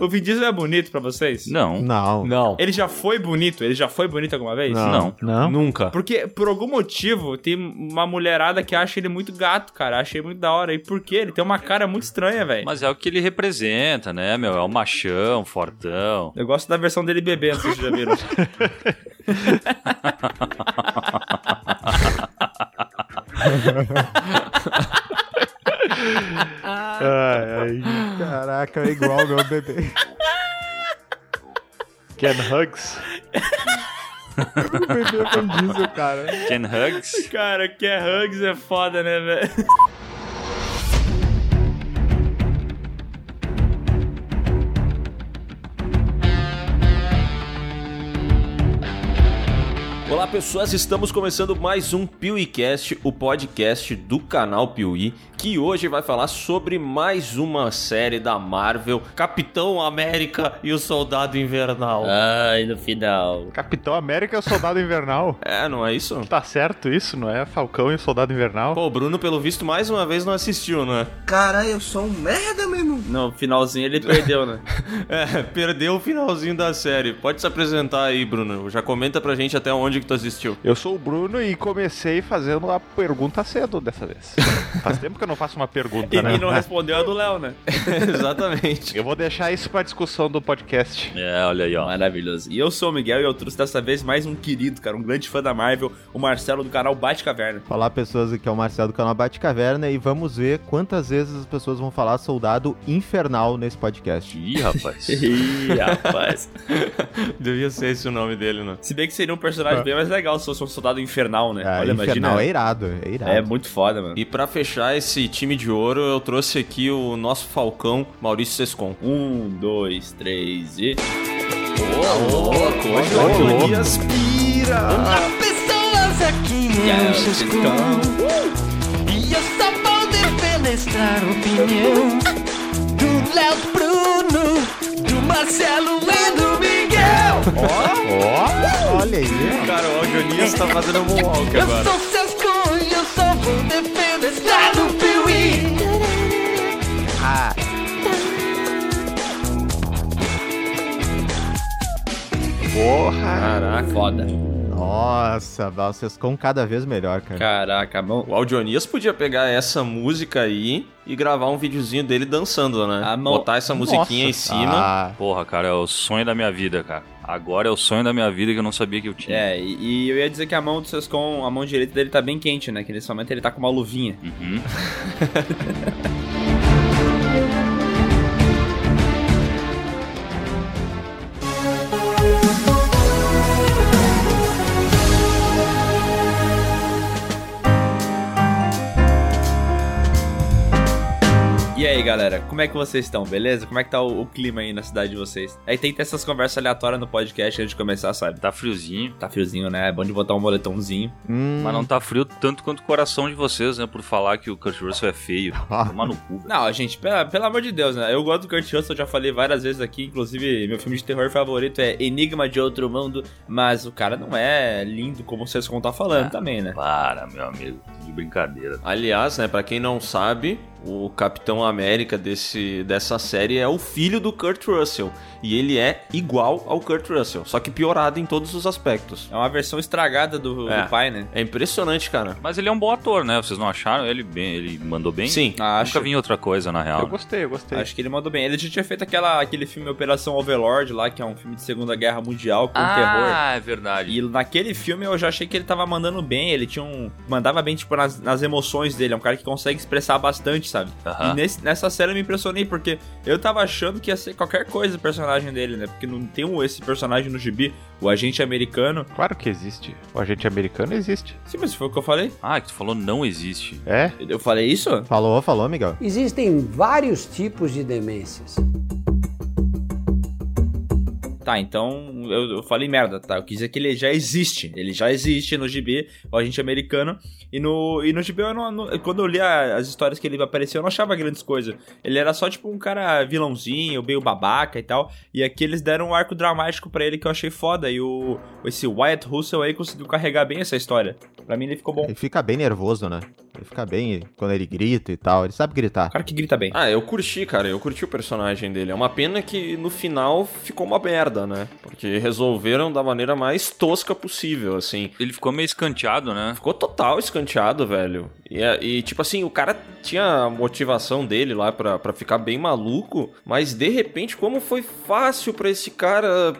O Vin Diesel é bonito pra vocês? Não. Não. Não. Ele já foi bonito? Ele já foi bonito alguma vez? Não. Não? Nunca. Porque, por algum motivo, tem uma mulherada que acha ele muito gato, cara. Achei muito da hora. E por quê? Ele tem uma cara muito estranha, velho. Mas é o que ele representa, né, meu? É o machão, fortão. Eu gosto da versão dele bebê, não sei se vocês já viram. Ai, ai, caraca, é igual meu bebê. Ken Hugs. o bebê Vin Diesel, cara. Ken Hugs. cara, é Hugs é foda, né, velho? Olá pessoas, estamos começando mais um PeeWeeCast, o podcast do canal Piuí, que hoje vai falar sobre mais uma série da Marvel, Capitão América e o Soldado Invernal. Ai, no final. Capitão América é o Soldado Invernal. É, não é isso? Tá certo isso, não é? Falcão e o Soldado Invernal. Pô, o Bruno, pelo visto, mais uma vez não assistiu, né? Cara, eu sou um merda, meu irmão. No finalzinho ele perdeu, né? É, perdeu o finalzinho da série. Pode se apresentar aí, Bruno. Já comenta pra gente até onde que tu assistiu. Eu sou o Bruno e comecei fazendo a pergunta cedo dessa vez. Faz tempo que eu não faço uma pergunta, E né? quem não respondeu é a do Léo, né? Exatamente. Eu vou deixar isso pra discussão do podcast. É, olha aí, ó. Maravilhoso. E eu sou o Miguel e eu trouxe dessa vez mais um querido, cara, um grande fã da Marvel, o Marcelo do canal Bate Caverna. Olá, pessoas, aqui é o Marcelo do canal Bate Caverna e vamos ver quantas vezes as pessoas vão falar Soldado Infernal nesse podcast. Ih, rapaz. Ih, rapaz. Devia ser esse o nome dele, né? Se bem que seria um personagem bem mais legal se fosse um soldado infernal, né? É, Olha, Infernal imagina. é irado, é irado. É muito foda, mano. E pra fechar esse time de ouro, eu trouxe aqui o nosso Falcão, Maurício Sescon. Um, dois, três e. louco, hoje o Elias pira! Pessoas aqui Chescom. E eu só vou defenestrar a opinião do Léo Bruno, do Marcelo e do Miguel. Ó, olha aí. Cara, o Elias tá fazendo um Eu agora. sou seus cunhos, eu só vou defenestrar o Piuí. Ah, porra. Caraca. Foda. Nossa, vocês com cada vez melhor, cara. Caraca, mão. O Audionias podia pegar essa música aí e gravar um videozinho dele dançando, né? A mão- Botar essa musiquinha em Nossa. cima. Ah, Porra, cara, é o sonho da minha vida, cara. Agora é o sonho da minha vida que eu não sabia que eu tinha. É, e, e eu ia dizer que a mão do Sescon, a mão direita dele tá bem quente, né? Que nesse momento ele tá com uma luvinha. Uhum. E aí, galera, como é que vocês estão, beleza? Como é que tá o, o clima aí na cidade de vocês? Aí tem que ter essas conversas aleatórias no podcast antes de começar, sabe? Tá friozinho, Tá friozinho, né? É bom de botar um moletomzinho. hum, mas não tá frio tanto quanto o coração de vocês, né? Por falar que o Kurt Russell é feio. Ah. Toma no cu. Não, gente, pela- pelo amor de Deus, né? Eu gosto do Kurt Russell, já falei várias vezes aqui. Inclusive, meu filme de terror favorito é Enigma de Outro Mundo. Mas o cara não é lindo como vocês estão tá falando também, né? Para, meu amigo. De brincadeira. Aliás, né, pra quem não sabe, o Capitão América desse, dessa série é o filho do Kurt Russell. E ele é igual ao Kurt Russell, só que piorado em todos os aspectos. É uma versão estragada do, do É. pai, né? É impressionante, cara. Mas ele é um bom ator, né? Vocês não acharam? Ele bem, ele mandou bem? Sim. Ah, acho. Nunca vi em outra coisa, na eu real. gostei, eu gostei. Acho que ele mandou bem. Ele já tinha feito aquela, aquele filme Operação Overlord lá, que é um filme de Segunda Guerra Mundial com terror. Ah, é verdade. E naquele filme eu já achei que ele tava mandando bem, ele tinha um. Mandava bem, tipo, nas, nas emoções dele. É um cara que consegue expressar bastante, sabe? E nesse- nessa série eu me impressionei, porque eu tava achando que ia ser qualquer coisa o personagem dele, né? Porque não tem esse personagem no gibi, o agente americano. Claro que existe. O agente americano existe. Sim, mas foi o que eu falei? Ah, que tu falou não existe. É? Eu falei isso? Falou, falou, Miguel. Existem vários tipos de demências. Tá, então eu, eu falei merda, tá? Eu quis dizer que ele já existe. Ele já existe no GB, o agente americano. E no, e no GB, eu não, quando eu li a- as histórias que ele apareceu, eu não achava grandes coisas. Ele era só tipo um cara vilãozinho, meio babaca e tal. E aqui eles deram um arco dramático pra ele que eu achei foda. E o esse Wyatt Russell aí conseguiu carregar bem essa história. Pra mim ele ficou bom. Ele fica bem nervoso, né? Ele fica bem quando ele grita e tal. Ele sabe gritar. O cara que grita bem. Ah, eu curti, cara. Eu curti o personagem dele. É uma pena que no final ficou uma merda, né? Porque resolveram da maneira mais tosca possível, assim. Ele ficou meio escanteado, né? Ficou total escanteado, velho. E, é- e, tipo assim, o cara tinha a motivação dele lá pra, pra ficar bem maluco, mas de repente, como foi fácil pra esse cara,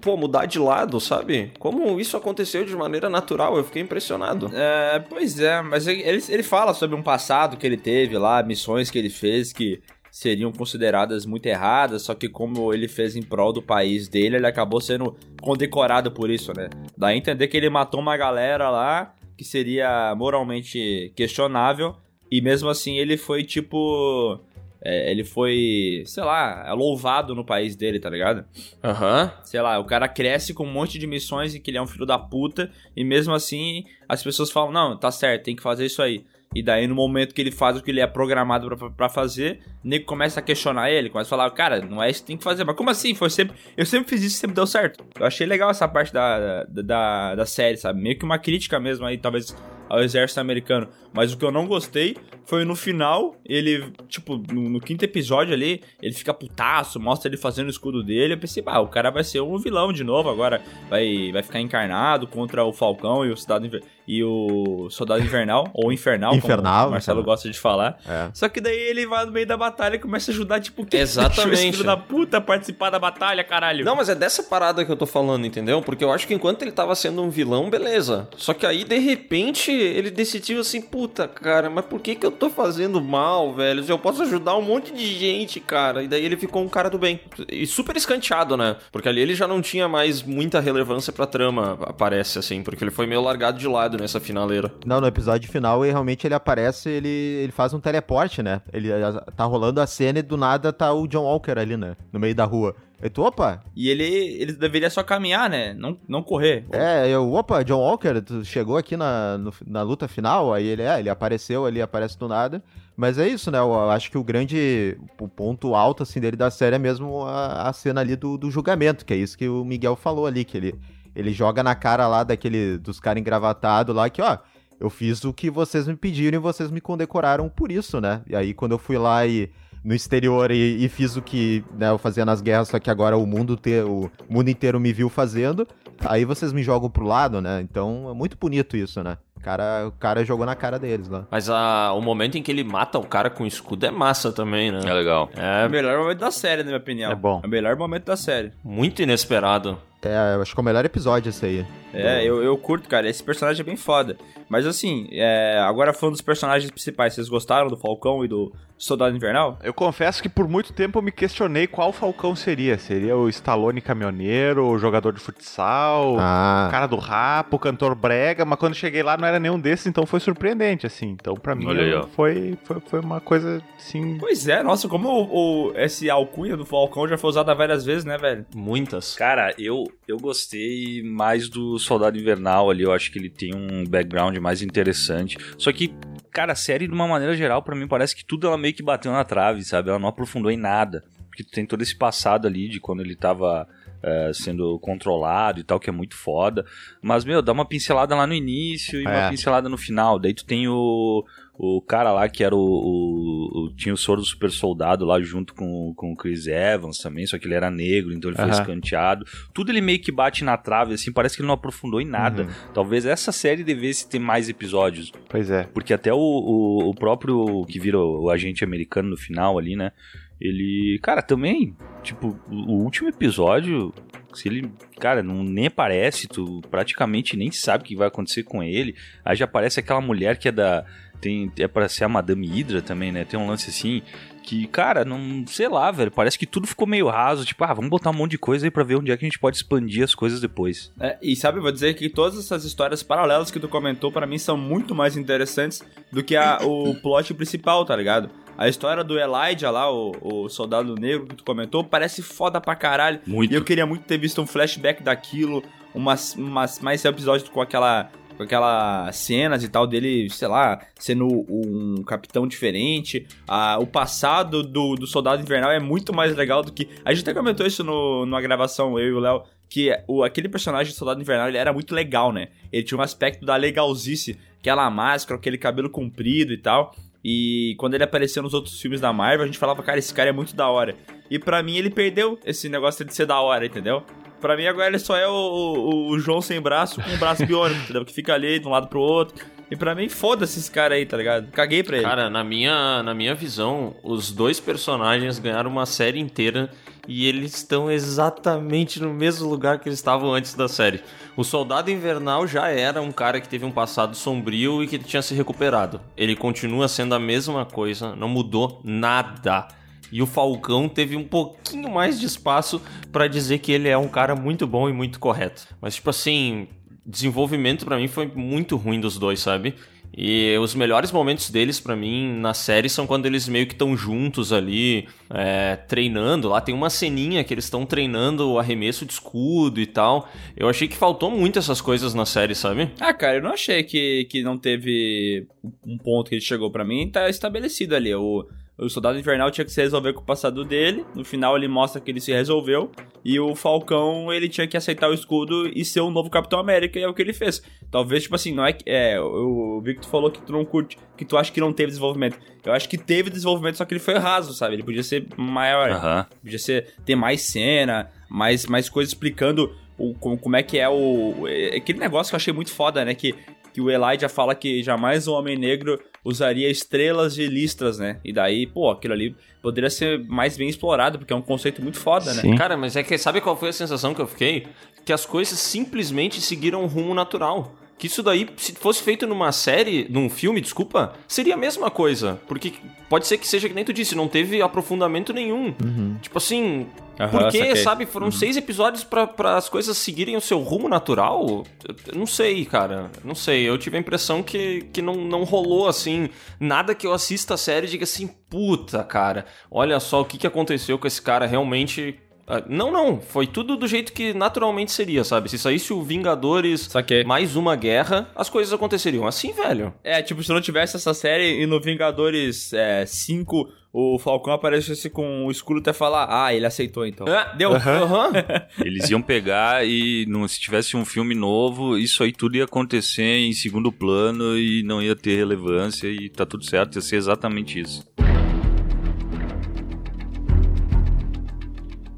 pô, mudar de lado, sabe? Como isso aconteceu de maneira natural, eu fiquei impressionado. É, pois é, mas ele, ele fala sobre um passado que ele teve lá, missões que ele fez que seriam consideradas muito erradas, só que como ele fez em prol do país dele, ele acabou sendo condecorado por isso, né? Dá a entender que ele matou uma galera lá que seria moralmente questionável e mesmo assim ele foi tipo. É, ele foi, sei lá, louvado no país dele, tá ligado? Aham. sei lá, o cara cresce com um monte de missões e que ele é um filho da puta, e mesmo assim as pessoas falam, não, tá certo, tem que fazer isso aí. E daí no momento que ele faz o que ele é programado pra, pra fazer, o nego começa a questionar ele, começa a falar, cara, não é isso que tem que fazer. Mas como assim? Foi sempre. Eu sempre fiz isso e sempre deu certo. Eu achei legal essa parte da, da, da, da série, sabe? Meio que uma crítica mesmo aí, talvez, ao exército americano. Mas o que eu não gostei foi no final, ele, tipo, no, no quinto episódio ali, ele fica putaço, mostra ele fazendo o escudo dele. Eu pensei, bah, o cara vai ser um vilão de novo agora. Vai, vai ficar encarnado contra o Falcão e o Soldado, Inver- e o Soldado Invernal, ou Infernal, Infernal, como o Marcelo Infernal. gosta de falar. É. Só que daí ele vai no meio da batalha e começa a ajudar, tipo, quem Exatamente. filho da puta participar da batalha, caralho. Não, mas é dessa parada que eu tô falando, entendeu? Porque eu acho que enquanto ele tava sendo um vilão, beleza. Só que aí, de repente, ele decidiu assim, puta, cara, mas por que que eu tô fazendo mal, velho? Eu posso ajudar um monte de gente, cara. E daí ele ficou um cara do bem. E super escanteado, né? Porque ali ele já não tinha mais muita relevância pra trama, parece, assim. Porque ele foi meio largado de lado nessa finaleira. Não, no episódio final, ele, realmente ele aparece, ele, ele faz um teleporte, né? Ele tá rolando a cena e do nada tá o John Walker ali, né? No meio da rua. Eu tô, opa, E ele, ele deveria só caminhar, né? Não, não correr. é, eu, opa, John Walker, tu chegou aqui na, no- na luta final, aí ele, é, ele apareceu ali, aparece do nada. Mas é isso, né? Eu acho que o grande o ponto alto, assim, dele da série é mesmo a, a cena ali do, do julgamento, que é isso que o Miguel falou ali, que ele, ele joga na cara lá daquele, dos caras engravatados lá, que, ó, eu fiz o que vocês me pediram e vocês me condecoraram por isso, né? E aí, quando eu fui lá e no exterior e, e fiz o que né, eu fazia nas guerras, só que agora o mundo, te, o mundo inteiro me viu fazendo, aí vocês me jogam pro lado, né? Então é muito bonito isso, né? O cara, o cara jogou na cara deles lá. Mas a, o momento em que ele mata o cara com escudo é massa também, né? É legal. É É o melhor momento da série, na minha opinião. É bom. É o melhor momento da série. muito inesperado. É, eu acho que é o melhor episódio esse aí. É, eu, eu curto, cara. Esse personagem é bem foda. Mas assim, é, agora falando dos personagens principais, vocês gostaram do Falcão e do Soldado Invernal? Eu confesso que por muito tempo eu me questionei qual Falcão seria. Seria o Stallone caminhoneiro, o jogador de futsal, o Ah, cara do rap, o cantor brega, mas quando cheguei lá não era nenhum desses, então foi surpreendente, assim. Então pra mim Olha aí, ó. foi, foi, foi uma coisa, assim... Pois é, nossa, como o, o- esse alcunha do Falcão já foi usada várias vezes, né, velho? Muitas. Cara, eu, eu gostei mais do Soldado Invernal ali. Eu acho que ele tem um background mais interessante. Só que, cara, a série, de uma maneira geral, pra mim parece que tudo ela meio que bateu na trave, sabe? Ela não aprofundou em nada. Porque tem todo esse passado ali de quando ele tava. eh, sendo controlado e tal, que é muito foda. Mas, meu, dá uma pincelada lá no início e uma É. pincelada no final. Daí tu tem o, o cara lá que era o, o- o- Tinha o soro do super soldado lá junto com, com o Chris Evans também, só que ele era negro, então ele foi escanteado. Tudo ele meio que bate na trave, assim, parece que ele não aprofundou em nada. Uhum. Talvez essa série devesse ter mais episódios. Pois é. Porque até o, o, o próprio que vira o agente americano no final ali, né? Ele. Cara, também. Tipo, o o último episódio. Se ele. Cara, não nem aparece, tu praticamente nem sabe o que vai acontecer com ele. Aí já aparece aquela mulher que é da. Tem, é pra ser a Madame Hydra também, né? Tem um lance assim. Que, cara, não. Sei lá, velho. Parece que tudo ficou meio raso. Tipo, ah, vamos botar um monte de coisa aí pra ver onde é que a gente pode expandir as coisas depois. É, e sabe, eu vou dizer que todas essas histórias paralelas que tu comentou, pra mim, são muito mais interessantes do que a- o plot principal, tá ligado? A história do Elijah lá, o, o soldado negro que tu comentou, parece foda pra caralho. Muito. E eu queria muito ter visto um flashback daquilo, umas, umas mais episódios com aquela com aquelas cenas e tal dele, sei lá, sendo um capitão diferente. Ah, o passado do, do Soldado Invernal é muito mais legal do que. A gente até comentou isso no, numa gravação, eu e o Léo, que o, aquele personagem do Soldado Invernal ele era muito legal, né? Ele tinha um aspecto da legalzice, aquela máscara, aquele cabelo comprido e tal. E quando ele apareceu nos outros filmes da Marvel, a gente falava, cara, esse cara é muito da hora. E para mim ele perdeu esse negócio de ser da hora, entendeu? Pra mim agora ele só é o, o, o João sem braço com o braço biônico, entendeu? Que fica ali de um lado pro outro. E pra mim, foda-se esse cara aí, tá ligado? Caguei pra ele. Cara, na minha, na minha visão, os dois personagens ganharam uma série inteira e eles estão exatamente no mesmo lugar que eles estavam antes da série. O Soldado Invernal já era um cara que teve um passado sombrio e que tinha se recuperado. Ele continua sendo a mesma coisa, não mudou nada. E o Falcão teve um pouquinho mais de espaço para dizer que ele é um cara muito bom e muito correto. Mas, tipo assim, desenvolvimento para mim foi muito ruim dos dois, sabe? E os melhores momentos deles para mim na série são quando eles meio que estão juntos ali, é, treinando. Lá tem uma ceninha que eles estão treinando o arremesso de escudo e tal. Eu achei que faltou muito essas coisas na série, sabe? Ah, cara, eu não achei que, que não teve um ponto que ele chegou para mim. Tá estabelecido ali. O, o Soldado Invernal tinha que se resolver com o passado dele. No final ele mostra que ele se resolveu. E o Falcão, ele tinha que aceitar o escudo e ser o novo Capitão América. E é o que ele fez. Talvez, tipo assim, não é que. É, o Victor falou que tu não curte. Que tu acha que não teve desenvolvimento. Eu acho que teve desenvolvimento, só que ele foi raso, sabe? Ele podia ser maior. Aham. Podia ser. ter mais cena, mais, mais coisas explicando o, como, como é que é o. é Aquele negócio que eu achei muito foda, né? Que, que o Elijah fala que jamais um homem negro usaria estrelas de listras, né? E daí, pô, aquilo ali poderia ser mais bem explorado, porque é um conceito muito foda, né? Sim. Cara, mas é que sabe qual foi a sensação que eu fiquei? Que as coisas simplesmente seguiram um rumo natural. Que isso daí, se fosse feito numa série, num filme, desculpa, seria a mesma coisa. Porque pode ser que seja que nem tu disse, não teve aprofundamento nenhum. Tipo assim, Aham, por quê, saquei. sabe? Foram seis episódios pra pra as coisas seguirem o seu rumo natural? Eu- eu não sei, cara. Não sei. Eu tive a impressão que, que não, não rolou assim. Nada que eu assista a série e diga assim, puta, cara, olha só o que, que aconteceu com esse cara realmente. Ah, Não, não. Foi tudo do jeito que naturalmente seria, sabe? Se saísse o Vingadores Saquei. mais uma guerra, as coisas aconteceriam assim, velho. É, tipo, se não tivesse essa série e no Vingadores é, 5 o Falcão aparecesse com o escudo até falar, ah, ele aceitou então. É, Deu. Aham. Eles iam pegar e não, se tivesse um filme novo, isso aí tudo ia acontecer em segundo plano e não ia ter relevância e tá tudo certo, ia ser exatamente isso.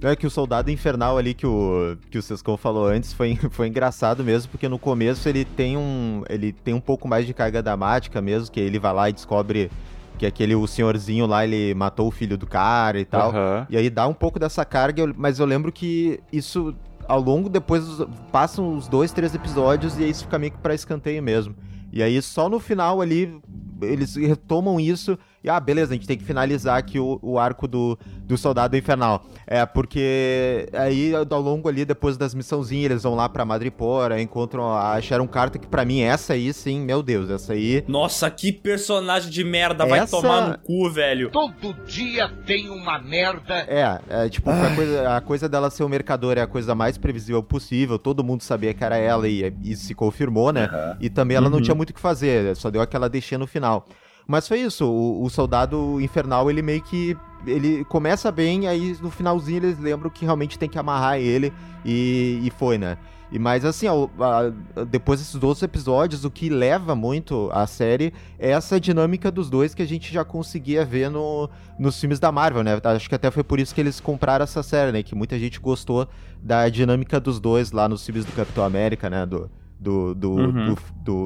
É que o Soldado Infernal ali que o, que o Sescon falou antes foi, foi engraçado mesmo, porque no começo ele tem um ele tem um pouco mais de carga dramática mesmo, que ele vai lá e descobre que aquele o senhorzinho lá, ele matou o filho do cara e tal. Aham. E aí dá um pouco dessa carga, mas eu lembro que isso ao longo depois passam uns dois, três episódios e aí isso fica meio que pra escanteio mesmo. E aí só no final ali eles retomam isso e ah, beleza, a gente tem que finalizar aqui o, o arco do, do Soldado Infernal. É, porque aí ao longo ali, depois das missãozinhas, eles vão lá pra Madripoora, encontram a Sharon Carter, que pra mim essa aí, sim, meu Deus, essa aí... Nossa, que personagem de merda, vai Essa- tomar no cu, velho. Todo dia tem uma merda. É, é tipo, a coisa, a coisa dela ser o mercador é a coisa mais previsível possível, todo mundo sabia que era ela e isso se confirmou, né? E também ela não tinha muito o que fazer, só deu aquela deixinha no final. Mas foi isso, o, o soldado infernal, ele meio que. Ele começa bem, aí no finalzinho eles lembram que realmente tem que amarrar ele e, e foi, né? E mas assim, ó, depois desses outros episódios, o que leva muito a série é essa dinâmica dos dois que a gente já conseguia ver no, nos filmes da Marvel, né? Acho que até foi por isso que eles compraram essa série, né? Que muita gente gostou da dinâmica dos dois lá nos filmes do Capitão América, né? Do, do, do, Uhum. do,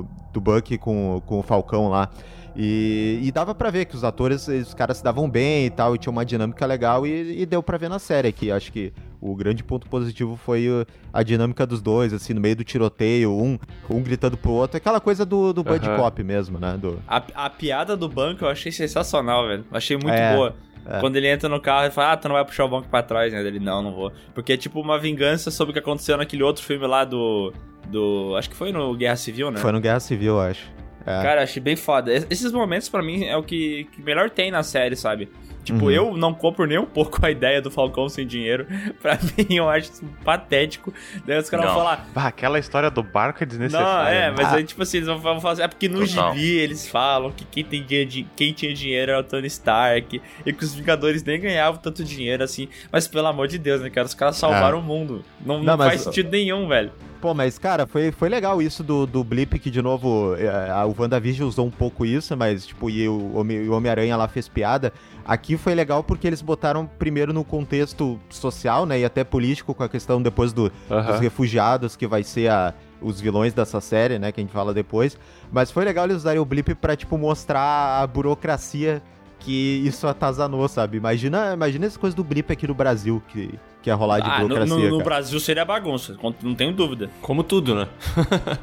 do, do Bucky com, com o Falcão lá. E, e dava pra ver que os atores, os caras se davam bem e tal, e tinha uma dinâmica legal, e, e deu pra ver na série aqui. Acho que o grande ponto positivo foi o- a dinâmica dos dois, assim, no meio do tiroteio, um, um gritando pro outro, aquela coisa do, do Bud. Cop mesmo, né? Do, A, a piada do banco eu achei sensacional, velho. Achei muito É, boa. É. Quando ele entra no carro, ele fala, ah, tu não vai puxar o banco pra trás, né? Ele, não, não vou. Porque é tipo uma vingança sobre o que aconteceu naquele outro filme lá do... do acho que foi no Guerra Civil, né? Foi no Guerra Civil, acho. É. Cara, achei bem foda. Es- Esses momentos, pra mim, é o que, que melhor tem na série, sabe? Tipo, Uhum. eu não compro nem um pouco a ideia do Falcão sem dinheiro. Pra mim, eu acho isso patético. Daí os caras vão Não. falar, Bah, aquela história do barco é não, desnecessária. é, né? mas Ah. aí, tipo assim, eles vão fazer. É porque no Total. gibi eles falam que quem, tem dinheiro, de- quem tinha dinheiro era o Tony Stark. E que os Vingadores nem ganhavam tanto dinheiro assim. Mas pelo amor de Deus, né, cara? Os caras salvaram o mundo. Não, não, Não, mas- faz sentido nenhum, velho. Pô, mas, cara, foi, foi legal isso do, do Blip, que, de novo, é, a- o WandaVision usou um pouco isso, mas, tipo, e o o Homem-Aranha lá fez piada. Aqui foi legal porque eles botaram primeiro no contexto social, né, e até político, com a questão depois do, dos refugiados, que vai ser a, os vilões dessa série, né, que a gente fala depois. Mas foi legal eles usarem o Blip pra, tipo, mostrar a burocracia que isso atazanou, sabe? Imagina, imagina essa coisa do Blip aqui no Brasil, que, que ia rolar de Ah, no, burocracia, no- no cara. Brasil seria bagunça, não tenho dúvida. Como tudo, né?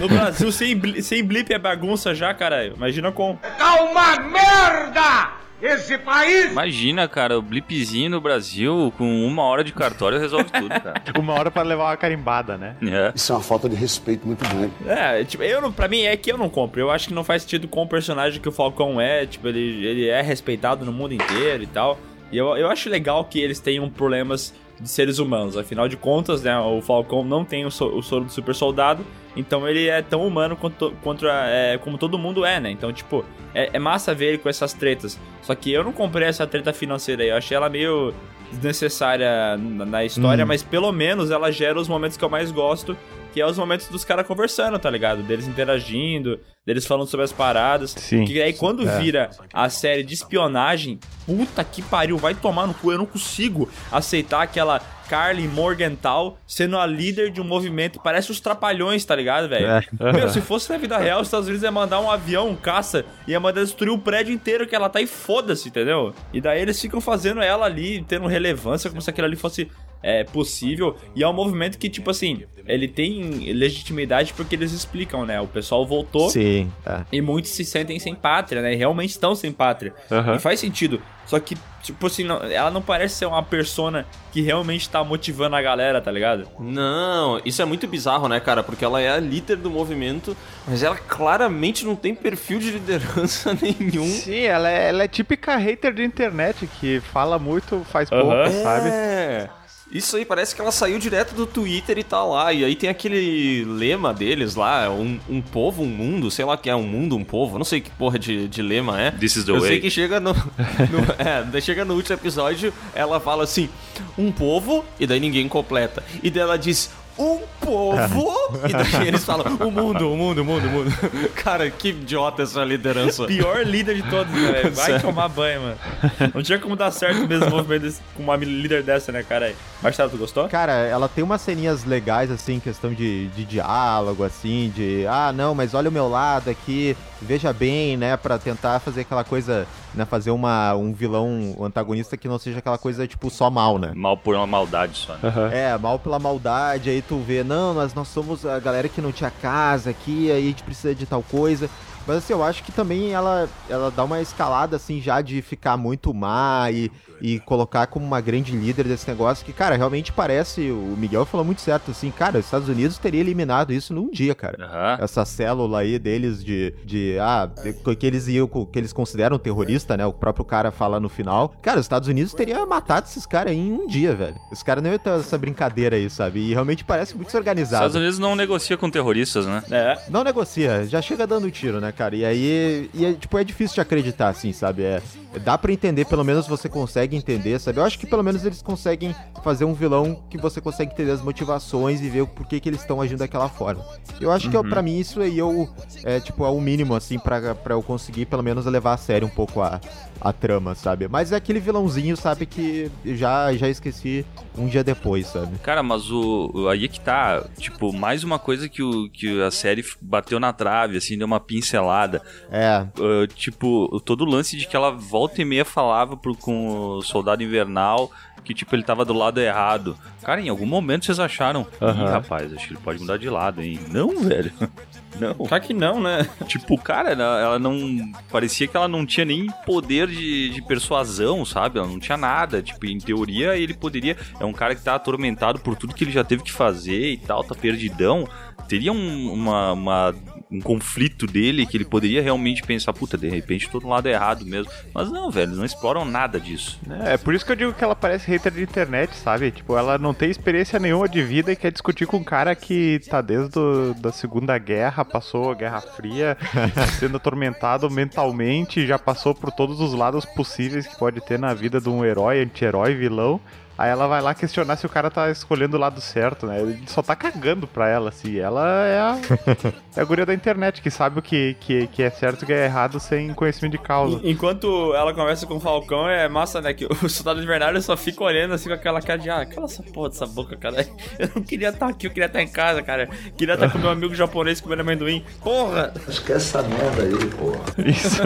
No Brasil, sem, sem blip é bagunça já, caralho. Imagina com. Tá uma merda! Esse país! Imagina, cara, o blipzinho no Brasil com uma hora de cartório resolve tudo, cara. Uma hora pra levar uma carimbada, né? É. Isso é uma falta de respeito muito grande. É, tipo, eu não, pra mim é que eu não compro. Eu acho que não faz sentido com o personagem que o Falcão é. Tipo, ele, ele é respeitado no mundo inteiro e tal. E eu, eu acho legal que eles tenham problemas de seres humanos. Afinal de contas, né, o Falcão não tem o, so- o soro do super soldado. Então ele é tão humano quanto, contra, é, como todo mundo é, né? Então, tipo, é, é massa ver ele com essas tretas. Só que eu não comprei essa treta financeira aí. Eu achei ela meio desnecessária na, na história, Hum. mas pelo menos ela gera os momentos que eu mais gosto, que é os momentos dos caras conversando, tá ligado? Deles interagindo, deles falando sobre as paradas. Sim. Que aí quando É. vira a série de espionagem, puta que pariu, vai tomar no cu. Eu não consigo aceitar aquela Carly Morgenthau sendo a líder de um movimento. Parece os trapalhões, tá ligado, velho? É. Meu, se fosse na vida real, os Estados Unidos ia mandar um avião, um caça, ia mandar destruir o prédio inteiro que ela tá e foda-se, entendeu? E daí eles ficam fazendo ela ali, tendo relevância, como se aquilo ali fosse é, possível. E é um movimento que, tipo assim, ele tem legitimidade porque eles explicam, né? O pessoal voltou. Sim, é. E muitos se sentem sem pátria, né? E realmente estão sem pátria. Aham. E faz sentido. Só que, tipo assim, não- ela não parece ser uma persona que realmente tá motivando a galera, tá ligado? Não, isso é muito bizarro, né, cara? Porque ela é a líder do movimento, mas ela claramente não tem perfil de liderança nenhum. Sim, ela é, ela é típica hater de internet, que fala muito, faz pouco, sabe? É. Isso aí parece que ela saiu direto do Twitter e tá lá. E aí tem aquele lema deles lá, um, um povo, um mundo, sei lá que é, um mundo, um povo. Não sei que porra de, de lema é. This is the Eu way. sei que chega no, no- é, chega no último episódio, ela fala assim, um povo, e daí ninguém completa. E daí ela diz, um povo, e daí eles falam, o mundo, o mundo, o mundo, o mundo. Cara, que idiota essa liderança. Pior líder de todos, né, velho? Vai Sério. tomar banho, mano. Não tinha como dar certo mesmo o movimento com uma líder dessa, né, cara? Marcelo, tu gostou? Cara, ela tem umas ceninhas legais, assim, questão de, de diálogo, assim, de ah, não, mas olha o meu lado aqui, veja bem, né, pra tentar fazer aquela coisa, né, fazer uma, um vilão, um antagonista que não seja aquela coisa, tipo, só mal, né? Mal por uma maldade só. né? Aham. É, mal pela maldade, aí tu vê, não, nós, nós somos a galera que não tinha casa aqui, aí a gente precisa de tal coisa. Mas assim, eu acho que também ela, ela dá uma escalada, assim, já de ficar muito má e, e colocar como uma grande líder desse negócio, que, cara, realmente parece, o Miguel falou muito certo, assim, cara, os Estados Unidos teria eliminado isso num dia, cara. Aham. Essa célula aí deles de, de ah, de- que eles iam, que eles consideram terrorista, né? O próprio cara fala no final. Cara, os Estados Unidos teria matado esses caras aí em um dia, velho. Os caras não iam ter essa brincadeira aí, sabe? E realmente parece muito Os organizado. Estados Unidos não negocia com terroristas, né? É. Não negocia, já chega dando tiro, né, cara? E aí, e é, tipo, é difícil de acreditar, assim, sabe? É, dá pra entender, pelo menos você consegue entender, sabe? Eu acho que pelo menos eles conseguem fazer um vilão que você consegue entender as motivações e ver o porquê que eles estão agindo daquela forma. Eu acho que, eu, pra mim, isso aí eu, é, tipo, é o mínimo, assim, pra eu conseguir, pelo menos, levar a sério um pouco a, a trama, sabe? Mas é aquele vilãozinho, sabe, que já, já esqueci um dia depois, sabe? Cara, mas o, aí é que tá, tipo, mais uma coisa que, o, que a série bateu na trave, assim, deu uma pincelada. É, Uh, tipo, todo o lance de que ela volta e meia falava pro, com o Soldado Invernal que, tipo, ele tava do lado errado. Cara, em algum momento vocês acharam, ih, rapaz, acho que ele pode mudar de lado, hein? Não, velho. Não. Claro que não, né? Tipo, cara, ela, ela não. Parecia que ela não tinha nem poder de, de persuasão, sabe? Ela não tinha nada. Tipo, em teoria, ele poderia. É um cara que tá atormentado por tudo que ele já teve que fazer e tal, tá perdidão. Teria um- uma, uma um conflito dele que ele poderia realmente pensar, puta, de repente todo lado é errado mesmo. Mas não, velho, não exploram nada disso. É, é por isso que eu digo que ela parece hater de internet, sabe? Tipo, ela não tem experiência nenhuma de vida e quer discutir com um cara que tá desde o, da Segunda Guerra, passou a Guerra Fria, sendo atormentado mentalmente, já passou por todos os lados possíveis que pode ter na vida de um herói, anti-herói, vilão. Aí ela vai lá questionar se o cara tá escolhendo o lado certo, né? Ele só tá cagando pra ela, assim. Ela é a, é a guria da internet, que sabe o que, que, que é certo e o que é errado sem conhecimento de causa. Enquanto ela conversa com o Falcão, é massa, né? Que o soldado invernal só fica olhando assim com aquela cara de, ah, cala essa porra dessa boca, cara. Eu não queria estar aqui, eu queria estar em casa, cara. Queria estar com meu amigo japonês comendo amendoim. Porra! Esquece essa merda aí, porra. Isso.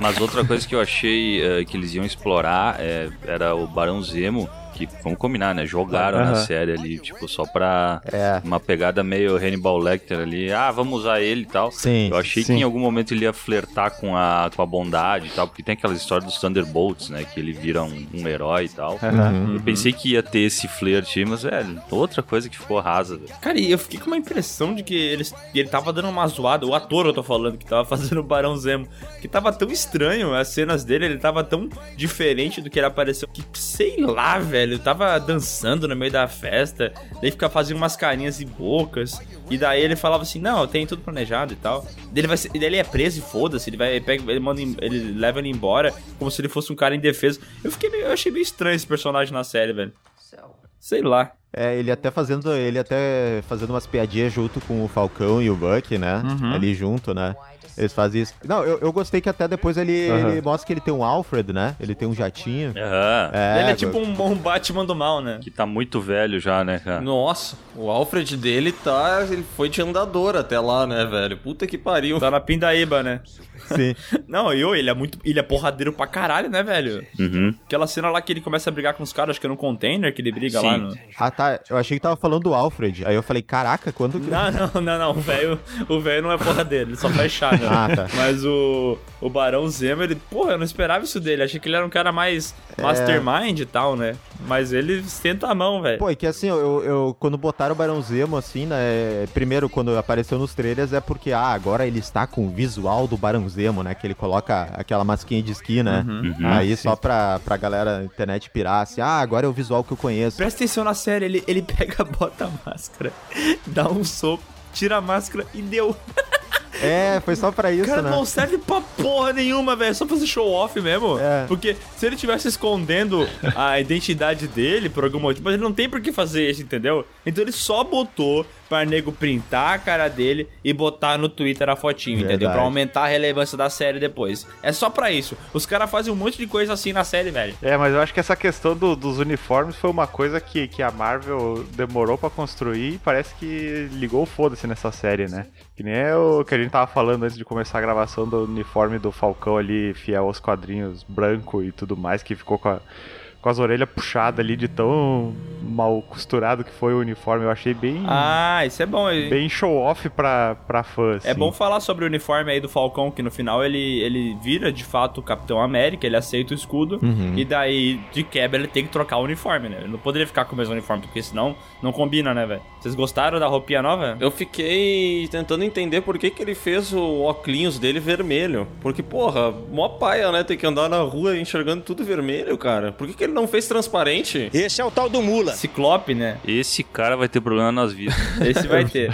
Mas outra coisa que eu achei eh, que eles iam explorar é, era o Barão Zemo. Que, vamos combinar, né? Jogaram na série ali, tipo, só pra É. uma pegada meio Hannibal Lecter ali. Ah, vamos usar ele e tal. Sim. Eu achei sim. que em algum momento ele ia flertar com a, com a bondade e tal, porque tem aquela história dos Thunderbolts, né? Que ele vira um, um herói e tal. Eu pensei que ia ter esse flerte, mas, velho, outra coisa que ficou rasa, velho. Cara, e eu fiquei com uma impressão de que eles, ele tava dando uma zoada, o ator eu tô falando, que tava fazendo o Barão Zemo, que tava tão estranho as cenas dele, ele tava tão diferente do que ele apareceu, que sei lá, velho, tava dançando no meio da festa, daí fica fazendo umas carinhas e bocas, e daí ele falava assim, não, eu tenho tudo planejado e tal. Daí ele, vai ser, daí ele é preso e foda-se, ele vai, ele pega, ele manda, ele leva ele embora, como se ele fosse um cara indefeso. Eu fiquei meio, eu achei meio estranho esse personagem na série, velho. Sei lá. É, ele até fazendo, ele até fazendo umas piadinhas junto com o Falcão e o Buck, né? Uhum. Ali junto, né? Eles fazem isso. Não, eu, eu gostei que até depois ele, ele mostra que ele tem um Alfred, né? Ele tem um jatinho. Aham. É, ele é tipo um, um Batman do mal, né? Que tá muito velho já, né, cara? Nossa, o Alfred dele tá. Ele foi de andador até lá, né, velho? Puta que pariu. Tá na pindaíba, né? Sim. Não, e ô, ele é muito. Ele é porradeiro pra caralho, né, velho? Uhum. Aquela cena lá que ele começa a brigar com os caras, acho que é no container que ele briga Sim. lá no. Ah, tá. Eu achei que tava falando do Alfred. Aí eu falei, caraca, quando que. Não, não, não, não. O velho o velho não é porradeiro, ele só faz chá, né? Ah, tá. Mas o, o Barão Zemo, ele. Porra, eu não esperava isso dele. Achei que ele era um cara mais É. mastermind e tal, né? Mas ele senta a mão, velho. Pô, é que assim, eu, eu- quando botaram o Barão Zemo, assim, né? Primeiro, quando apareceu nos trailers, é porque, ah, agora ele está com o visual do Barão Zemo, né? Que ele coloca aquela masquinha de esqui, né? Uhum. Aí só pra, pra galera internet pirar, assim, ah, agora é o visual que eu conheço. Presta atenção na série, ele, ele pega, bota a máscara, dá um soco, tira a máscara e deu. É, foi só pra isso, Cara, né? não serve pra porra nenhuma, velho. É só fazer show off mesmo. É. Porque se ele tivesse escondendo a identidade dele por algum motivo, mas ele não tem por que fazer isso, entendeu? Então ele só botou pra nego printar a cara dele e botar no Twitter a fotinho, entendeu? Verdade. Pra aumentar a relevância da série depois. É só pra isso. Os caras fazem um monte de coisa assim na série, velho. É, mas eu acho que essa questão do- dos uniformes foi uma coisa que, que a Marvel demorou pra construir e parece que ligou o foda-se nessa série, né? Que nem é o que a gente tava falando antes de começar a gravação do uniforme do Falcão ali, fiel aos quadrinhos, branco e tudo mais, que ficou com, a- com as orelhas puxadas ali de tão mal costurado que foi o uniforme. Eu achei bem, Ah, isso é bom. bem show-off pra, pra fã, É assim. bom falar sobre o uniforme aí do Falcão, que no final ele, ele vira de fato o Capitão América, ele aceita o escudo, Uhum. e daí de quebra ele tem que trocar o uniforme, né? Ele não poderia ficar com o mesmo uniforme, porque senão não combina, né, velho? Vocês gostaram da roupinha nova? Eu fiquei tentando entender por que, que ele fez o óculos dele vermelho. Porque, porra, mó paia, né? Tem que andar na rua enxergando tudo vermelho, cara. Por que, que ele não fez transparente? Esse é o tal do Mula. Ciclope, né? Esse cara vai ter problema nas vidas. Esse vai ter.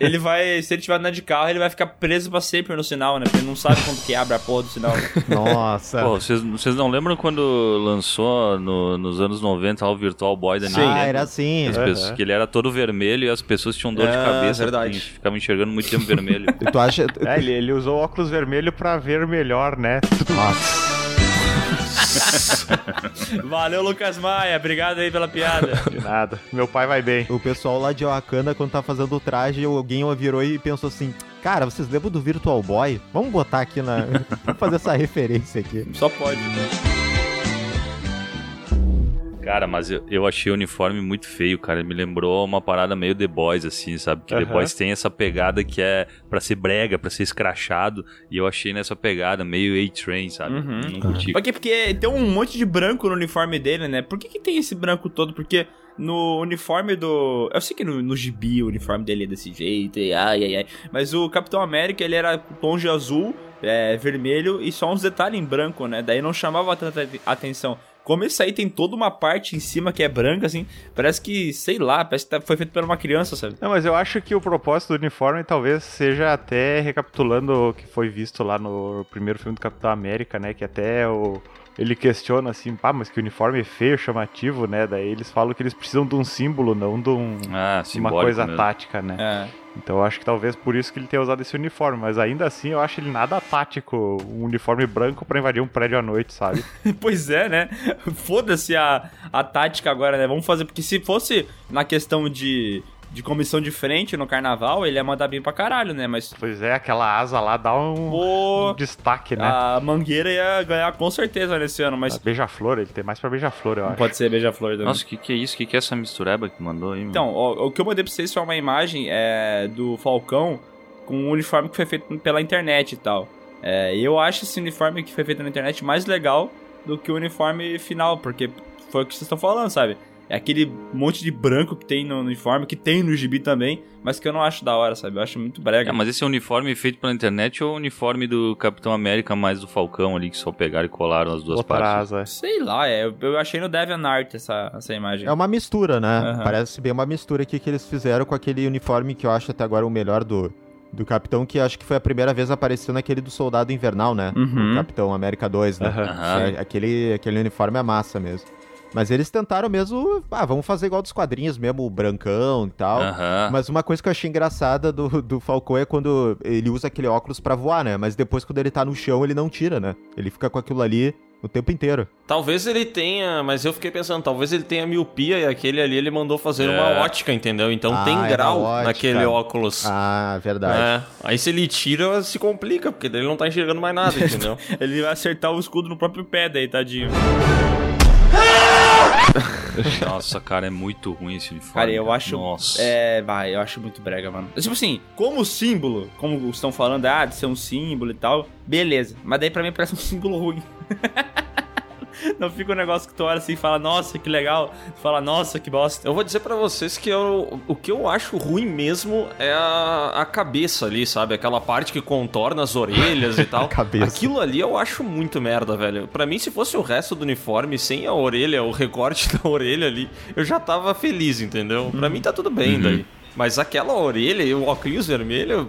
ele vai, se ele tiver andando de carro, ele vai ficar preso pra sempre no sinal, né? Porque ele não sabe quando que abre a porra do sinal. Nossa. Pô, vocês, não lembram quando lançou no- nos anos 90 lá, o Virtual Boy da Nintendo? ah, era assim. As pessoas- que ele era todo vermelho e as pessoas tinham dor de Ah, cabeça. verdade. porque Ficavam enxergando muito tempo vermelho. E tu acha. É, ele, ele usou óculos vermelho pra ver melhor, né? Nossa. Valeu, Lucas Maia. Obrigado aí pela piada. De nada. Meu pai vai bem. O pessoal lá de Wakanda, quando tá fazendo o traje, alguém virou e pensou assim: Cara, vocês lembram do Virtual Boy? Vamos botar aqui na. Vamos fazer essa referência aqui. Só pode. Cara, mas eu, eu achei o uniforme muito feio, cara. Me lembrou uma parada meio The Boys, assim, sabe? Que The Aham. Boys tem essa pegada que é pra ser brega, pra ser escrachado. E eu achei nessa pegada meio A-Train, sabe? Uhum. Não curti. Porque, porque tem um monte de branco no uniforme dele, né? Por que, que tem esse branco todo? Porque no uniforme do. Eu sei que no, no gibi o uniforme dele é desse jeito, e ai, ai, ai. Mas o Capitão América ele era tom de azul, é, vermelho e só uns detalhes em branco, né? Daí não chamava tanta atenção. Como esse aí tem toda uma parte em cima que é branca, assim, parece que, sei lá, parece que tá- foi feito por uma criança, sabe? Não, mas eu acho que o propósito do uniforme talvez seja até recapitulando o que foi visto lá no primeiro filme do Capitão América, né? Que até o. Ele questiona assim, pá, mas que uniforme é feio, chamativo, né? Daí eles falam que eles precisam de um símbolo, não de um, Ah, uma coisa mesmo. tática, né? É. Então eu acho que talvez por isso que ele tenha usado esse uniforme, mas ainda assim eu acho ele nada tático, um uniforme branco pra invadir um prédio à noite, sabe? Pois é, né? Foda-se a, a tática agora, né? Vamos fazer. Porque se fosse na questão de, de comissão de frente no carnaval, ele ia mandar bem pra caralho, né? Mas. pois é, aquela asa lá dá um, Pô, um destaque, né? a Mangueira ia ganhar com certeza nesse ano, mas. A Beija-Flor, ele tem mais pra Beija-Flor, eu Não acho. pode ser Beija-Flor também. Nossa, o que, que é isso? O que, que é essa mistureba que mandou aí? mano? Então, o, o que eu mandei pra vocês foi uma imagem é, do Falcão com um uniforme que foi feito pela internet e tal. É, eu acho esse uniforme que foi feito na internet mais legal do que o uniforme final, porque foi o que vocês estão falando, sabe? É aquele monte de branco que tem no uniforme, que tem no gibi também, mas que eu não acho da hora, sabe? Eu acho muito brega. É, mas esse é o uniforme feito pela internet ou o uniforme do Capitão América mais do Falcão ali, que só pegaram e colaram as duas Outra partes? asa. Sei lá, é, eu, achei no DeviantArt essa, essa imagem. É uma mistura, né? Aham. Parece bem uma mistura aqui que eles fizeram com aquele uniforme que eu acho até agora o melhor do, do Capitão, que acho que foi a primeira vez apareceu naquele do Soldado Invernal, né? Uhum. Capitão América 2, né? É, aquele, aquele uniforme é massa mesmo. Mas eles tentaram mesmo, ah, vamos fazer igual dos quadrinhos mesmo, o brancão e tal. Mas uma coisa que eu achei engraçada do, do Falcão é quando ele usa aquele óculos pra voar, né? Mas depois quando ele tá no chão, ele não tira, né? Ele fica com aquilo ali o tempo inteiro. Talvez ele tenha, mas eu fiquei pensando, talvez ele tenha miopia e aquele ali ele mandou fazer É. uma ótica, entendeu? Então Ah, tem é grau naquele óculos. Ah, verdade. É. Aí se ele tira, se complica, porque daí ele não tá enxergando mais nada, entendeu? Ele vai acertar o escudo no próprio pé daí, tadinho. Nossa, cara, é muito ruim esse uniforme. Cara, eu acho. Nossa. É, vai, eu acho muito brega, mano. Tipo assim, como símbolo, como estão falando, ah, de ser um símbolo e tal, beleza. Mas daí pra mim parece um símbolo ruim. Não fica um negócio que tu olha assim e fala, nossa, que legal. Tu fala, nossa, que bosta. Eu vou dizer pra vocês que eu, o que eu acho ruim mesmo é a, a cabeça ali, sabe? Aquela parte que contorna as orelhas e tal. A cabeça. Aquilo ali eu acho muito merda, velho. Pra mim, se fosse o resto do uniforme, sem a orelha, o recorte da orelha ali, eu já tava feliz, entendeu? Pra mim tá tudo bem daí. Mas aquela orelha e o óculos vermelho,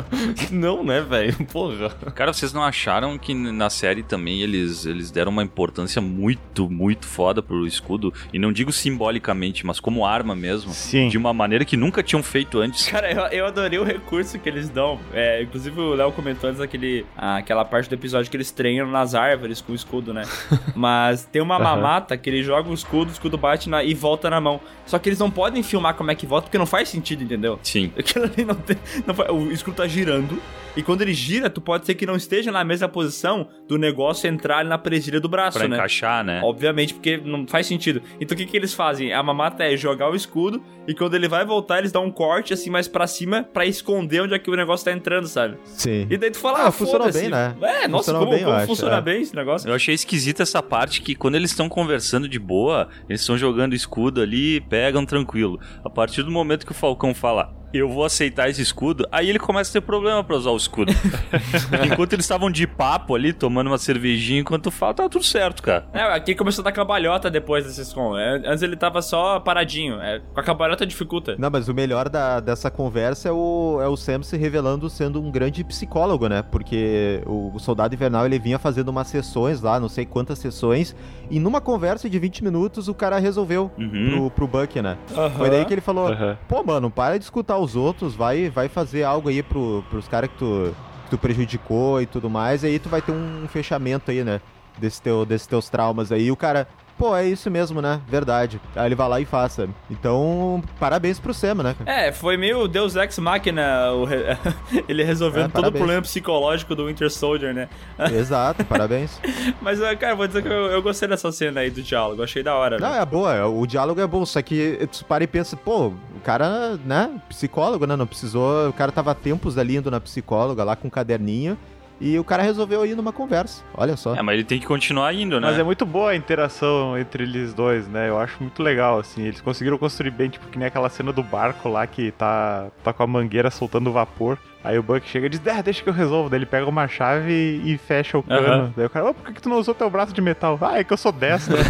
não, né, velho? Porra. Cara, vocês não acharam que na série também eles, eles deram uma importância muito, muito foda pro escudo? E não digo simbolicamente, mas como arma mesmo. Sim. De uma maneira que nunca tinham feito antes. Cara, eu, eu adorei o recurso que eles dão. É, inclusive o Léo comentou antes aquele, ah, aquela parte do episódio que eles treinam nas árvores com o escudo, né? Mas tem uma mamata que ele joga o escudo, o escudo bate na- e volta na mão. Só que eles não podem filmar como é que volta, porque não faz sentido, entendeu? Sim. Aquilo ali não tem. Não faz- o escudo tá girando. E quando ele gira, tu pode ser que não esteja na mesma posição do negócio entrar na presilha do braço, Pra né? encaixar, né? Obviamente, porque não faz sentido. Então o que, que eles fazem? A mamata é jogar o escudo e quando ele vai voltar, eles dão um corte assim mais pra cima pra esconder onde é que o negócio tá entrando, sabe? Sim. E daí tu fala, Ah, ah, funcionou bem, né? É, nossa, Funcionou como, bem, como acho, funciona é. bem esse negócio? Eu achei esquisita essa parte que quando eles estão conversando de boa, eles estão jogando escudo ali, pegam tranquilo. A partir do momento que o Falcão fala, eu vou aceitar esse escudo, aí ele começa a ter problema pra usar o escudo. enquanto eles estavam de papo ali, tomando uma cervejinha, enquanto fala, tá tudo certo, cara. É, aqui começou a dar cambalhota depois desses com. É, Antes ele tava só paradinho. É, com a cambalhota dificulta. Não, mas o melhor da- dessa conversa é o, é o Sam se revelando sendo um grande psicólogo, né? Porque o, o Soldado Invernal ele vinha fazendo umas sessões lá, não sei quantas sessões, e numa conversa de 20 minutos o cara resolveu Uhum. pro, pro Buck, né? Foi daí que ele falou: Aham. pô, mano, para de escutar os outros, vai, vai fazer algo aí pro, pros caras que tu, que tu prejudicou e tudo mais, e aí tu vai ter um fechamento aí, né? Desse teu, desses teus traumas aí. E o cara, pô, é isso mesmo, né? Verdade. Aí ele vai lá e faz, sabe? Então, parabéns pro Sam, né? É, foi meio Deus Ex Machina, re- ele resolvendo É, todo o problema psicológico do Winter Soldier, né? Exato, parabéns. Mas, eh, cara, vou dizer que eu, eu gostei dessa cena aí do diálogo, achei da hora. Não, velho. é boa, o diálogo é bom, só que tu para e pensa, pô, o cara, né, psicólogo, né, não precisou, o cara tava tempos ali indo na psicóloga lá com um caderninho, e o cara resolveu ir numa conversa, olha só. É, mas ele tem que continuar indo, né? Mas é muito boa a interação entre eles dois, né? Eu acho muito legal, assim. Eles conseguiram construir bem, tipo, que nem aquela cena do barco lá que tá, tá com a mangueira soltando vapor. Aí o Buck chega e diz, ah, deixa que eu resolvo. Daí ele pega uma chave e, fecha o cano. Aham. Daí o cara, ô, por que, que tu não usou teu braço de metal? Ah, é que eu sou destro.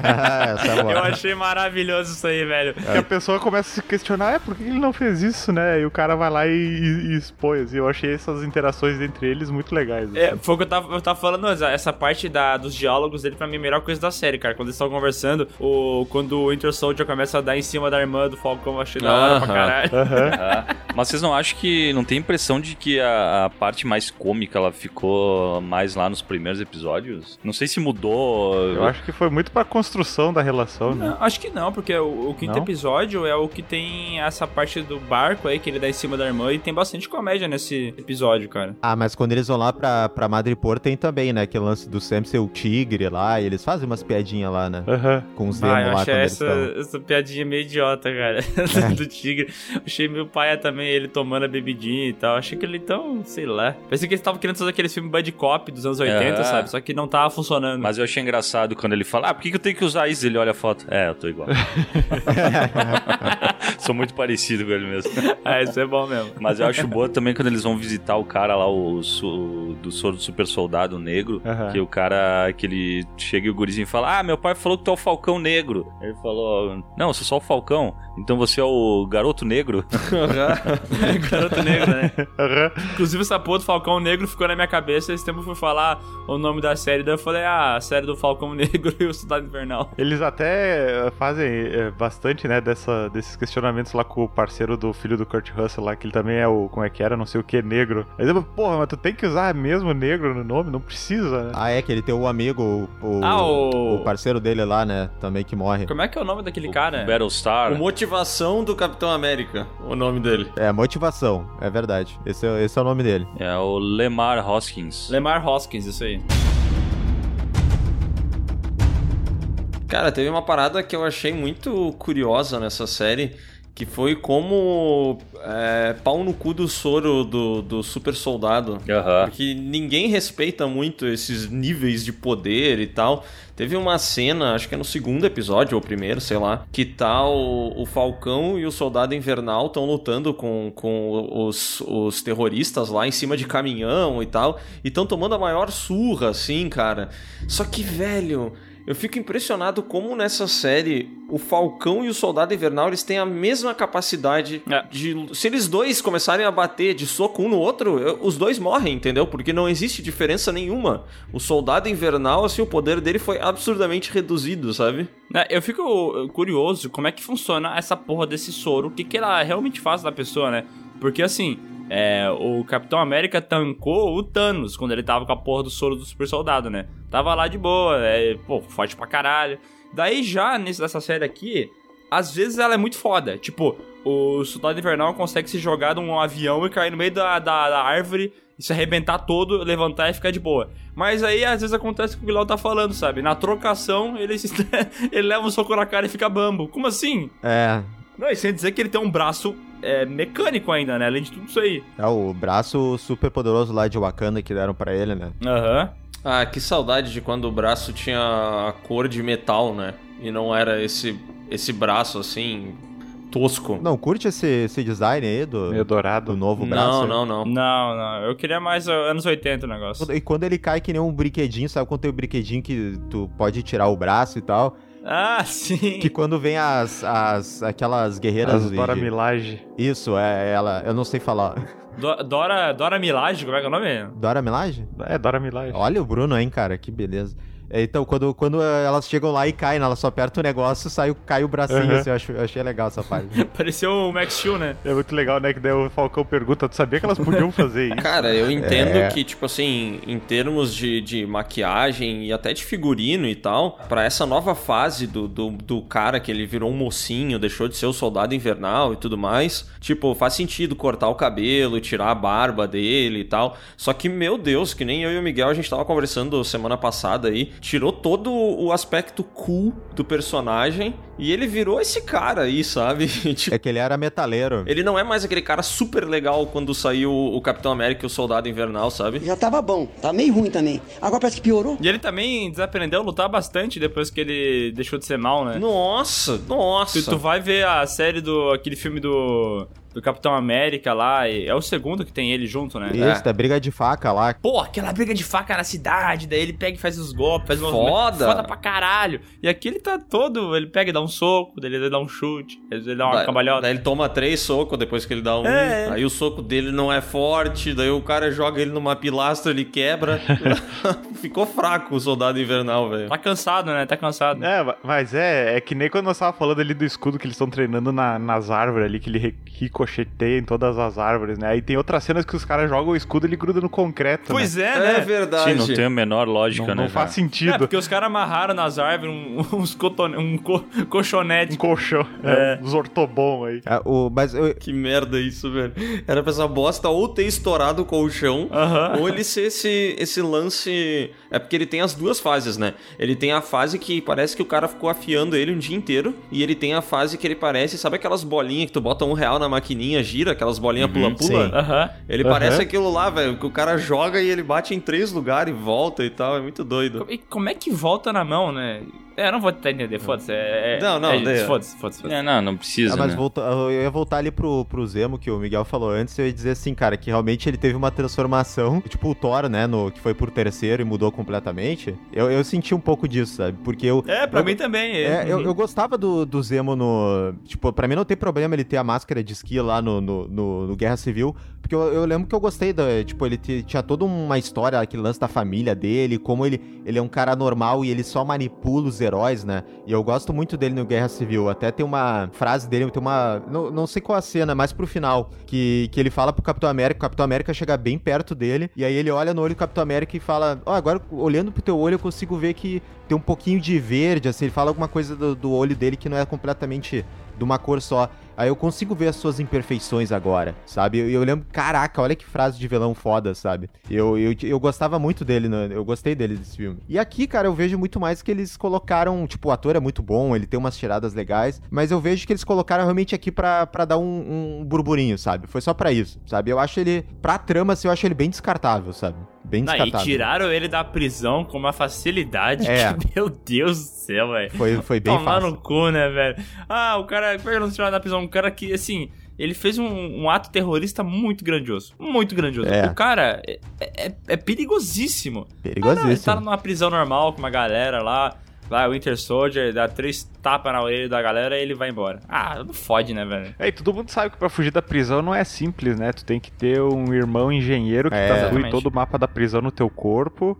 É boa. Eu achei maravilhoso isso aí, velho. E a pessoa começa a se questionar, é, por que ele não fez isso, né? E o cara vai lá e, e- e expõe, assim. Eu achei essas interações entre eles muito legais. assim. É, foi o que eu tava, eu tava falando, essa parte da, dos diálogos dele, pra mim, é a melhor coisa da série, cara. Quando eles estão conversando, o, quando o Winter Soldier começa a dar em cima da irmã do Falcão, eu achei da hora pra caralho. Ah, mas vocês não acham que não tem impressão de que a, a parte mais cômica ela ficou mais lá nos primeiros episódios? Não sei se mudou. Eu acho que foi muito pra construção da relação, né? Não, acho que não, porque o, o quinto Não? episódio é o que tem essa parte do barco aí, que ele dá em cima da irmã, e tem bastante comédia nesse episódio, cara. Ah, mas quando eles vão lá pra, pra Madripoor tem também, né, aquele lance do Sam ser o tigre lá, e eles fazem umas piadinhas lá, né, Aham. com os demos Ah, eu lá achei quando essa, essa piadinha meio idiota, cara. do tigre. Achei meio paia também, ele tomando a bebidinha e tal. Achei que ele tão, sei lá. Pensei que eles estavam querendo fazer aqueles filmes Bud Cop dos anos 80, É. sabe? Só que não tava funcionando. Mas eu achei engraçado quando ele fala, ah, por que, que eu tenho que usar isso? Ele olha a foto. É, eu tô igual. Sou muito parecido com ele mesmo. Ah, isso é bom mesmo. Mas eu acho boa também quando eles vão visitar o cara lá, o, su- do soro do super soldado negro. Que o cara, que ele chega e o gurizinho fala: Ah, meu pai falou que tu é o Falcão Negro. Ele falou: Não, eu sou só o Falcão. Então você é o garoto negro. Garoto negro, né? Aham. Inclusive, essa porra do Falcão Negro ficou na minha cabeça. Esse tempo eu fui falar o nome da série. Daí eu falei, ah, a série do Falcão Negro e o Cidade Invernal. Eles até eh, fazem eh, bastante, né, dessa, desses questionamentos lá com o parceiro do filho do Kurt Russell lá, que ele também é o, como é que era, não sei o que, negro. Aí eu, porra, mas tu tem que usar mesmo negro no nome? Não precisa, né? Ah, é, que ele tem o amigo, o, Ah, o- o parceiro dele lá, né, também que morre. Como é que é o nome daquele cara? Battlestar. O Motivação do Capitão América, o nome dele. É, motivação, é verdade. Esse é, esse é o nome dele. É o Lemar Hoskins. Lemar Hoskins, isso aí. Cara, teve uma parada que eu achei muito curiosa nessa série, que foi como é, pau no cu do soro do, do super soldado. Aham. Porque ninguém respeita muito esses níveis de poder e tal. Teve uma cena, acho que é no segundo episódio, ou primeiro, sei lá, que tá o, o Falcão e o Soldado Invernal estão lutando com, com os, os terroristas lá em cima de caminhão e tal, e estão tomando a maior surra, assim, cara. Só que, velho, eu fico impressionado como nessa série o Falcão e o Soldado Invernal eles têm a mesma capacidade É. de. Se eles dois começarem a bater de soco um no outro, os dois morrem, entendeu? Porque não existe diferença nenhuma. O Soldado Invernal, assim, o poder dele foi absurdamente reduzido, sabe? É, Eu fico curioso como é que funciona essa porra desse soro. O que, que ela realmente faz da pessoa, né? Porque assim, é, o Capitão América tancou o Thanos quando ele tava com a porra do soro do super soldado, né? Tava lá de boa, é, pô, forte pra caralho. Daí já nesse, nessa série aqui, às vezes ela é muito foda. Tipo, o Soldado Invernal consegue se jogar de um avião e cair no meio da, da, da árvore e se arrebentar todo, levantar e ficar de boa. Mas aí às vezes acontece o que o Guilherme tá falando, sabe? Na trocação, ele, se- ele leva um soco na cara e fica bambo. Como assim? É, Não, e sem dizer que ele tem um braço é, mecânico ainda, né? Além de tudo isso aí. é o braço super poderoso lá de Wakanda que deram pra ele, né. Aham. Ah, que saudade de quando o braço tinha a cor de metal, né? E não era esse, esse braço assim, tosco. Não, curte esse, esse design aí do, Meio dourado. do novo braço? Não, aí? não, não. Não, não. Eu queria mais anos 80 o negócio. E quando ele cai que nem um brinquedinho, sabe quando tem o brinquedinho que tu pode tirar o braço e tal? Ah, sim. Que quando vem as, as aquelas guerreiras... As de- Dora Milaje. Isso, é ela, eu não sei falar. Do- Dora, Dora Milaje, como é que é o nome? Dora Milaje? É, Dora Milaje. Olha o Bruno, hein, cara, que beleza. É, Então, quando, quando elas chegam lá e caem, né, ela só aperta o negócio, sai, o- cai o bracinho, Uhum. assim, eu, acho- eu achei legal essa parte. Pareceu o Max Steel, né? É muito legal, né? Que daí o Falcão pergunta, tu sabia que elas podiam fazer isso? Cara, eu entendo É. que, tipo assim, em termos de, de maquiagem e até de figurino e tal, pra essa nova fase do, do, do cara que ele virou um mocinho, deixou de ser o soldado invernal e tudo mais, tipo, faz sentido cortar o cabelo, tirar a barba dele e tal. Só que, meu Deus, que nem eu e o Miguel a gente tava conversando semana passada aí, tirou todo o aspecto cool do personagem e ele virou esse cara aí, sabe? tipo, É que ele era metaleiro. ele não é mais aquele cara super legal quando saiu o Capitão América e o Soldado Invernal, sabe? Já tava bom, tá meio ruim também. Agora parece que piorou. E ele também desaprendeu a lutar bastante depois que ele deixou de ser mal, né? Nossa, nossa. Tu, tu vai ver a série do. aquele filme do. Do Capitão América lá, e é o segundo que tem ele junto, né? Isso, da briga de faca lá. Pô, aquela briga de faca na cidade, daí ele pega e faz os golpes, faz uma Foda. foda pra caralho. E aqui ele tá todo, ele pega e dá um soco, daí ele dá um chute, ele dá uma Da- cambalhota. Daí ele toma três socos depois que ele dá um. É, é. Aí o soco dele não é forte, daí o cara joga ele numa pilastra, ele quebra. Ficou fraco o soldado invernal, velho. Tá cansado, né? Tá cansado. É, ma- mas é, é que nem quando nós tava falando ali do escudo que eles estão treinando na- nas árvores ali, que ele re- ricocheteia em todas as árvores, né? Aí tem outras cenas que os caras jogam o escudo e ele gruda no concreto. Pois né? é, né? É verdade. Sim, não tem a menor lógica, Não, né? não faz cara? sentido. É, porque os caras amarraram nas árvores um- uns cotone, um co- colchonete. Um colchão. É. Os ortobom aí. Ah, o, mas eu, Que merda isso, velho. Era pra essa bosta ou ter estourado o colchão, Aham. ou ele ser esse, esse lance. É porque ele tem as duas fases, né? Ele tem a fase que parece que o cara ficou afiando ele um dia inteiro, e ele tem a fase que ele parece, sabe aquelas bolinhas que tu bota um real na maquininha, gira, aquelas bolinhas pula-pula? sim. Aham. Ele Uhum. parece aquilo lá, velho, que o cara joga e ele bate em três lugares e volta e tal, é muito doido. E como é que volta na mão, né? É, eu não vou tentar entender, foda-se. É, é- Não, não, é, Foda-se, foda-se. foda-se. É, não, não precisa, Ah, mas né? volta- eu ia voltar ali pro, pro Zemo, que o Miguel falou antes, eu ia dizer assim, cara, que realmente ele teve uma transformação, tipo o Thor, né, no, que foi por terceiro e mudou completamente. Eu, eu senti um pouco disso, sabe? Porque eu... É, pra eu- mim também. É, eu, Uhum. eu gostava do, do Zemo no. Tipo, pra mim não tem problema ele ter a máscara de esqui lá no, no, no- no Guerra Civil. Porque eu, eu lembro que eu gostei da. Tipo, ele ti- tinha toda uma história, aquele lance da família dele, como ele, ele é um cara normal e ele só manipula os heróis, né? E eu gosto muito dele no Guerra Civil. Até tem uma frase dele, tem uma. Não, não sei qual a cena, mas pro final. Que, que ele fala pro Capitão América, o Capitão América chega bem perto dele. E aí ele olha no olho do Capitão América e fala: Ó, agora olhando pro teu olho eu consigo ver que tem um pouquinho de verde, assim, ele fala alguma coisa do, do olho dele que não é completamente de uma cor só. Aí eu consigo ver as suas imperfeições agora, sabe? Eu, eu lembro, caraca, olha que frase de vilão foda, sabe? Eu, eu, eu gostava muito dele, né? eu gostei dele desse filme. E aqui, cara, eu vejo muito mais que eles colocaram, tipo, o ator é muito bom, ele tem umas tiradas legais, mas eu vejo que eles colocaram realmente aqui pra dar um, um burburinho, sabe? Foi só pra isso, sabe? Eu acho ele, pra trama, assim, eu acho ele bem descartável, sabe? Bem Não, e tiraram ele da prisão com uma facilidade É. que, meu Deus do céu, velho. Foi, foi bem Tomar fácil. no cu, né, velho? Ah, o cara, como é que não tiraram da prisão? Um cara que, assim, ele fez um, um ato terrorista muito grandioso. Muito grandioso. É. O cara é, é, é perigosíssimo. Ah, não, ele Perigosíssimo. tá numa prisão normal com uma galera lá. Lá, o Winter Soldier dá três tapas na orelha da galera e ele vai embora. Ah, não fode, né, velho? É, e todo mundo sabe que pra fugir da prisão não é simples, né? Tu tem que ter um irmão engenheiro que É. tatue Exatamente. todo o mapa da prisão no teu corpo.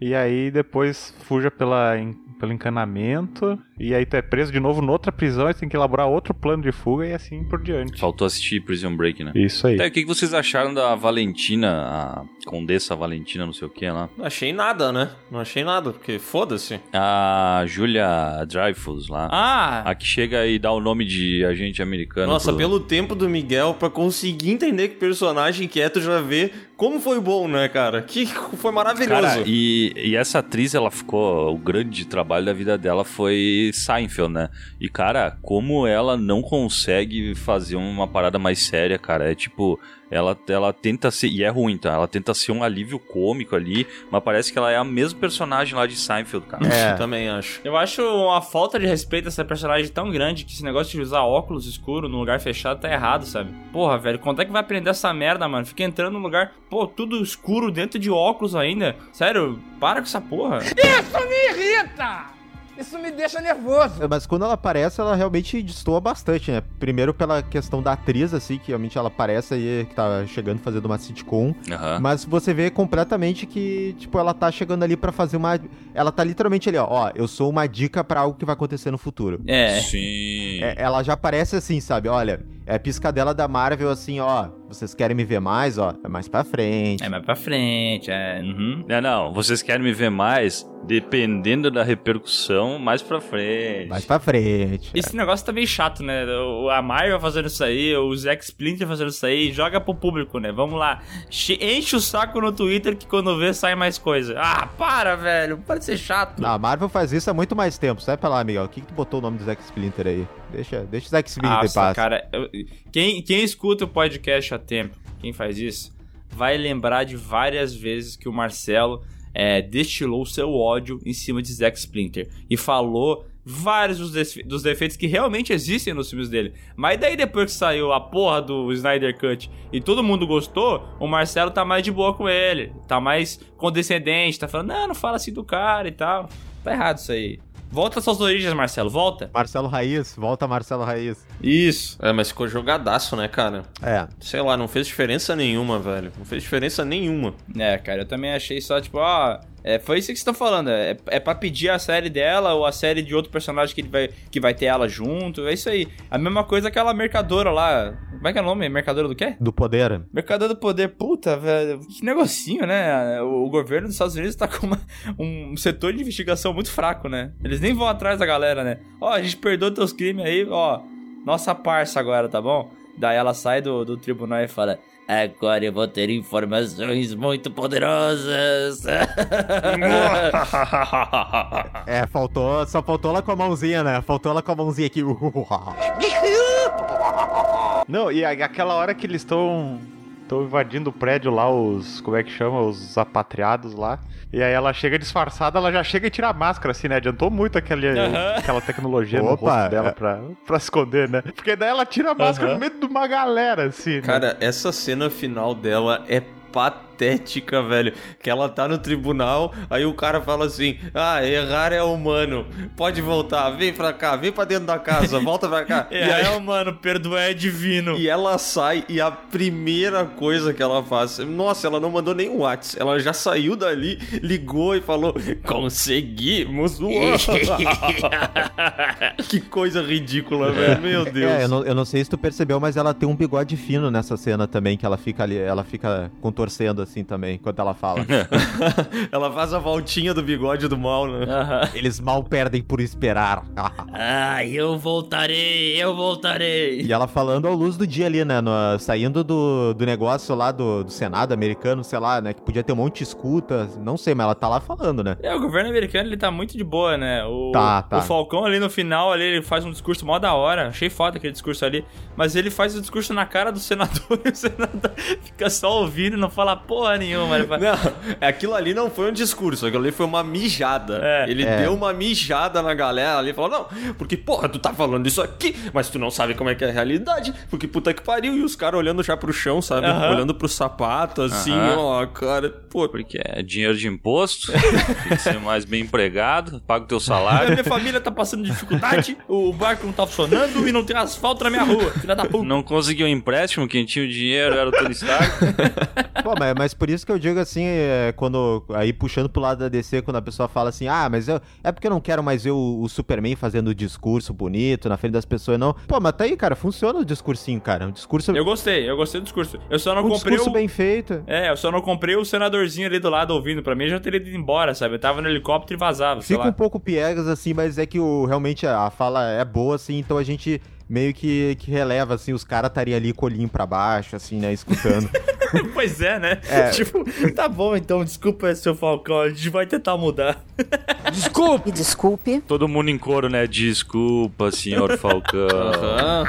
E aí depois fuja pela, en- pelo encanamento. E aí tu é preso de novo noutra prisão e tu tem que elaborar outro plano de fuga e assim por diante. Faltou assistir Prison Break, né? Isso aí. Tá, e o que que vocês acharam da Valentina, a Condessa Valentina, não sei o que lá? Não achei nada, né? Não achei nada, porque foda-se. A Julia Dreyfus lá. Ah, A que chega e dá o nome de agente americano. Nossa, pro- pelo tempo do Miguel, pra conseguir entender que personagem que é, tu já vê como foi bom, né, cara? Que foi maravilhoso. Cara, e, e essa atriz, ela ficou. O grande trabalho da vida dela foi Seinfeld, né? E, cara, como ela não consegue fazer uma parada mais séria, cara. É tipo. Ela, ela tenta ser. E é ruim, tá? Ela tenta ser um alívio cômico ali, mas parece que ela é a mesma personagem lá de Seinfeld, cara. É. Também acho. eu acho uma falta de respeito a essa personagem tão grande que esse negócio de usar óculos escuros num lugar fechado tá errado, sabe? Porra, velho, quando é que vai aprender essa merda, mano? Fica entrando num lugar, pô, tudo escuro dentro de óculos ainda. Sério, para com essa porra. Isso me irrita! Isso me deixa nervoso. É, Mas quando ela aparece, ela realmente destoa bastante, né? Primeiro pela questão da atriz, assim, que realmente ela aparece aí, que tá chegando fazendo uma sitcom. Aham. Mas você vê completamente que, tipo, ela tá chegando ali pra fazer uma. Ela tá literalmente ali, ó. Ó, eu sou uma dica pra algo que vai acontecer no futuro. É. Sim. É, ela já aparece assim, sabe? Olha, é a piscadela da Marvel assim, ó. Vocês querem me ver mais, ó? É mais pra frente. É mais pra frente, é. Uhum. Não, não, vocês querem me ver mais? Dependendo da repercussão, mais pra frente. Mais pra frente. Esse negócio tá meio chato, né? A Marvel fazendo isso aí, o Zack Splinter fazendo isso aí, joga pro público, né? Vamos lá. Che- Enche o saco no Twitter que quando vê sai mais coisa. Ah, para, velho. Para de ser chato. A Marvel faz isso há muito mais tempo. Sai pra lá, Miguel. O que, que tu botou o nome do Zack Splinter aí? Deixa, deixa o Zack em Nossa, cara, eu- quem, quem escuta o podcast há tempo, quem faz isso, vai lembrar de várias vezes que o Marcelo é, destilou seu ódio em cima de Zack Splinter e falou vários dos, desfe- dos defeitos que realmente existem nos filmes dele. Mas daí depois que saiu a porra do Snyder Cut e todo mundo gostou, o Marcelo tá mais de boa com ele, tá mais condescendente, tá falando, não, não fala assim do cara e tal. Tá errado isso aí. Volta às suas origens, Marcelo, volta. Marcelo Raiz, volta Marcelo Raiz. Isso. É, mas ficou jogadaço, né, cara? É. Sei lá, não fez diferença nenhuma, velho. Não fez diferença nenhuma. É, cara, eu também achei só, tipo, ó. É, foi isso que vocês estão falando. É, é pra pedir a série dela ou a série de outro personagem que, ele vai, que vai ter ela junto. É isso aí. A mesma coisa aquela mercadora lá. Como é que é o nome? Mercadora do quê? Do poder. Mercadora do poder. Puta, velho. Que negocinho, né? O, o governo dos Estados Unidos tá com uma- um setor de investigação muito fraco, né? Eles nem vão atrás da galera, né? Ó, a gente perdoa teus crimes aí, ó. Nossa parça agora, tá bom? Daí ela sai do, do tribunal e fala. Agora eu vou ter informações muito poderosas. É, faltou, só faltou ela com a mãozinha, né? Faltou ela com a mãozinha aqui. Não, e aquela hora que eles estão estão invadindo o prédio lá, os. Como é que chama? Os apatriados lá. E aí ela chega disfarçada, ela já chega e tira a máscara, assim, né? Adiantou muito aquele, aquela tecnologia no Opa, rosto dela é. pra, pra esconder, né? Porque daí ela tira a máscara no meio de uma galera, assim. né? Cara, essa cena final dela é patética, velho. Que ela tá no tribunal, aí o cara fala assim: Ah, errar é humano. Pode voltar, vem pra cá, vem pra dentro da casa, volta pra cá. É, e, aí, mano, perdoar é divino. e ela sai e a primeira coisa que ela faz, nossa, ela não mandou nem um WhatsApp. Ela já saiu dali, ligou e falou: Conseguimos! Uau." que coisa ridícula, velho. Meu Deus. É, eu não, eu não sei se tu percebeu, mas ela tem um bigode fino nessa cena também, que ela fica ali, ela fica contorcendo assim também, enquanto ela fala. Ela faz a voltinha do bigode do mal, né? Eles mal perdem por esperar. Ah, eu voltarei, eu voltarei. E ela falando ao luz do dia ali, né? no- saindo do, do negócio lá do, do Senado americano, sei lá, né? Que podia ter um monte de escuta. Não sei, mas ela tá lá falando, né? É, o governo americano, ele tá muito de boa, né? O, Tá, tá. o Falcão ali no final, ali, ele faz um discurso mó da hora. Achei foda aquele discurso ali. Mas ele faz o discurso na cara do senador e o senador fica só ouvindo e não fala porra nenhuma. Ele fala, Não, aquilo ali não foi um discurso, aquilo ali foi uma mijada. É. Ele É. deu uma mijada na galera ali e falou: Não, porque porra, tu tá falando isso aqui, mas tu não sabe como é que é a realidade, porque puta que pariu. E os caras olhando já pro chão, sabe? Aham. Olhando pro sapato, assim, Aham. ó, cara, pô. Porque é dinheiro de imposto, tem que ser mais bem empregado, paga o teu "A salário. minha família tá passando dificuldade, o barco não tá funcionando e não tem asfalto na minha rua. Filha da puta. Não conseguiu um empréstimo, quem tinha o dinheiro era o Tony Stark. Pô, mas, mas por isso que eu digo assim, é, quando. Aí puxando pro lado da DC, quando a pessoa fala assim, ah, mas eu, é porque eu não quero mais ver o, o Superman fazendo o discurso bonito na frente das pessoas, não. Pô, mas tá aí, cara, funciona o discursinho, cara. Um discurso. Eu gostei, eu gostei do discurso. Eu só não um comprei discurso o... bem feito. É, eu só não comprei o senadorzinho ali do lado ouvindo. Pra mim, eu já teria ido embora, sabe? Eu tava no helicóptero e vazava, Fica um pouco piegas, assim, mas é que o, realmente a fala é boa, assim, então a gente meio que, que releva, assim, os caras estariam ali com o olhinho pra baixo, assim, né, escutando. Pois é, né? É. Tipo, tá bom então, desculpa, seu Falcão, a gente vai tentar mudar. Desculpe. Desculpe. Todo mundo em coro, né? Desculpa, senhor Falcão. Aham.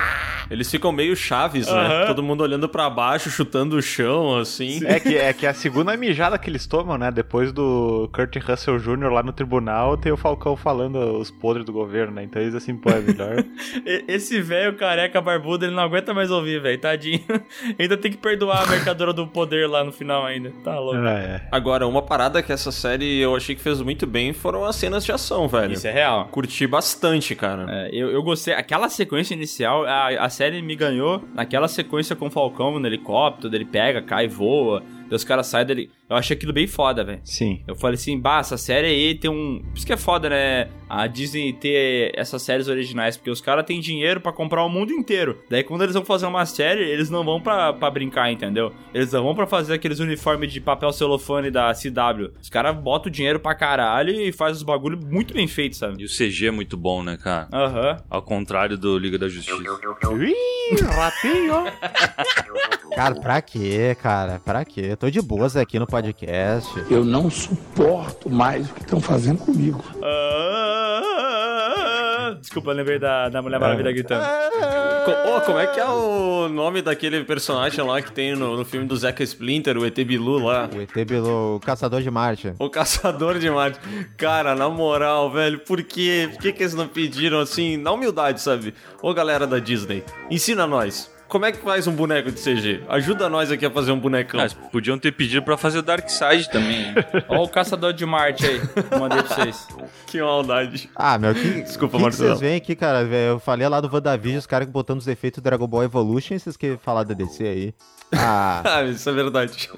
Eles ficam meio chaves, né? Aham. Todo mundo olhando pra baixo, chutando o chão, assim. É que, é que a segunda mijada que eles tomam, né? Depois do Kurt Russell Jr. lá no tribunal, tem o Falcão falando os podres do governo, né? Então eles assim, pô, é melhor. Esse velho careca barbudo, ele não aguenta mais ouvir, velho, tadinho. Ainda tem que perdoar a mercadora do poder lá no final ainda. Tá louco. É. Agora, uma parada que essa série eu achei que fez muito bem foram as cenas de ação, velho. Isso é real. Curti bastante, cara. É, eu, eu gostei. Aquela sequência inicial, a, a série me ganhou naquela sequência com o Falcão no helicóptero, ele pega, cai, voa. Daí os caras saem dele. Eu achei aquilo bem foda, velho. Sim. Eu falei assim, bah, essa série aí tem um. Por isso que é foda, né? A Disney ter essas séries originais, porque os caras têm dinheiro pra comprar o mundo inteiro. Daí quando eles vão fazer uma série, eles não vão pra, pra brincar, entendeu? Eles não vão pra fazer aqueles uniformes de papel celofane da CW. Os caras botam o dinheiro pra caralho e faz os bagulho muito bem feito, sabe? E o CG é muito bom, né, cara? Aham. Ao contrário do Liga da Justiça. Ih, ratinho! Cara, pra quê, cara? Pra quê? Tô de boas aqui no podcast. Eu não suporto mais o que estão fazendo comigo. Ah, Desculpa, eu lembrei da, da Mulher Maravilha gritando. Co- Ô, como é que é o nome daquele personagem lá que tem no, no filme do Zeca Splinter, o ET Bilu lá? O ET Bilu, o Caçador de Marte. O Caçador de Marte. Cara, na moral, velho, por quê? Por que, que eles não pediram assim, na humildade, sabe? Ô galera da Disney, ensina nós. Como é que faz um boneco de CG? Ajuda nós aqui a fazer um bonecão. Mas podiam ter pedido pra fazer o Dark Side também. Ó o Caçador de Marte aí. Mandei pra vocês. Que maldade. Ah, meu, que, Desculpa, que que Marcelo. vocês veem aqui, cara? Eu falei lá do WandaVision, os caras botando os efeitos do Dragon Ball Evolution, e vocês querem falar da DC aí? Ah, Ah, isso é verdade.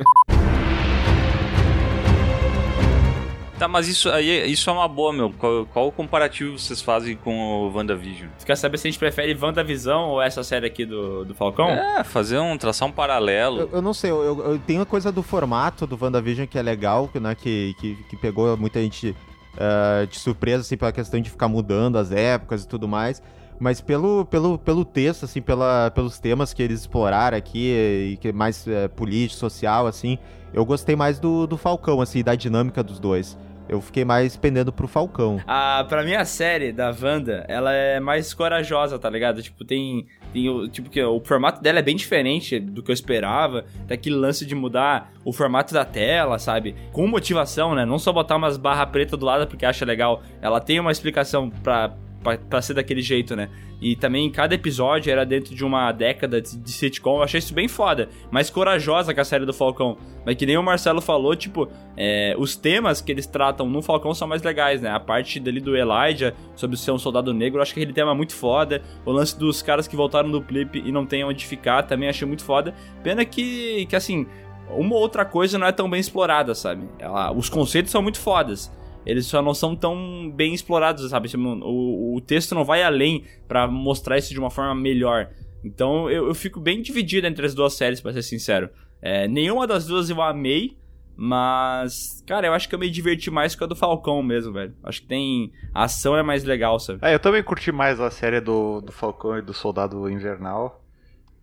Tá, mas isso aí isso é uma boa, meu. Qual, qual o comparativo vocês fazem com o WandaVision? Você quer saber se a gente prefere WandaVisão ou essa série aqui do, do Falcão? É, fazer um, traçar um paralelo. eu, eu não sei, eu, eu, eu tenho a coisa do formato do WandaVision que é legal, que, né, que, que, que pegou muita gente ah, de surpresa, assim, pela questão de ficar mudando as épocas e tudo mais. Mas pelo, pelo, pelo texto, assim, pela, pelos temas que eles exploraram aqui, e que é mais é, político, social, assim, eu gostei mais do, do Falcão, assim, da dinâmica dos dois. Eu fiquei mais pendendo pro Falcão. A, pra mim, a série da Wanda, ela é mais corajosa, tá ligado? Tipo, tem. tem tipo, que o formato dela é bem diferente do que eu esperava. Tem aquele lance de mudar o formato da tela, sabe? Com motivação, né? Não só botar umas barras pretas do lado porque acha legal. Ela tem uma explicação pra, pra ser daquele jeito, né? E também cada episódio era dentro de uma década de, de sitcom. Eu achei isso bem foda. Mais corajosa que a série do Falcão. Mas que nem o Marcelo falou, tipo, é, os temas que eles tratam no Falcão são mais legais, né? A parte dali do Elijah sobre ser um soldado negro, eu acho que aquele tema é muito foda. O lance dos caras que voltaram do clipe e não tem onde ficar, também achei muito foda. Pena que, que assim, uma ou outra coisa não é tão bem explorada, sabe? Ela- os conceitos são muito fodas. Eles só não são tão bem explorados, sabe? Tipo, O, o texto não vai além pra mostrar isso de uma forma melhor. Então eu, eu fico bem dividido entre as duas séries, pra ser sincero. É, nenhuma das duas eu amei, mas, cara, eu acho que eu me diverti mais com a do Falcão mesmo, velho. Acho que tem. A ação é mais legal, sabe? É, eu também curti mais a série do, do Falcão e do Soldado Invernal.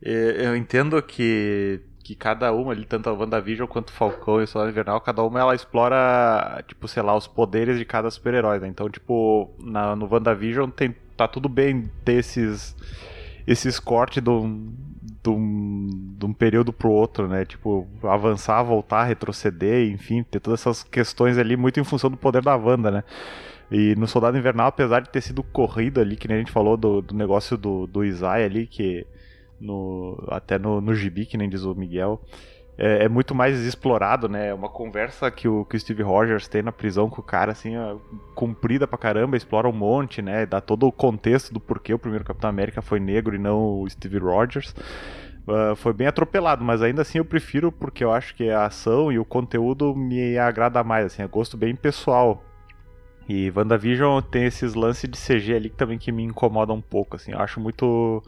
Eu entendo que, que cada uma ali, tanto a WandaVision quanto o Falcão e o Soldado Invernal, cada uma ela explora, tipo, sei lá, os poderes de cada super-herói, né? Então, tipo, na, no WandaVision tem, tá tudo bem ter esses, esses cortes de um, de, um, de um período pro outro, né? Tipo, avançar, voltar, retroceder, enfim, ter todas essas questões ali muito em função do poder da Wanda, né? E no Soldado Invernal, apesar de ter sido corrido ali, que nem a gente falou do, do negócio do, do Isaiah ali, que no, até no, no gibi, que nem diz o Miguel, é, é muito mais explorado, né? É uma conversa que o, que o Steve Rogers tem na prisão com o cara, assim, ó, comprida pra caramba, explora um monte, né? Dá todo o contexto do porquê o primeiro Capitão América foi negro e não o Steve Rogers. Uh, foi bem atropelado, mas ainda assim eu prefiro porque eu acho que a ação e o conteúdo me agrada mais, assim, é gosto bem pessoal. E WandaVision tem esses lances de CG ali que também que me incomodam um pouco, assim, eu acho muito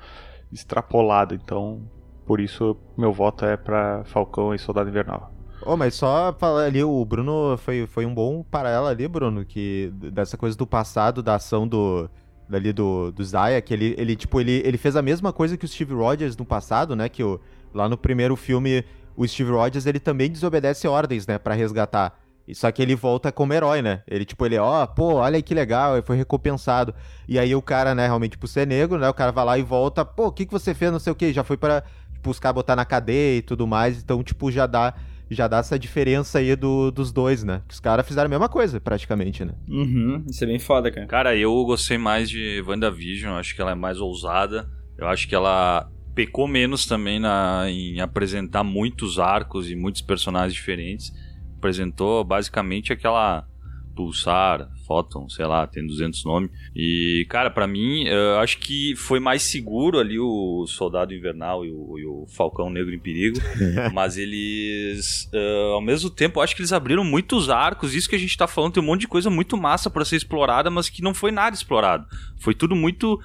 extrapolado, então por isso meu voto é pra Falcão e Soldado Invernal. Ô, mas só falar ali, o Bruno foi, foi um bom paralelo ali, Bruno, que dessa coisa do passado, da ação do dali do, do Zaya, que ele, ele tipo, ele, ele fez a mesma coisa que o Steve Rogers no passado, né, que o, lá no primeiro filme, o Steve Rogers, ele também desobedece ordens, né, pra resgatar. E Só que ele volta como herói, né? Ele, tipo, ele, ó, pô, olha aí que legal, ele foi recompensado. E aí o cara, né, realmente, por ser negro, né, o cara vai lá e volta, pô, o que, que você fez, não sei o que, já foi pra, tipo, os caras botar na cadeia e tudo mais, então, tipo, já dá já dá essa diferença aí do, dos dois, né? Que os caras fizeram a mesma coisa, praticamente, né? Uhum, isso é bem foda, cara. Cara, eu gostei mais de WandaVision, acho que ela é mais ousada. Eu acho que ela pecou menos também na, em apresentar muitos arcos e muitos personagens diferentes. Apresentou basicamente aquela Pulsar, Photon, sei lá, tem 200 nomes. E, cara, para mim, eu acho que foi mais seguro ali o Soldado Invernal e o, e o Falcão Negro em Perigo. mas eles, uh, ao mesmo tempo, eu acho que eles abriram muitos arcos. Isso que a gente tá falando, tem um monte de coisa muito massa para ser explorada, mas que não foi nada explorado. Foi tudo muito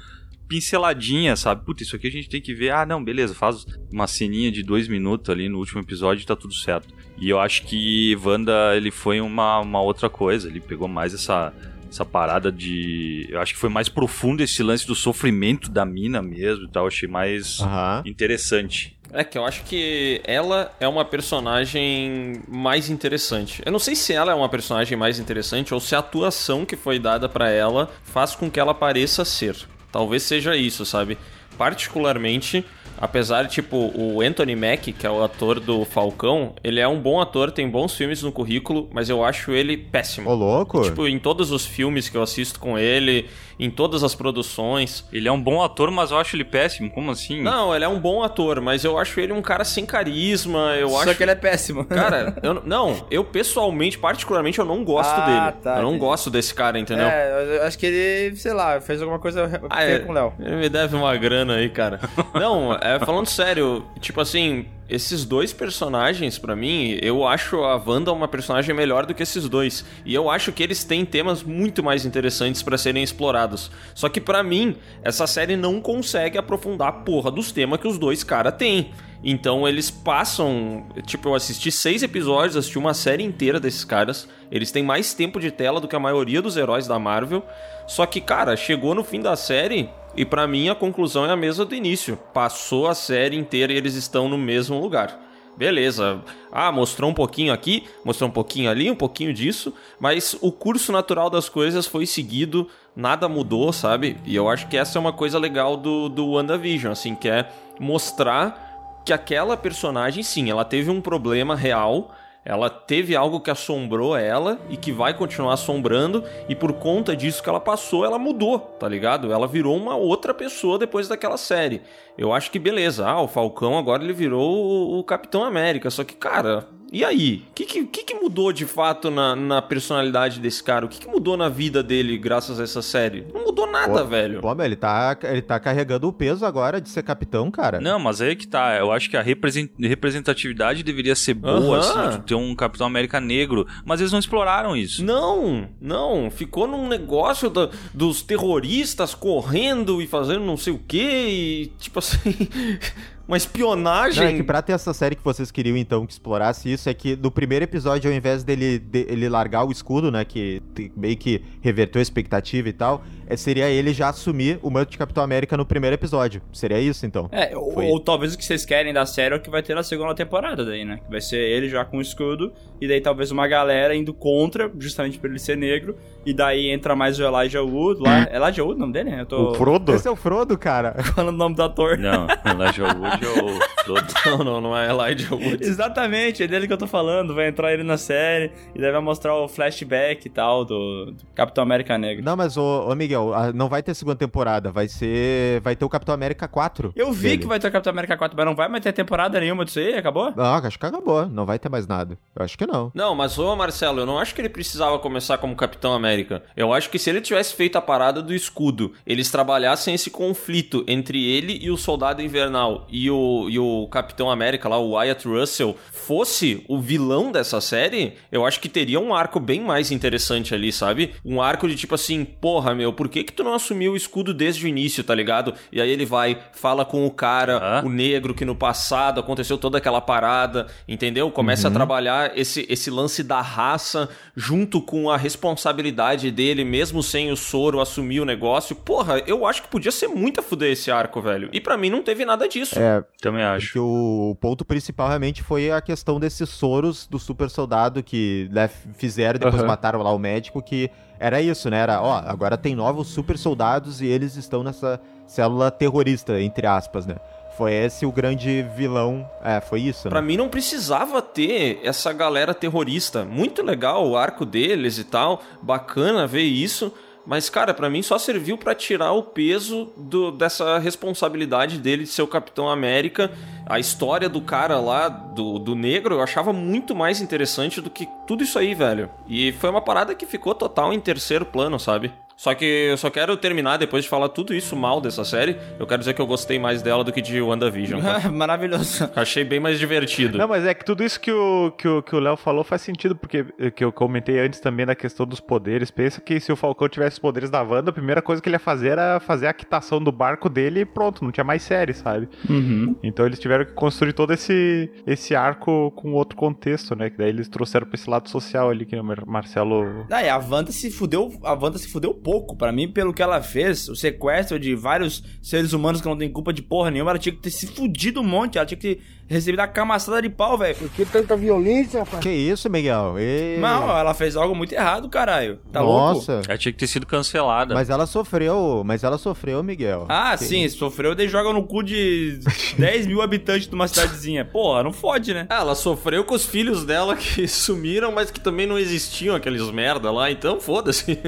pinceladinha, sabe? Puta, isso aqui a gente tem que ver. Ah, não, beleza, faz uma ceninha de dois minutos ali no último episódio e tá tudo certo. E eu acho que Wanda, ele foi uma, uma outra coisa. Ele pegou mais essa, essa parada de. Eu acho que foi mais profundo esse lance do sofrimento da mina mesmo e tal. Eu achei mais Aham. interessante. É que eu acho que ela é uma personagem mais interessante. Eu não sei se ela é uma personagem mais interessante ou se a atuação que foi dada pra ela faz com que ela pareça ser. Talvez seja isso, sabe? Particularmente, apesar de, tipo, o Anthony Mack, que é o ator do Falcão, ele é um bom ator, tem bons filmes no currículo, mas eu acho ele péssimo. Ô, louco? Tipo, em todos os filmes que eu assisto com ele, em todas as produções. Ele é um bom ator, mas eu acho ele péssimo. Como assim? Não, ele é um bom ator, mas eu acho ele um cara sem carisma. Eu Só acho que ele é péssimo. Cara, eu, não- não, eu pessoalmente, particularmente, eu não gosto Ah, dele. tá, eu não entendi. gosto desse cara, entendeu? É, eu acho que ele, sei lá, fez alguma coisa Ah, é. com o Léo. Ele me deve uma grana aí, cara. Não, é, falando sério, tipo assim, esses dois personagens, pra mim, eu acho a Wanda uma personagem melhor do que esses dois. E eu acho que eles têm temas muito mais interessantes pra serem explorados. Só que pra mim, essa série não consegue aprofundar a porra dos temas que os dois caras têm. Então eles passam. Tipo, eu assisti seis episódios, assisti uma série inteira desses caras. Eles têm mais tempo de tela do que a maioria dos heróis da Marvel. Só que, cara, chegou no fim da série e pra mim a conclusão é a mesma do início. Passou a série inteira e eles estão no mesmo lugar. Beleza. Ah, mostrou um pouquinho aqui, mostrou um pouquinho ali, um pouquinho disso, mas o curso natural das coisas foi seguido, nada mudou, sabe? E eu acho que essa é uma coisa legal do, do WandaVision, assim, que é mostrar que aquela personagem, sim, ela teve um problema real, ela teve algo que assombrou ela e que vai continuar assombrando, e por conta disso que ela passou, ela mudou, tá ligado? Ela virou uma outra pessoa depois daquela série. Eu acho que beleza, ah, o Falcão agora ele virou o, Capitão América, só que, cara, e aí? O que, que, que mudou de fato na, na personalidade desse cara? O que, que mudou na vida dele graças a essa série? Não mudou nada, Pô, velho. Pô, mas ele tá, ele tá carregando o peso agora de ser capitão, cara. Não, mas aí que tá. Eu acho que a represent- representatividade deveria ser boa, Aham. assim, de ter um Capitão América negro. Mas eles não exploraram isso. Não, não. Ficou num negócio da- dos terroristas correndo e fazendo não sei o que e tipo assim. Uma espionagem. Não, é que pra ter essa série que vocês queriam, então, que explorasse isso, é que no primeiro episódio, ao invés dele de- ele largar o escudo, né, que meio que reverteu a expectativa e tal, é, seria ele já assumir o manto de Capitão América no primeiro episódio. Seria isso, então. É, ou, ou talvez o que vocês querem da série é o que vai ter na segunda temporada daí, né? Que vai ser ele já com o escudo, e daí talvez uma galera indo contra, justamente por ele ser negro, e daí entra mais o Elijah Wood lá. Elijah Wood, o nome dele? né? Eu tô O Frodo? Esse é o Frodo, cara. falando o nome do ator. Não, Elijah Wood é o Frodo. Não, não, não é Elijah Wood. Exatamente, é dele que eu tô falando. Vai entrar ele na série, e daí vai mostrar o flashback e tal do, do Capitão América Negro. Não, mas, ô, ô Miguel, não vai ter segunda temporada, vai ser... Vai ter o Capitão América 4. Eu vi dele. que vai ter o Capitão América 4, mas não vai mais ter temporada nenhuma disso aí, acabou? Não, acho que acabou, não vai ter mais nada. Eu acho que não. Não, mas ô Marcelo, eu não acho que ele precisava começar como Capitão América. Eu acho que se ele tivesse feito a parada do escudo, eles trabalhassem esse conflito entre ele e o Soldado Invernal e o, e o Capitão América lá, o Wyatt Russell, fosse o vilão dessa série, eu acho que teria um arco bem mais interessante ali, sabe? Um arco de tipo assim, porra, meu, por que que tu não assumiu o escudo desde o início, tá ligado? E aí ele vai, fala com o cara, Hã? o negro que no passado aconteceu toda aquela parada, entendeu? Começa a trabalhar esse, esse lance da raça junto com a responsabilidade dele, mesmo sem o soro assumir o negócio. Porra, eu acho que podia ser muito a fuder esse arco, velho. E pra mim não teve nada disso. É, Também acho. que o, ponto principal realmente foi a questão desses soros do super soldado que né, fizeram, depois Aham. mataram lá o médico, que era isso, né? Era, ó, agora tem novos super soldados e eles estão nessa célula terrorista, entre aspas, né? Foi esse o grande vilão. É, foi isso, Pra né? mim não precisava ter essa galera terrorista. Muito legal o arco deles e tal, bacana ver isso. Mas, cara, pra mim só serviu pra tirar o peso do, dessa responsabilidade dele de ser o Capitão América. A história do cara lá, do, do negro, eu achava muito mais interessante do que tudo isso aí, velho. E foi uma parada que ficou total em terceiro plano, sabe? Só que eu só quero terminar depois de falar tudo isso mal dessa série. Eu quero dizer que eu gostei mais dela do que de WandaVision. Tá? Maravilhoso. Achei bem mais divertido. Não, mas é que tudo isso que o que o que o Léo falou faz sentido, porque eh, que eu comentei antes também da questão dos poderes. Pensa que se o Falcão tivesse os poderes da Wanda, a primeira coisa que ele ia fazer era fazer a quitação do barco dele e pronto, não tinha mais série, sabe? Uhum. Então eles tiveram que construir todo esse, esse arco com outro contexto, né? Que daí eles trouxeram pra esse lado social ali que o Mar- Marcelo. Ah, e a Wanda se fudeu, a Wanda se fudeu pouco. Pra mim, pelo que ela fez, o sequestro de vários seres humanos que não tem culpa de porra nenhuma, ela tinha que ter se fudido um monte, ela tinha que ter recebido a camaçada de pau, velho. Por que tanta violência, rapaz? Que isso, Miguel? Ei. Não, ela fez algo muito errado, caralho. Tá louco? Nossa. Ela tinha que ter sido cancelada. Mas ela sofreu, mas ela sofreu, Miguel. Ah, Que- sim, sofreu, daí joga no cu de 10 mil habitantes de uma cidadezinha. Porra, não fode, né? Ah, ela sofreu com os filhos dela que sumiram, mas que também não existiam aqueles merda lá, então foda-se.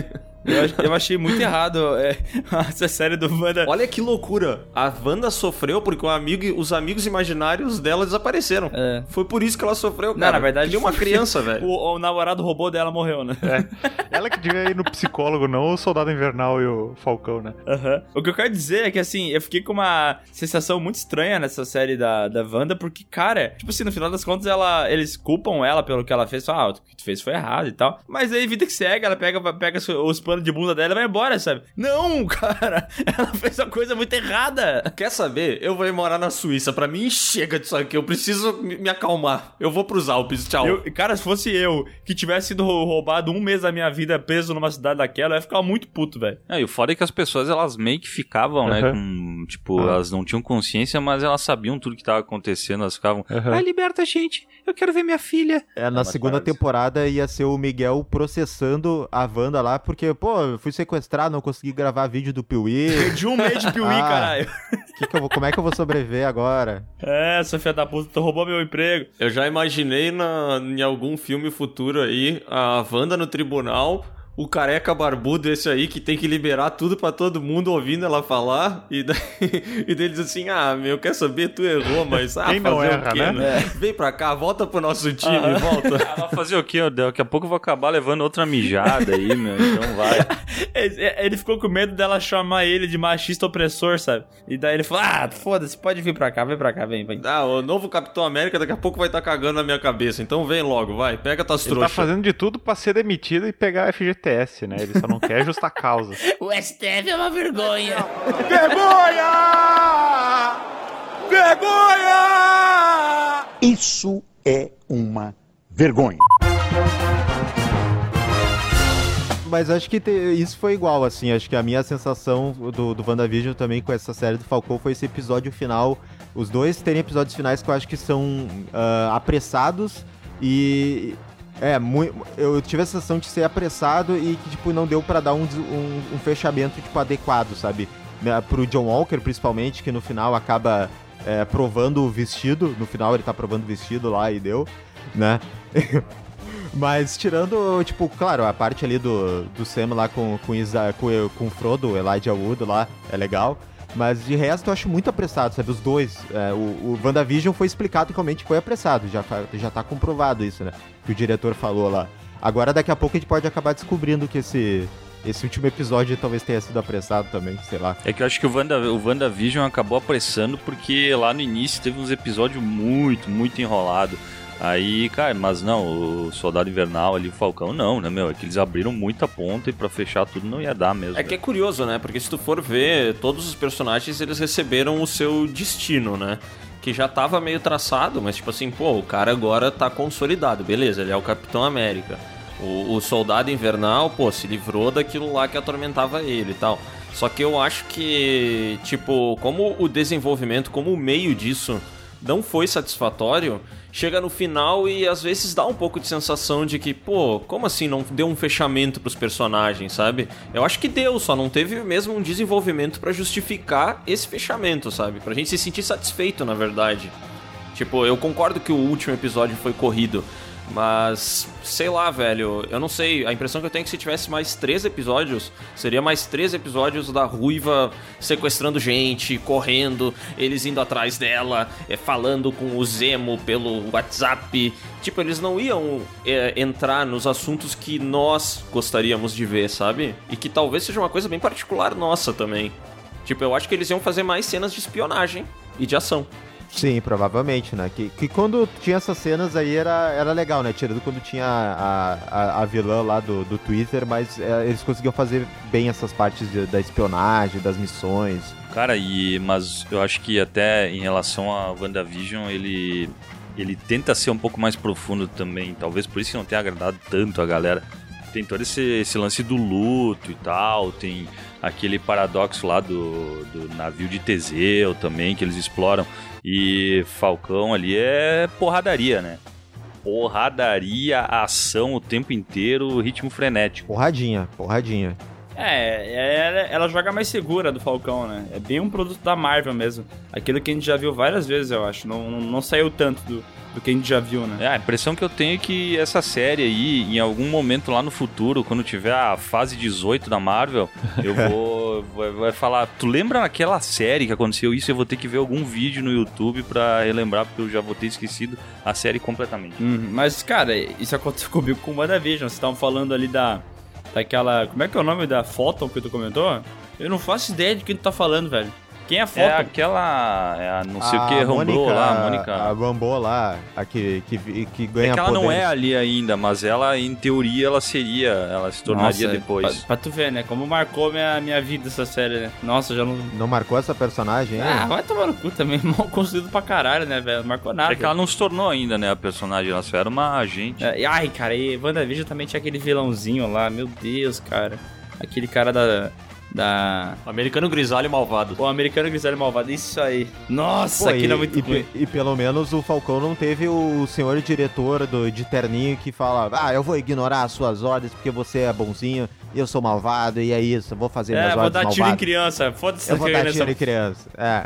Eu, eu achei muito errado é, essa série do Wanda. Olha que loucura. A Wanda sofreu porque o amigo, os amigos imaginários dela desapareceram. É. Foi por isso que ela sofreu, Não, cara. na verdade, nem uma criança, velho. O, o namorado robô dela morreu, né? Ela que devia ir no psicólogo, não o Soldado Invernal e o Falcão, né? Aham. O que eu quero dizer é que, assim, eu fiquei com uma sensação muito estranha nessa série da, da Wanda, porque, cara, tipo assim, no final das contas, ela, eles culpam ela pelo que ela fez, falam, ah, o que tu fez foi errado e tal. Mas aí, vida que segue, ela pega, pega os, os panos de bunda dela e vai embora, sabe? Não, cara, ela fez uma coisa muito errada. Quer saber? Eu vou ir morar na Suíça. Pra mim, chega disso aqui. Eu preciso me me acalmar. Eu vou pros Alpes. Tchau. Eu- cara, se fosse eu que tivesse sido rou- roubado um mês da minha vida preso numa cidade daquela, eu ia ficar muito puto, velho. É, e o foda é que as pessoas, elas meio que ficavam, né, Aham. com, tipo, elas não tinham consciência, mas elas sabiam tudo que tava acontecendo, elas ficavam, Aham. ai, liberta a gente, eu quero ver minha filha. É, na segunda temporada ia ser o Miguel processando a Wanda lá, porque, pô, eu fui sequestrado, não consegui gravar vídeo do Piuí. Perdi um mês de piuí, Ah. caralho. Que que eu vou- como é que eu vou sobreviver agora? É, Sofia da puta, tu roubou meu emprego. Eu já imaginei na, em algum filme futuro aí a Wanda no tribunal, o careca barbudo esse aí que tem que liberar tudo pra todo mundo ouvindo ela falar, e daí, e daí diz assim: Ah, meu, quer saber? Tu errou, mas ah, Quem não fazer erra, o quê, né? Vem pra cá, volta pro nosso time, volta. Ela fazer o quê? Daqui a pouco eu vou acabar levando outra mijada aí, meu, então vai. Ele ficou com medo dela chamar ele de machista opressor, sabe? E daí ele falou: Ah, foda-se, pode vir pra cá, vem pra cá, vem, vem. Ah, o novo Capitão América daqui a pouco vai estar cagando na minha cabeça, então vem logo, vai, pega tuas Ele tá trouxas. fazendo de tudo pra ser demitido e pegar o FGTS, né? Ele só não quer justa causa. O STF é uma vergonha. Isso é uma vergonha. Mas acho que te- isso foi igual, assim. Acho que a minha sensação do, do WandaVision também com essa série do Falcão foi esse episódio final. Os dois terem episódios finais que eu acho que são ah, apressados e. É, mui- eu tive a sensação de ser apressado e que, tipo, não deu pra dar um, um, um fechamento, tipo, adequado, sabe? Né, Pro John Walker, principalmente, que no final acaba é, provando o vestido. No final ele tá provando o vestido lá e deu, né? Mas tirando, tipo, claro, a parte ali do, do Sam lá com, com, Isa, com, com o Frodo, Elijah Wood lá, é legal. Mas de resto eu acho muito apressado, sabe? Os dois. É, o, o WandaVision foi explicado que realmente foi apressado, já, fa- já tá comprovado isso, né? Que o diretor falou lá. Agora daqui a pouco a gente pode acabar descobrindo que esse, esse último episódio talvez tenha sido apressado também, sei lá. É que eu acho que o, Wanda, o WandaVision acabou apressando porque lá no início teve uns episódios muito, muito enrolado. Aí, cara, mas não, o Soldado Invernal ali, o Falcão, não, né, meu? É que eles abriram muita ponta e pra fechar tudo não ia dar mesmo. É que é curioso, né? Porque se tu for ver, todos os personagens eles receberam o seu destino, né? Que já tava meio traçado, mas tipo assim, pô, o cara agora tá consolidado, beleza, ele é o Capitão América. O, o Soldado Invernal, pô, se livrou daquilo lá que atormentava ele e tal. Só que eu acho que, tipo, como o desenvolvimento, como o meio disso não foi satisfatório, chega no final e às vezes dá um pouco de sensação de que, pô, como assim não deu um fechamento pros personagens, sabe? Eu acho que deu, só não teve mesmo um desenvolvimento pra justificar esse fechamento, sabe? Pra gente se sentir satisfeito, na verdade. Tipo, eu concordo que o último episódio foi corrido, Mas, sei lá, velho, eu não sei. A impressão que eu tenho é que se tivesse mais três episódios, seria mais três episódios da ruiva sequestrando gente, correndo, eles indo atrás dela, é, falando com o Zemo pelo WhatsApp. Tipo, eles não iam é, entrar nos assuntos que nós gostaríamos de ver, sabe? E que talvez seja uma coisa bem particular nossa também. Tipo, eu acho que eles iam fazer mais cenas de espionagem e de ação. Sim, provavelmente, né? Que, que quando tinha essas cenas aí era, era legal, né? Tirando quando tinha a, a, a vilã lá do, do Twitter, mas é, eles conseguiam fazer bem essas partes de, da espionagem, das missões. Cara, e mas eu acho que até em relação a WandaVision, ele ele tenta ser um pouco mais profundo também, talvez por isso que não tenha agradado tanto a galera. Tem todo esse, esse lance do luto e tal, tem aquele paradoxo lá do, do navio de Teseu também, que eles exploram. E Falcão ali é porradaria, né? Porradaria, ação o tempo inteiro, ritmo frenético. Porradinha, porradinha. É, ela, ela joga mais segura do Falcão, né? É bem um produto da Marvel mesmo. Aquilo que a gente já viu várias vezes, eu acho. Não, não, não saiu tanto do, do que a gente já viu, né? É, a impressão que eu tenho é que essa série aí, em algum momento lá no futuro, quando tiver a fase 18 da Marvel, eu vou vai, vai falar, tu lembra naquela série que aconteceu isso? Eu vou ter que ver algum vídeo no YouTube pra relembrar, porque eu já vou ter esquecido a série completamente. Uhum, mas, cara, isso aconteceu comigo com o WandaVision. Vocês estavam falando ali da. Daquela. Como é que é o nome da foto que tu comentou? Eu não faço ideia de quem tu tá falando, velho. Quem é a foto? É aquela, é a não sei o que, A Rambo Mônica- lá, a Mônica. A Rambo lá, a que, que, que ganha É que ela não poderes. é ali ainda, mas ela, em teoria, ela seria, ela se tornaria Nossa, depois. Pra, pra tu ver, né? Como marcou minha, minha vida essa série, né? Nossa, já não. Não marcou essa personagem Ah, vai tomar no cu também. Mal construído pra caralho, né, velho? Não marcou nada. É que ela não se tornou ainda, né, a personagem, ela só era uma agente. É, ai, cara, e WandaVision também tinha aquele vilãozinho lá, meu Deus, cara. Aquele cara da. Da. Americano grisalho malvado. O americano grisalho malvado, isso aí. Nossa, Pô, aquilo e, é muito e, ruim. e pelo menos o Falcão não teve o senhor diretor do, de terninho que fala Ah, eu vou ignorar as suas ordens porque você é bonzinho e eu sou malvado e é isso, vou fazer É, minhas vou ordens dar tiro em criança. Foda-se Eu vou dar tiro em criança. É.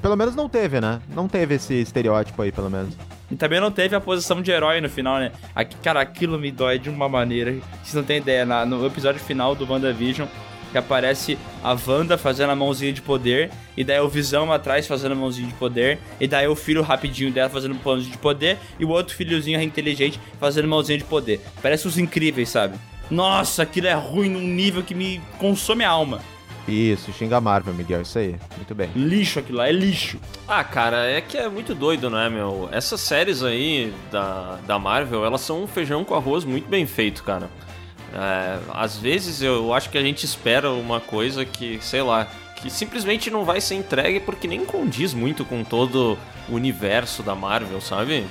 Pelo menos não teve, né? Não teve esse estereótipo aí, pelo menos. E também não teve a posição de herói no final, né? Aqui, cara, aquilo me dói de uma maneira. que Vocês não têm ideia. Na- no episódio final do WandaVision, que aparece a Wanda fazendo a mãozinha de poder, e daí o Visão atrás fazendo a mãozinha de poder, e daí o filho rapidinho dela fazendo mãozinha de poder, e o outro filhozinho inteligente fazendo mãozinha de poder. Parece os incríveis, sabe? Nossa, aquilo é ruim num nível que me consome a alma. Isso, xinga a Marvel, Miguel, isso aí. Muito bem. Lixo aquilo lá, é lixo. Ah, cara, é que é muito doido, né, meu? Essas séries aí da, da Marvel, elas são um feijão com arroz muito bem feito, cara. É, às vezes eu acho que a gente espera uma coisa que, sei lá, que simplesmente não vai ser entregue porque nem condiz muito com todo o universo da Marvel, sabe?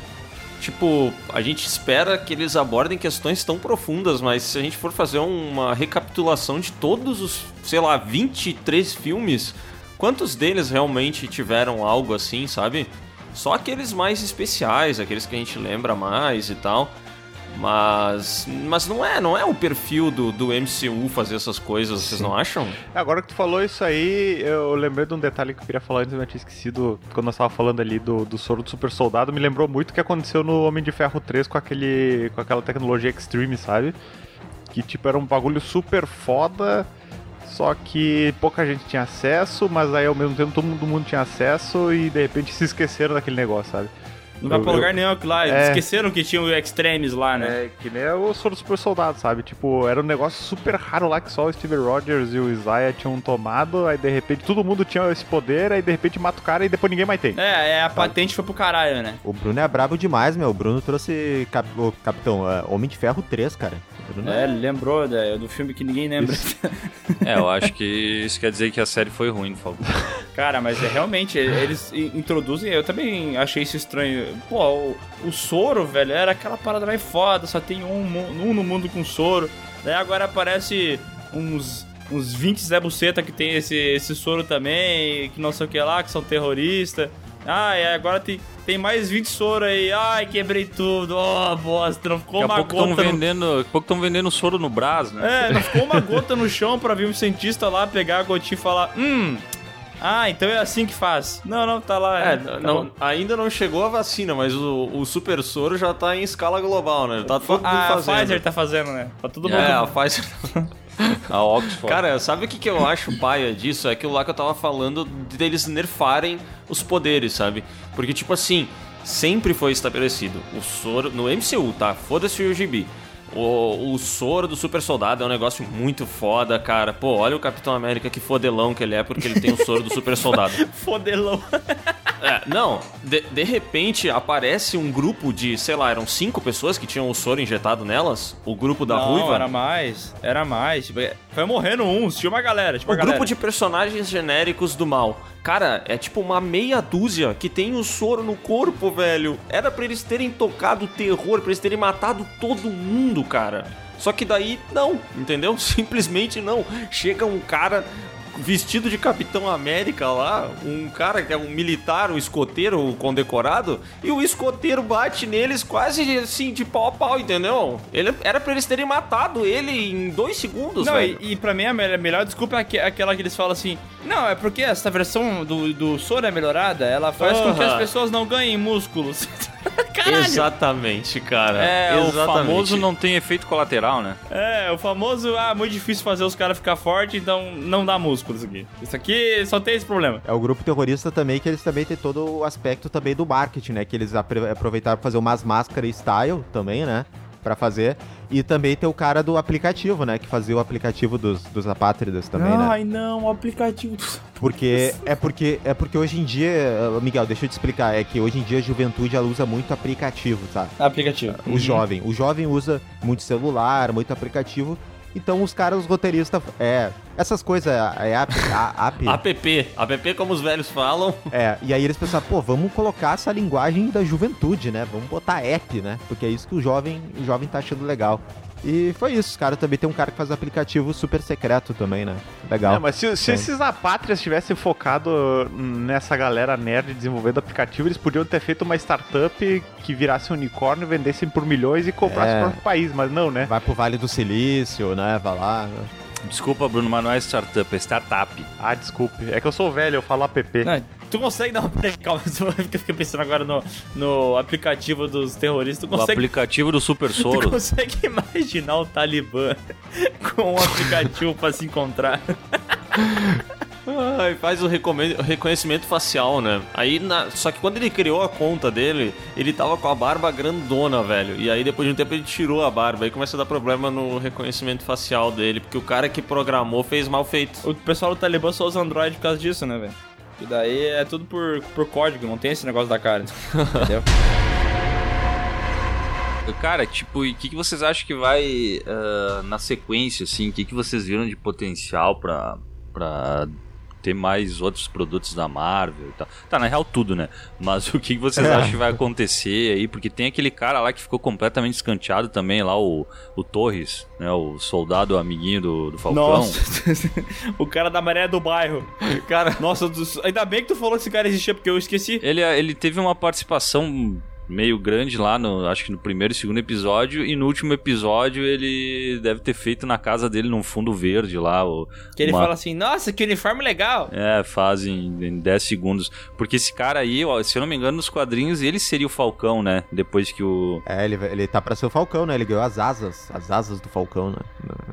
Tipo, a gente espera que eles abordem questões tão profundas, mas se a gente for fazer uma recapitulação de todos os, sei lá, 23 filmes, quantos deles realmente tiveram algo assim, sabe? Só aqueles mais especiais, aqueles que a gente lembra mais e tal. Mas, mas não é, não é o perfil do, do MCU fazer essas coisas, vocês não acham? Agora que tu falou isso aí, eu lembrei de um detalhe que eu queria falar antes, mas eu tinha esquecido quando nós tava falando ali do, do soro do super soldado, me lembrou muito o que aconteceu no Homem de Ferro 3 com aquele com aquela tecnologia Extreme, sabe? Que tipo era um bagulho super foda, só que pouca gente tinha acesso, mas aí ao mesmo tempo todo mundo, mundo tinha acesso e de repente se esqueceram daquele negócio, sabe? Não vai Eu- pra eu- lugar nenhum aquilo lá. É. Esqueceram que tinha o Extremes lá, né? É, que nem o soro do super soldado, sabe? Tipo, era um negócio super raro lá que só o Steve Rogers e o Isaiah tinham tomado, aí de repente todo mundo tinha esse poder, aí de repente mata o cara e depois ninguém mais tem. É, é, a patente foi pro caralho, né? O Bruno é brabo demais, meu. O Bruno trouxe cap- o Capitão é, Homem de Ferro 3, cara. Bruno É, ele lembrou da- do filme que ninguém lembra. É, eu acho que isso quer dizer que a série foi ruim, Falcão. Cara, mas é realmente, eles introduzem, eu também achei isso estranho. Pô, o, o soro, velho, era aquela parada mais foda, só tem um, um no mundo com soro. Daí agora aparece uns, uns 20 Zé Buceta que tem esse, esse soro também, que não sei o que lá, que são terroristas. Ah, e agora tem, tem mais 20 soro aí. Ai, quebrei tudo. Ó, bosta, não ficou Daqui uma gota no vendendo, daqui a pouco estão vendendo soro no Brás, né? É, não ficou uma gota no chão pra vir um cientista lá pegar a gotinha e falar: Hum, Ah, então é assim que faz. Não, não, tá lá. É, tá não, bom. ainda não chegou a vacina, mas o, o super soro já tá em escala global, né? Tá todo mundo Ah, a fazendo. Pfizer tá fazendo, né? Tá todo mundo. É, a Pfizer. A Oxford. Cara, sabe o que, que eu acho paia disso? É aquilo lá que eu tava falando deles nerfarem os poderes, sabe? Porque, tipo assim, sempre foi estabelecido. O soro. No MCU, tá? Foda-se o GB. O, o soro do super soldado é um negócio muito foda, cara. Pô, olha o Capitão América que fodelão que ele é, porque ele tem o soro do super soldado. Fodelão. É, não, de, de repente aparece um grupo de, sei lá, eram cinco pessoas que tinham o soro injetado nelas. O grupo da não, Ruiva. era mais. Era mais. Tipo, foi morrendo uns. Tinha uma galera. Tinha O uma galera. grupo de personagens genéricos do mal. Cara, é tipo uma meia dúzia que tem o soro no corpo, velho. Era pra eles terem tocado o terror, pra eles terem matado todo mundo, cara. Só que daí, não, entendeu? Simplesmente não. Chega um cara vestido de Capitão América lá, um cara que é um militar, um escoteiro condecorado, e o escoteiro bate neles quase assim, de pau a pau, entendeu? Ele, era pra eles terem matado ele em dois segundos, Não, velho. e, e pra mim a me- a melhor desculpa é aque- aquela que eles falam assim: Não, é porque essa versão do, do soro é melhorada, ela faz com que as pessoas não ganhem músculos. Caralho! Exatamente, cara. É, o Exatamente. famoso não tem efeito colateral, né? É, o famoso, ah, muito difícil fazer os caras ficar fortes, então não dá músculos aqui. Isso aqui só tem esse problema. É o grupo terrorista também, que eles também têm todo o aspecto também do marketing, né? Que eles aproveitaram pra fazer umas máscaras style também, né? Pra fazer. E também tem o cara do aplicativo, né? Que fazia o aplicativo dos, dos apátridas também, né? Ai, não, o aplicativo. Porque é porque é porque hoje em dia, Miguel, deixa eu te explicar, é que hoje em dia a juventude ela usa muito aplicativo, sabe? Aplicativo. O jovem, o jovem usa muito celular, muito aplicativo. Então os caras, os roteiristas, é, essas coisas, é app, a- app, App. App, como os velhos falam. é, e aí eles pensaram, pô, vamos colocar essa linguagem da juventude, né? Vamos botar app, né? Porque é isso que o jovem, o jovem tá achando legal. E foi isso, os caras também tem um cara que faz aplicativo super secreto também, né? Legal. É, mas se, se É. esses apátrias tivessem focado nessa galera nerd desenvolvendo aplicativo, eles podiam ter feito uma startup que virasse um unicórnio, vendessem por milhões e comprasse É. o próprio país, mas não, né? Vai pro Vale do Silício, né? Vai lá. Desculpa, Bruno, mas não é startup, é startup. Ah, desculpe. É que eu sou velho, eu falo app. Não, tu consegue dar uma. Calma, tu fica pensando agora no, no aplicativo dos terroristas. Tu O consegue. aplicativo do Super Tu Soro. consegue imaginar o Talibã com um aplicativo pra se encontrar? Ai, faz o o reconhecimento facial, né? Aí, na- só que quando ele criou a conta dele, ele tava com a barba grandona, velho. E aí depois de um tempo ele tirou a barba. Aí começa a dar problema no reconhecimento facial dele, porque o cara que programou fez mal feito. O pessoal do Talibã só usa Android por causa disso, né, velho? E daí é tudo por, por código, não tem esse negócio da cara. Entendeu? Cara, tipo, o que, que vocês acham que vai ah, na sequência, assim? O que, que vocês viram de potencial pra, pra ter mais outros produtos da Marvel e tal? Tá, na real, tudo, né? Mas o que, vocês É. acham que vai acontecer aí? Porque tem aquele cara lá que ficou completamente escanteado também, lá, o, o Torres, né? O soldado amiguinho do, do Falcão. Nossa, o cara da maré do bairro. Cara, nossa, ainda bem que tu falou que esse cara existia, porque eu esqueci. Ele, ele teve uma participação meio grande lá, no, acho que no primeiro e segundo episódio, e no último episódio ele deve ter feito na casa dele num fundo verde lá. o- Que ele uma- fala assim, nossa, que uniforme legal. É, fazem em 10 segundos. Porque esse cara aí, ó, se eu não me engano, nos quadrinhos ele seria o Falcão, né? Depois que o. É, ele, ele tá pra ser o Falcão, né? Ele ganhou as asas, as asas do Falcão, né?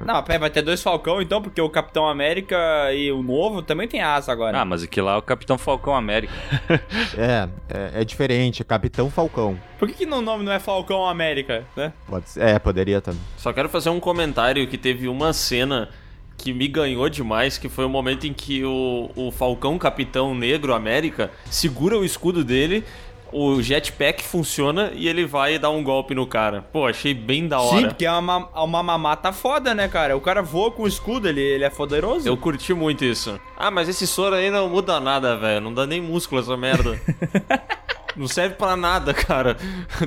Não, pera, vai ter dois Falcão então, porque o Capitão América e o novo também tem asa agora. Ah, mas aqui lá é o Capitão Falcão América. É, é, é diferente, é Capitão Falcão. Por que, que no nome não é Falcão América, né? Pode ser, é, poderia também. Só quero fazer um comentário que teve uma cena que me ganhou demais, que foi o momento em que o, o Falcão Capitão Negro América segura o escudo dele, o jetpack funciona e ele vai dar um golpe no cara. Pô, achei bem da hora. Sim, porque é uma, uma mamata foda, né, cara? O cara voa com o escudo, ele, ele é poderoso. Eu curti muito isso. Ah, mas esse soro aí não muda nada, velho. Não dá nem músculo essa merda. não serve pra nada, cara.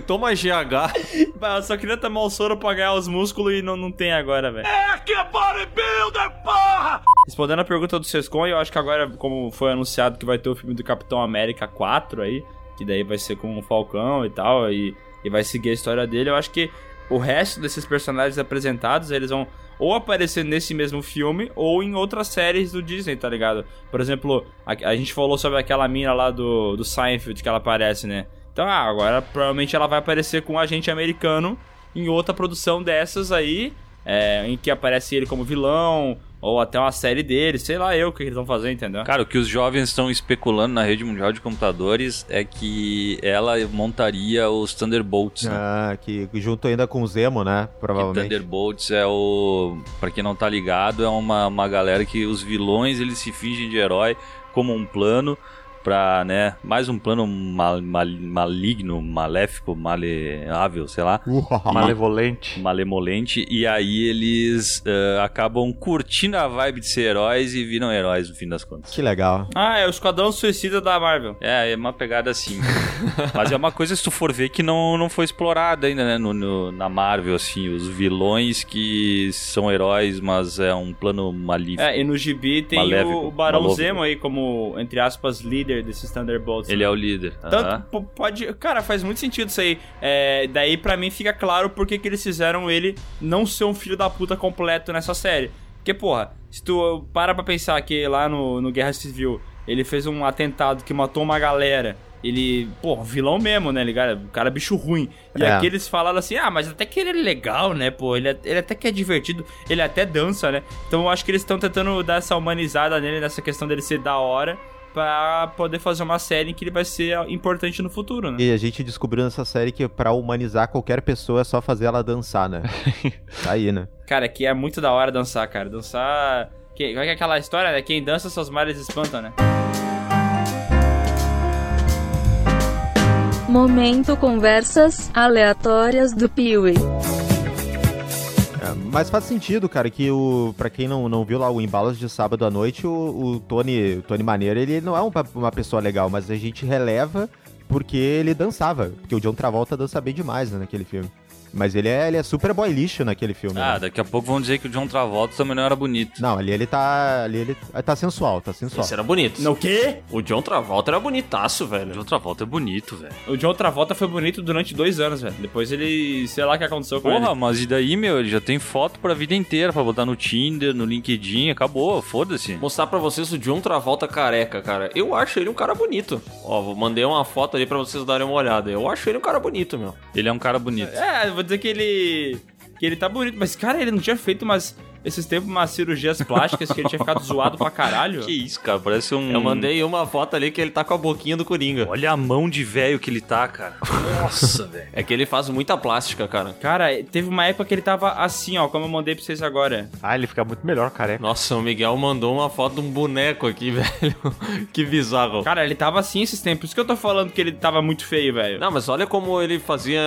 Toma GH. Eu só queria tomar o soro pra ganhar os músculos e não, não tem agora, velho. É que é bodybuilder, porra! Respondendo a pergunta do Sescon, eu acho que agora, como foi anunciado que vai ter o filme do Capitão América 4 aí, que daí vai ser com o Falcão e tal, e, e vai seguir a história dele, eu acho que o resto desses personagens apresentados, eles vão ou aparecer nesse mesmo filme ou em outras séries do Disney, tá ligado? Por exemplo, a, a gente falou sobre aquela mina lá do, do Seinfeld que ela aparece, né? Então, ah, agora provavelmente ela vai aparecer com um agente americano em outra produção dessas aí, é, em que aparece ele como vilão, ou até uma série dele, sei lá eu o que eles vão fazer, entendeu? Cara, o que os jovens estão especulando na rede mundial de computadores é que ela montaria os Thunderbolts. Né? Ah, que junto ainda com o Zemo, né? Que Provavelmente. Thunderbolts é o. Pra quem não tá ligado, é uma, uma galera que os vilões eles se fingem de herói como um plano pra, né? Mais um plano mal, mal- maligno, maléfico, maleável, sei lá. Malevolente. Malemolente. E aí eles eh, acabam curtindo a vibe de ser heróis e viram heróis no fim das contas. Que legal. Ah, é o Esquadrão Suicida da Marvel. É, é uma pegada assim. Mas é uma coisa, se tu for ver, que não, não foi explorada ainda, né? No, no- na Marvel, assim. Os vilões que são heróis, mas é um plano maligno. É, e no gibi tem Maléfico, o, o Barão maléfico. Zemo aí como, entre aspas, líder desses Thunderbolts. Ele é o líder. Tanto, p- pode. Cara, faz muito sentido isso aí. É, daí, pra mim, fica claro porque que eles fizeram ele não ser um filho da puta completo nessa série. Porque, porra, se tu para pra pensar que lá no, no Guerra Civil ele fez um atentado que matou uma galera. Ele, pô, vilão mesmo, né, ligado? O cara é bicho ruim. E É. aqui eles falaram assim: ah, mas até que ele é legal, né, pô? Ele, é- ele até que é divertido, ele até dança, né? Então eu acho que eles estão tentando dar essa humanizada nele, nessa questão dele ser da hora, pra poder fazer uma série em que ele vai ser importante no futuro, né? E a gente descobriu nessa série que pra humanizar qualquer pessoa é só fazer ela dançar, né? tá aí, né? Cara, que é muito da hora dançar, cara. Dançar. Que, qual é que é aquela história, né? Quem dança, seus males espantam, né? Momento conversas aleatórias do Piuí. É, mas faz sentido, cara, que o para quem não, não viu lá o Embalos de sábado à noite, o, o Tony, o Tony Maneiro, ele não é um uma pessoa legal, mas a gente releva porque ele dançava, porque o John Travolta dança bem demais né, naquele filme. Mas ele é, ele é super boy lixo naquele filme. Ah, né? daqui a pouco vão dizer que o John Travolta também não era bonito. Não, ali ele tá. Ali ele tá sensual, tá sensual. Esse era bonito. No quê? O John Travolta era bonitaço, O velho. John Travolta é bonito, velho. O John Travolta foi bonito durante dois anos, velho. Depois ele. sei lá o que aconteceu com Porra, ele. mas e daí, meu? Ele já tem foto pra vida inteira pra botar no Tinder, no LinkedIn, acabou, foda-se. Mostrar pra vocês o John Travolta careca, cara. Eu acho ele um cara bonito. Ó, vou mandei uma foto ali pra vocês darem uma olhada. Eu acho ele um cara bonito, meu. Ele é um cara bonito. É, vou dizer que ele. que ele tá bonito, mas, cara, ele não tinha feito umas. Esses tempos umas cirurgias plásticas que ele tinha ficado zoado pra caralho. Que isso, cara, parece um... Eu mandei uma foto ali que ele tá com a boquinha do Coringa. Olha a mão de velho que ele tá, cara. Nossa, velho. É que ele faz muita plástica, cara. Cara, teve uma época que ele tava assim, ó, como eu mandei pra vocês agora. Ah, ele fica muito melhor, careca. Nossa, o Miguel mandou uma foto de um boneco aqui, velho. que bizarro. Cara, ele tava assim esses tempos. Por isso que eu tô falando que ele tava muito feio, velho. Não, mas olha como ele fazia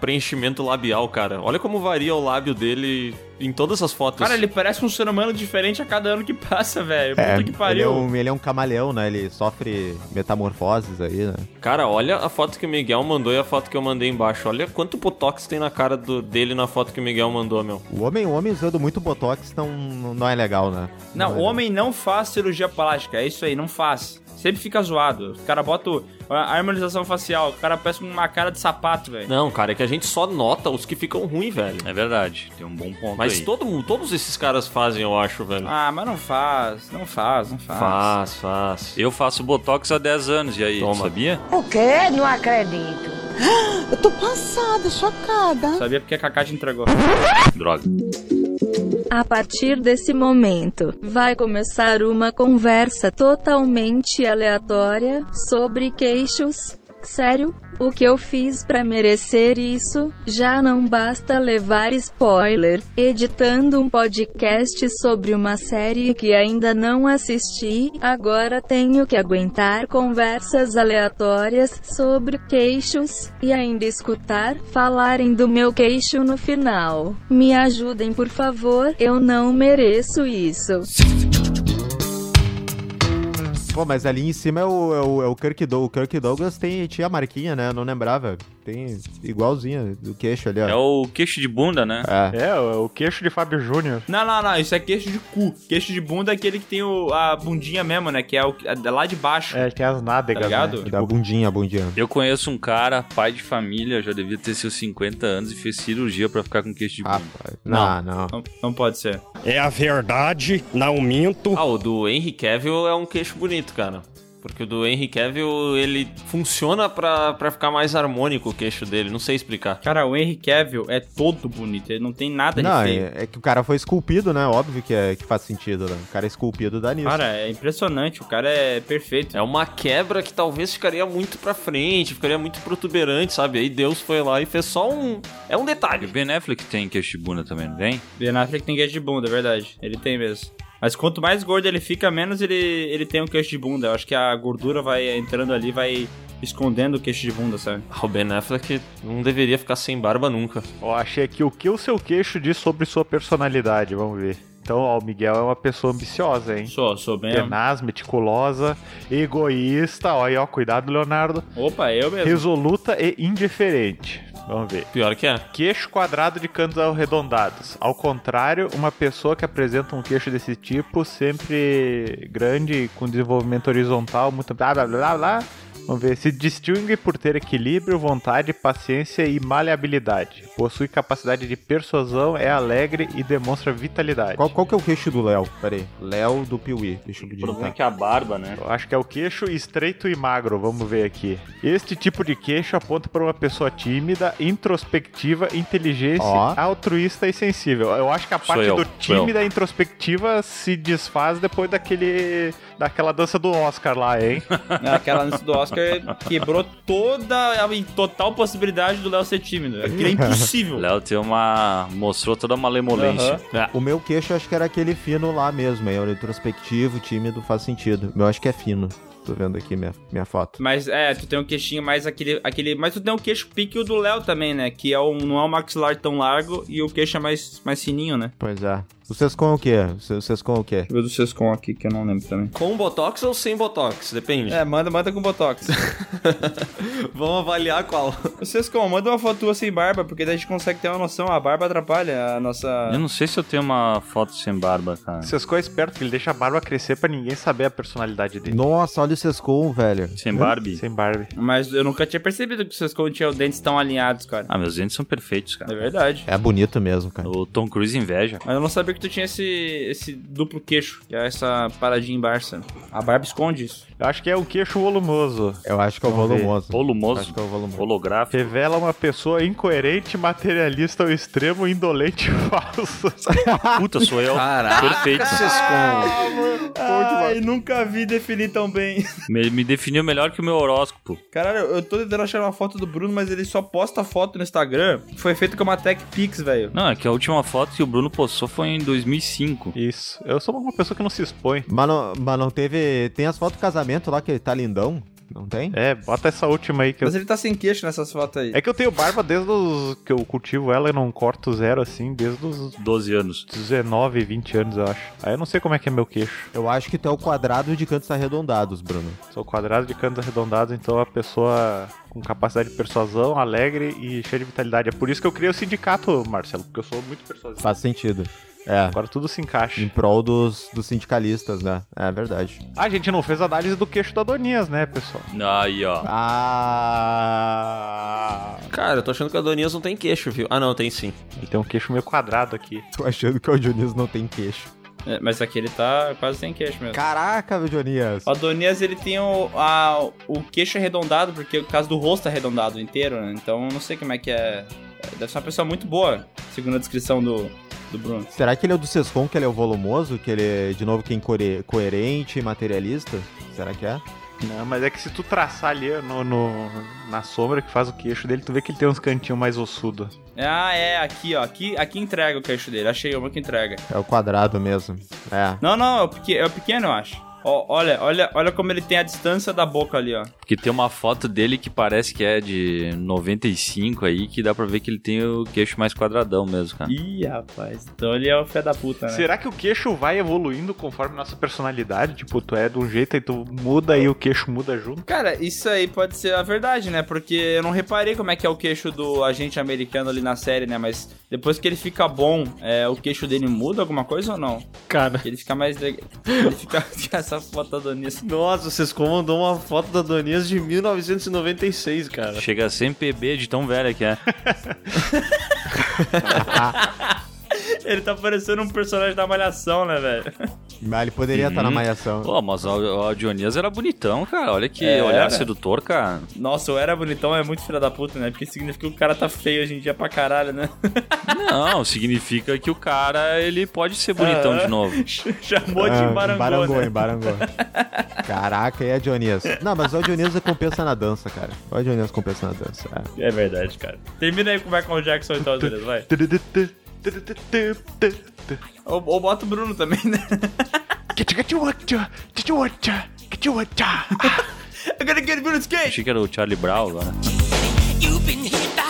preenchimento labial, cara. Olha como varia o lábio dele em todas as fotos. Cara, ele parece um ser humano diferente a cada ano que passa, velho. É, Puta que ele, é pariu. um, ele é um camaleão, né? Ele sofre metamorfoses aí, né? Cara, olha a foto que o Miguel mandou e a foto que eu mandei embaixo. Olha quanto botox tem na cara do- dele na foto que o Miguel mandou, meu. O homem, o homem usando muito botox não, não é legal, né? Não, é o legal. homem não faz cirurgia plástica, é isso aí, não faz. Sempre fica zoado. Os caras botam a harmonização facial, o cara parece uma cara de sapato, velho. Não, cara, é que a gente só nota os que ficam ruins, velho. É verdade, tem um bom ponto Mas aí. todo mundo, todos esses caras fazem, eu acho, velho. Ah, mas não faz, não faz, não faz. Faz, faz. Eu faço Botox há 10 anos, e aí, Toma. sabia? O quê? Não acredito. Eu tô passada, chocada. Sabia porque a Kaká te entregou. Droga. A partir desse momento, vai começar uma conversa totalmente aleatória sobre queixos. Sério? O que eu fiz pra merecer isso? Já não basta levar spoiler, editando um podcast sobre uma série que ainda não assisti, agora tenho que aguentar conversas aleatórias sobre queixos e ainda escutar falarem do meu queixo no final. Me ajudem, por favor, eu não mereço isso. Pô, mas ali em cima é o, é o, é o Kirk Douglas. O Kirk Douglas tem, tinha a marquinha, né? Eu não lembrava. Tem igualzinho do queixo ali, ó. É o queixo de bunda, né? É. É, o o queixo de Fábio Júnior. Não, não, não, isso é queixo de cu. Queixo de bunda é aquele que tem o, a bundinha mesmo, né? Que é, o, é lá de baixo. É, tem as nádegas, Tá ligado? né? Da bundinha, a bundinha. Eu conheço um cara, pai de família, já devia ter seus 50 anos e fez cirurgia pra ficar com queixo de bunda. Rapaz. Não, não. Não, não pode ser. É a verdade, não minto. Ah, o do Henry Cavill é um queixo bonito, cara. Porque o do Henry Cavill, ele funciona pra, pra ficar mais harmônico o queixo dele. Não sei explicar. Cara, o Henry Cavill é todo bonito. Ele não tem nada de Não, feio. é, é que o cara foi esculpido, né? Óbvio que, é, que faz sentido, né? O cara é esculpido dá nisso. Cara, é impressionante. O cara é perfeito. É uma quebra que talvez ficaria muito pra frente, ficaria muito protuberante, sabe? Aí Deus foi lá e fez só um. É um E o detalhe. Ben Affleck tem queixo de bunda também, não tem? Ben Affleck tem queixo de bunda, é verdade. Ele tem mesmo. Mas quanto mais gordo ele fica, menos ele, ele tem um queixo de bunda. Eu acho que a gordura vai entrando ali, vai escondendo o queixo de bunda, sabe? Ah, O Ben Affleck não deveria ficar sem barba nunca. Ó, achei aqui o que o seu queixo diz sobre sua personalidade, vamos ver. Então, ó, o Miguel é uma pessoa ambiciosa, hein? Sou, sou bem. Tenaz, meticulosa, egoísta, ó, aí, ó, cuidado, Leonardo. Opa, eu mesmo. Resoluta e indiferente. Vamos ver. Pior que é. Queixo quadrado de cantos arredondados. Ao contrário, uma pessoa que apresenta um queixo desse tipo, sempre grande, com desenvolvimento horizontal, muito blá blá blá blá. Vamos ver. Se distingue por ter equilíbrio, vontade, paciência e maleabilidade. Possui capacidade de persuasão, é alegre e demonstra vitalidade. Qual, qual que é o queixo do Léo? Pera aí. Léo do Piuí. Deixa eu O problema é digitar. que a barba, né? Eu acho que é o queixo estreito e magro, vamos ver aqui. Este tipo de queixo aponta para uma pessoa tímida, introspectiva, inteligente, Ó. altruísta e sensível. Eu acho que a parte do tímida e introspectiva se desfaz depois daquele daquela dança do Oscar lá, hein? Aquela antes do Oscar quebrou toda a total possibilidade do Léo ser tímido. Aquilo é O impossível. Léo tem uma. mostrou toda a malemolência. Aham. O meu queixo eu acho que era aquele fino lá mesmo, aí, o introspectivo, tímido, faz sentido. O meu acho que é fino. Tô vendo aqui minha, minha foto. Mas é, tu tem um queixinho mais aquele, aquele. Mas tu tem um queixo pique o do Léo também, né? Que é um, não é um maxilar tão largo e o queixo é mais, mais fininho, né? Pois é. O Sescon é o quê? O Sescon é o quê? Deixa eu ver do Sescom aqui, que eu não lembro também. Com botox ou sem botox? Depende. É, manda, manda com Botox. Vamos avaliar qual. Ô, Sescom, manda uma foto tua sem barba, porque daí a gente consegue ter uma noção. A barba atrapalha a nossa. Eu não sei se eu tenho uma foto sem barba, cara. Vocês ficam esperto que ele deixa a barba crescer pra ninguém saber a personalidade dele. Nossa, olha o Sescon, velho. Sem Barbie? Sem Barbie. Mas eu nunca tinha percebido que o Sescom tinha os dentes tão alinhados, cara. Ah, meus dentes são perfeitos, É cara. verdade. É bonito mesmo, cara. O Tom Cruise inveja. Mas eu não sabia que tu tinha esse, esse duplo queixo, que é essa paradinha em Barça. A barba esconde isso. Eu acho que é um queixo volumoso. Eu acho que é o Vamos ver. volumoso. Volumoso. Acho que é o volumoso. Holográfico. Revela uma pessoa incoerente, materialista ao extremo, indolente e falso. Puta, sou eu. Caraca, Perfeito. Sescom. Ai, nunca vi definir tão bem. Me, me definiu melhor que o meu horóscopo. Caralho, eu tô tentando achar uma foto do Bruno, mas ele só posta foto no Instagram. Foi feito com uma Tech Pix, velho. Não, é que a última foto que o Bruno postou foi em 2005. Isso. Eu sou uma pessoa que não se expõe. Mas não, mas não teve. Tem as fotos do casamento lá que ele tá lindão? Não tem? É, bota essa última aí que eu... Mas ele tá sem queixo nessas fotos aí. É que eu tenho barba desde os que eu cultivo ela e não corto zero assim, desde os 12 anos. 19, 20 anos, eu acho. Aí eu não sei como é que é meu queixo. Eu acho que tu é o quadrado de cantos arredondados, Bruno. Sou quadrado de cantos arredondados, então é uma pessoa com capacidade de persuasão, alegre e cheia de vitalidade. É por isso que eu criei o sindicato, Marcelo, porque eu sou muito persuasivo. Faz sentido. É. Agora tudo se encaixa. Em prol dos, dos sindicalistas, né? É verdade. Ah, a gente não fez análise do queixo do Adonias, né, pessoal? Aí, ó. Ah. Cara, eu tô achando que o Adonias não tem queixo, viu? Ah, não, tem sim. Ele tem um queixo meio quadrado aqui. Tô achando que o Dionísio não tem queixo. É, mas aqui ele tá quase sem queixo mesmo. Caraca, meu Dionias. O Adonias, ele tem o, a- o queixo arredondado, porque o caso do rosto é arredondado inteiro, né? Então eu não sei como é que é. Deve ser uma pessoa muito boa, segundo a descrição do, do Bruno. Será que ele é o do Sescon, que ele é o volumoso? Que ele é, de novo, quem core- coerente e materialista? Será que é? Não, mas é que se tu traçar ali no, no- na sombra que faz o queixo dele, tu vê que ele tem uns cantinhos mais ossudo. Ah, é, aqui, ó. Aqui, aqui entrega o queixo dele. Achei uma que entrega. É o quadrado mesmo. É. Não, não, é o, peque- é o pequeno, eu acho. Ó, olha, olha, olha como ele tem a distância da boca ali, ó. Porque tem uma foto dele que parece que é de 95 aí, que dá pra ver que ele tem o queixo mais quadradão mesmo, cara. Ih, rapaz. Então ele é o fé da puta, né? Será que o queixo vai evoluindo conforme nossa personalidade? Tipo, tu é de um jeito e tu muda e o queixo muda junto? Cara, isso aí pode ser a verdade, né? Porque eu não reparei como é que é o queixo do agente americano ali na série, né? Mas depois que ele fica bom, é, o queixo dele muda alguma coisa ou não? Cara. Ele fica mais. le- Ele fica. Essa foto da Donias. Nossa, vocês comandou uma foto da Donias de 1996, cara. Chega a ser MPB de tão velha que é. Ele tá parecendo um personagem da Malhação, né, velho? Mas ele poderia estar na Uhum. malhação. Pô, mas o, o Dionias era bonitão, cara. Olha que É, olhar era. sedutor, cara. Nossa, o era bonitão é muito filha da puta, né? Porque significa que o cara tá feio hoje em dia pra caralho, né? Não, significa que o cara, ele pode ser bonitão Aham. de novo. Chamou de Ah, embarangô, embarangou, né? embarangou. Caraca, e a Dionias? Não, mas o Dionias compensa na dança, cara. O Dionias compensa na dança. é. É verdade, cara. Termina aí com o Michael Jackson então, beleza, vai. Ou, ou bota o Bruno também, né? I'm gonna get Bruno skate! Achei que era o Charlie Brown agora. You've been hit by,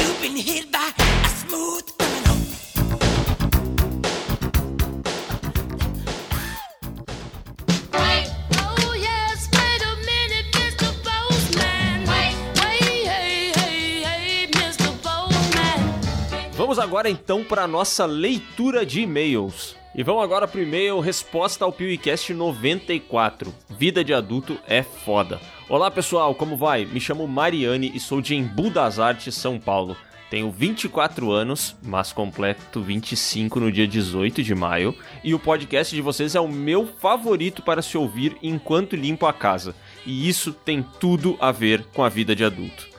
you've been hit by a smooth Vamos agora então para nossa leitura de e-mails. E vamos agora pro e-mail resposta ao PewCast 94. Vida de adulto é foda. Olá pessoal, como vai? Me chamo Mariane e sou de Embu das Artes, São Paulo. Tenho 24 anos, mas completo 25 no dia 18 de maio, e o podcast de vocês é o meu favorito para se ouvir enquanto limpo a casa. E isso tem tudo a ver com a vida de adulto.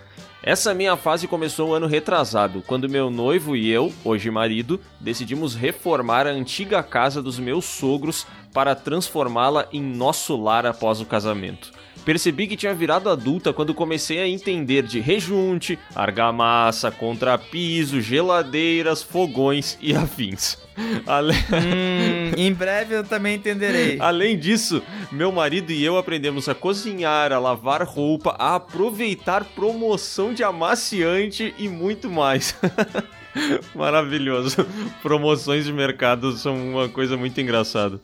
Essa minha fase começou um ano retrasado, quando meu noivo e eu, hoje marido, decidimos reformar a antiga casa dos meus sogros para transformá-la em nosso lar após o casamento. Percebi que tinha virado adulta quando comecei a entender de rejunte, argamassa, contrapiso, geladeiras, fogões e afins. Ale- Hum, em breve eu também entenderei. Além disso, meu marido e eu aprendemos a cozinhar, a lavar roupa, a aproveitar promoção de amaciante e muito mais. Maravilhoso. Promoções de mercado são uma coisa muito engraçada.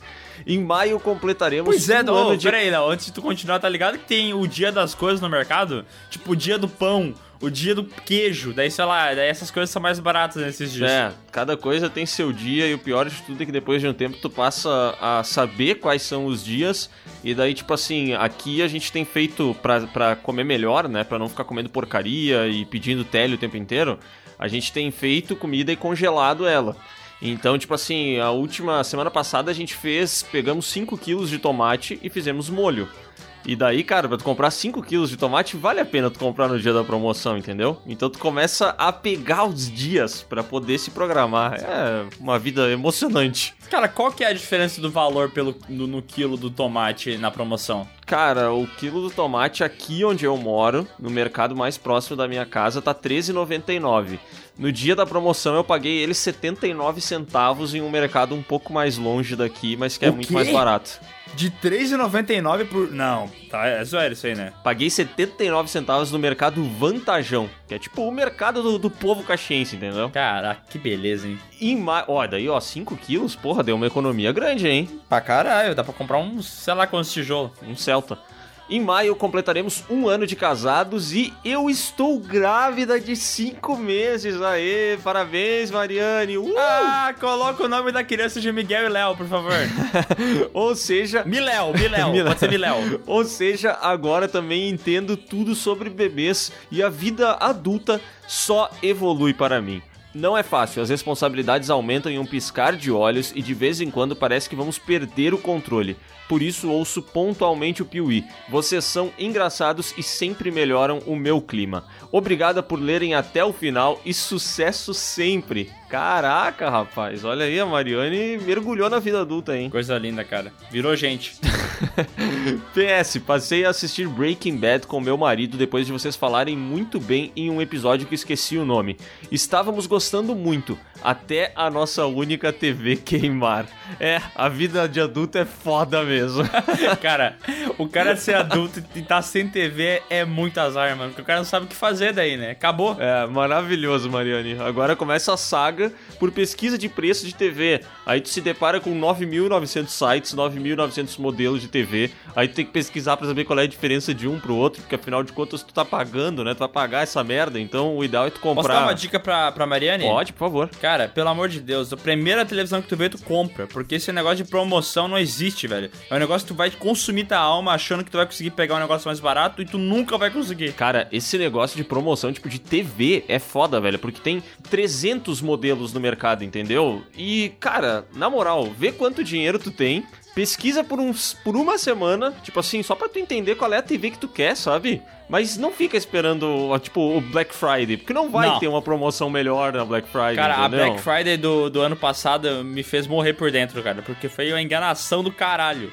Em maio completaremos Pois é, um não, ano de peraí, não, antes de tu continuar, tá ligado que tem o dia das coisas no mercado? Tipo, o dia do pão, o dia do queijo, daí sei lá, daí essas coisas são mais baratas nesses dias. É, cada coisa tem seu dia e o pior de tudo é que depois de um tempo tu passa a saber quais são os dias e daí, tipo assim, aqui a gente tem feito pra, pra comer melhor, né, pra não ficar comendo porcaria e pedindo tele o tempo inteiro, a gente tem feito comida e congelado ela. Então, tipo assim, a última semana passada a gente fez, pegamos 5 quilos de tomate e fizemos molho. E daí, cara, pra tu comprar 5 quilos de tomate, vale a pena tu comprar no dia da promoção, entendeu? Então tu começa a pegar os dias pra poder se programar. É uma vida emocionante. Cara, qual que é a diferença do valor pelo, no, no quilo do tomate na promoção? Cara, o quilo do tomate aqui onde eu moro, no mercado mais próximo da minha casa, tá R$13,99. No dia da promoção eu paguei ele 79 centavos em um mercado um pouco mais longe daqui, mas que é O muito quê? mais barato. De R$3,99 por. Não, tá, é zoeiro isso aí, né? Paguei 79 centavos no mercado Vantajão, que é tipo o mercado do, do povo caxiense, entendeu? Caraca, que beleza, hein? Em ma... Ó, daí ó, 5 quilos, porra, deu uma economia grande, hein? Pra caralho, dá pra comprar um, sei lá quantos tijolos. Um Celta. Em maio completaremos um ano de casados e eu estou grávida de 5 meses. Aê, parabéns, Mariane. Uh! Ah, coloca o nome da criança de Miguel e Léo, por favor. Ou seja, Miléo, Miléo, pode ser Miléo. Ou seja, agora também entendo tudo sobre bebês e a vida adulta só evolui para mim. Não é fácil, as responsabilidades aumentam em um piscar de olhos e de vez em quando parece que vamos perder o controle. Por isso ouço pontualmente o Piuí. Vocês são engraçados e sempre melhoram o meu clima. Obrigada por lerem até o final e sucesso sempre. Caraca, rapaz. Olha aí, a Mariane mergulhou na vida adulta, hein? Coisa linda, cara. Virou gente. PS, passei a assistir Breaking Bad com meu marido depois de vocês falarem muito bem em um episódio que esqueci o nome. Estávamos gostando muito, até a nossa única TV queimar. É, a vida de adulto é foda mesmo. cara, o cara ser adulto e tá sem TV é muito azar, mano. Porque o cara não sabe o que fazer daí, né? Acabou. É, maravilhoso, Mariane. Agora começa a saga por pesquisa de preço de TV. Aí tu se depara com 9.900 sites, 9.900 modelos de TV. Aí tu tem que pesquisar pra saber qual é a diferença de um pro outro, porque afinal de contas tu tá pagando, né? Tu vai pagar essa merda, então o ideal é tu comprar. Posso dar uma dica pra, pra Mariane? Pode, por favor. Cara, pelo amor de Deus, a primeira televisão que tu vê, tu compra. Porque esse negócio de promoção não existe, velho. É um negócio que tu vai consumir tua alma achando que tu vai conseguir pegar um negócio mais barato e tu nunca vai conseguir. Cara, esse negócio de promoção, tipo, de TV é foda, velho, porque tem 300 modelos no mercado, entendeu? E, cara, na moral, vê quanto dinheiro tu tem, pesquisa por, uns, por uma semana, tipo assim, só pra tu entender qual é a TV que tu quer, sabe? Mas não fica esperando, tipo, o Black Friday, porque não vai Não. ter uma promoção melhor na Black Friday, Cara, a entendeu? Black Friday do, do ano passado me fez morrer por dentro, cara. Porque foi uma enganação do caralho.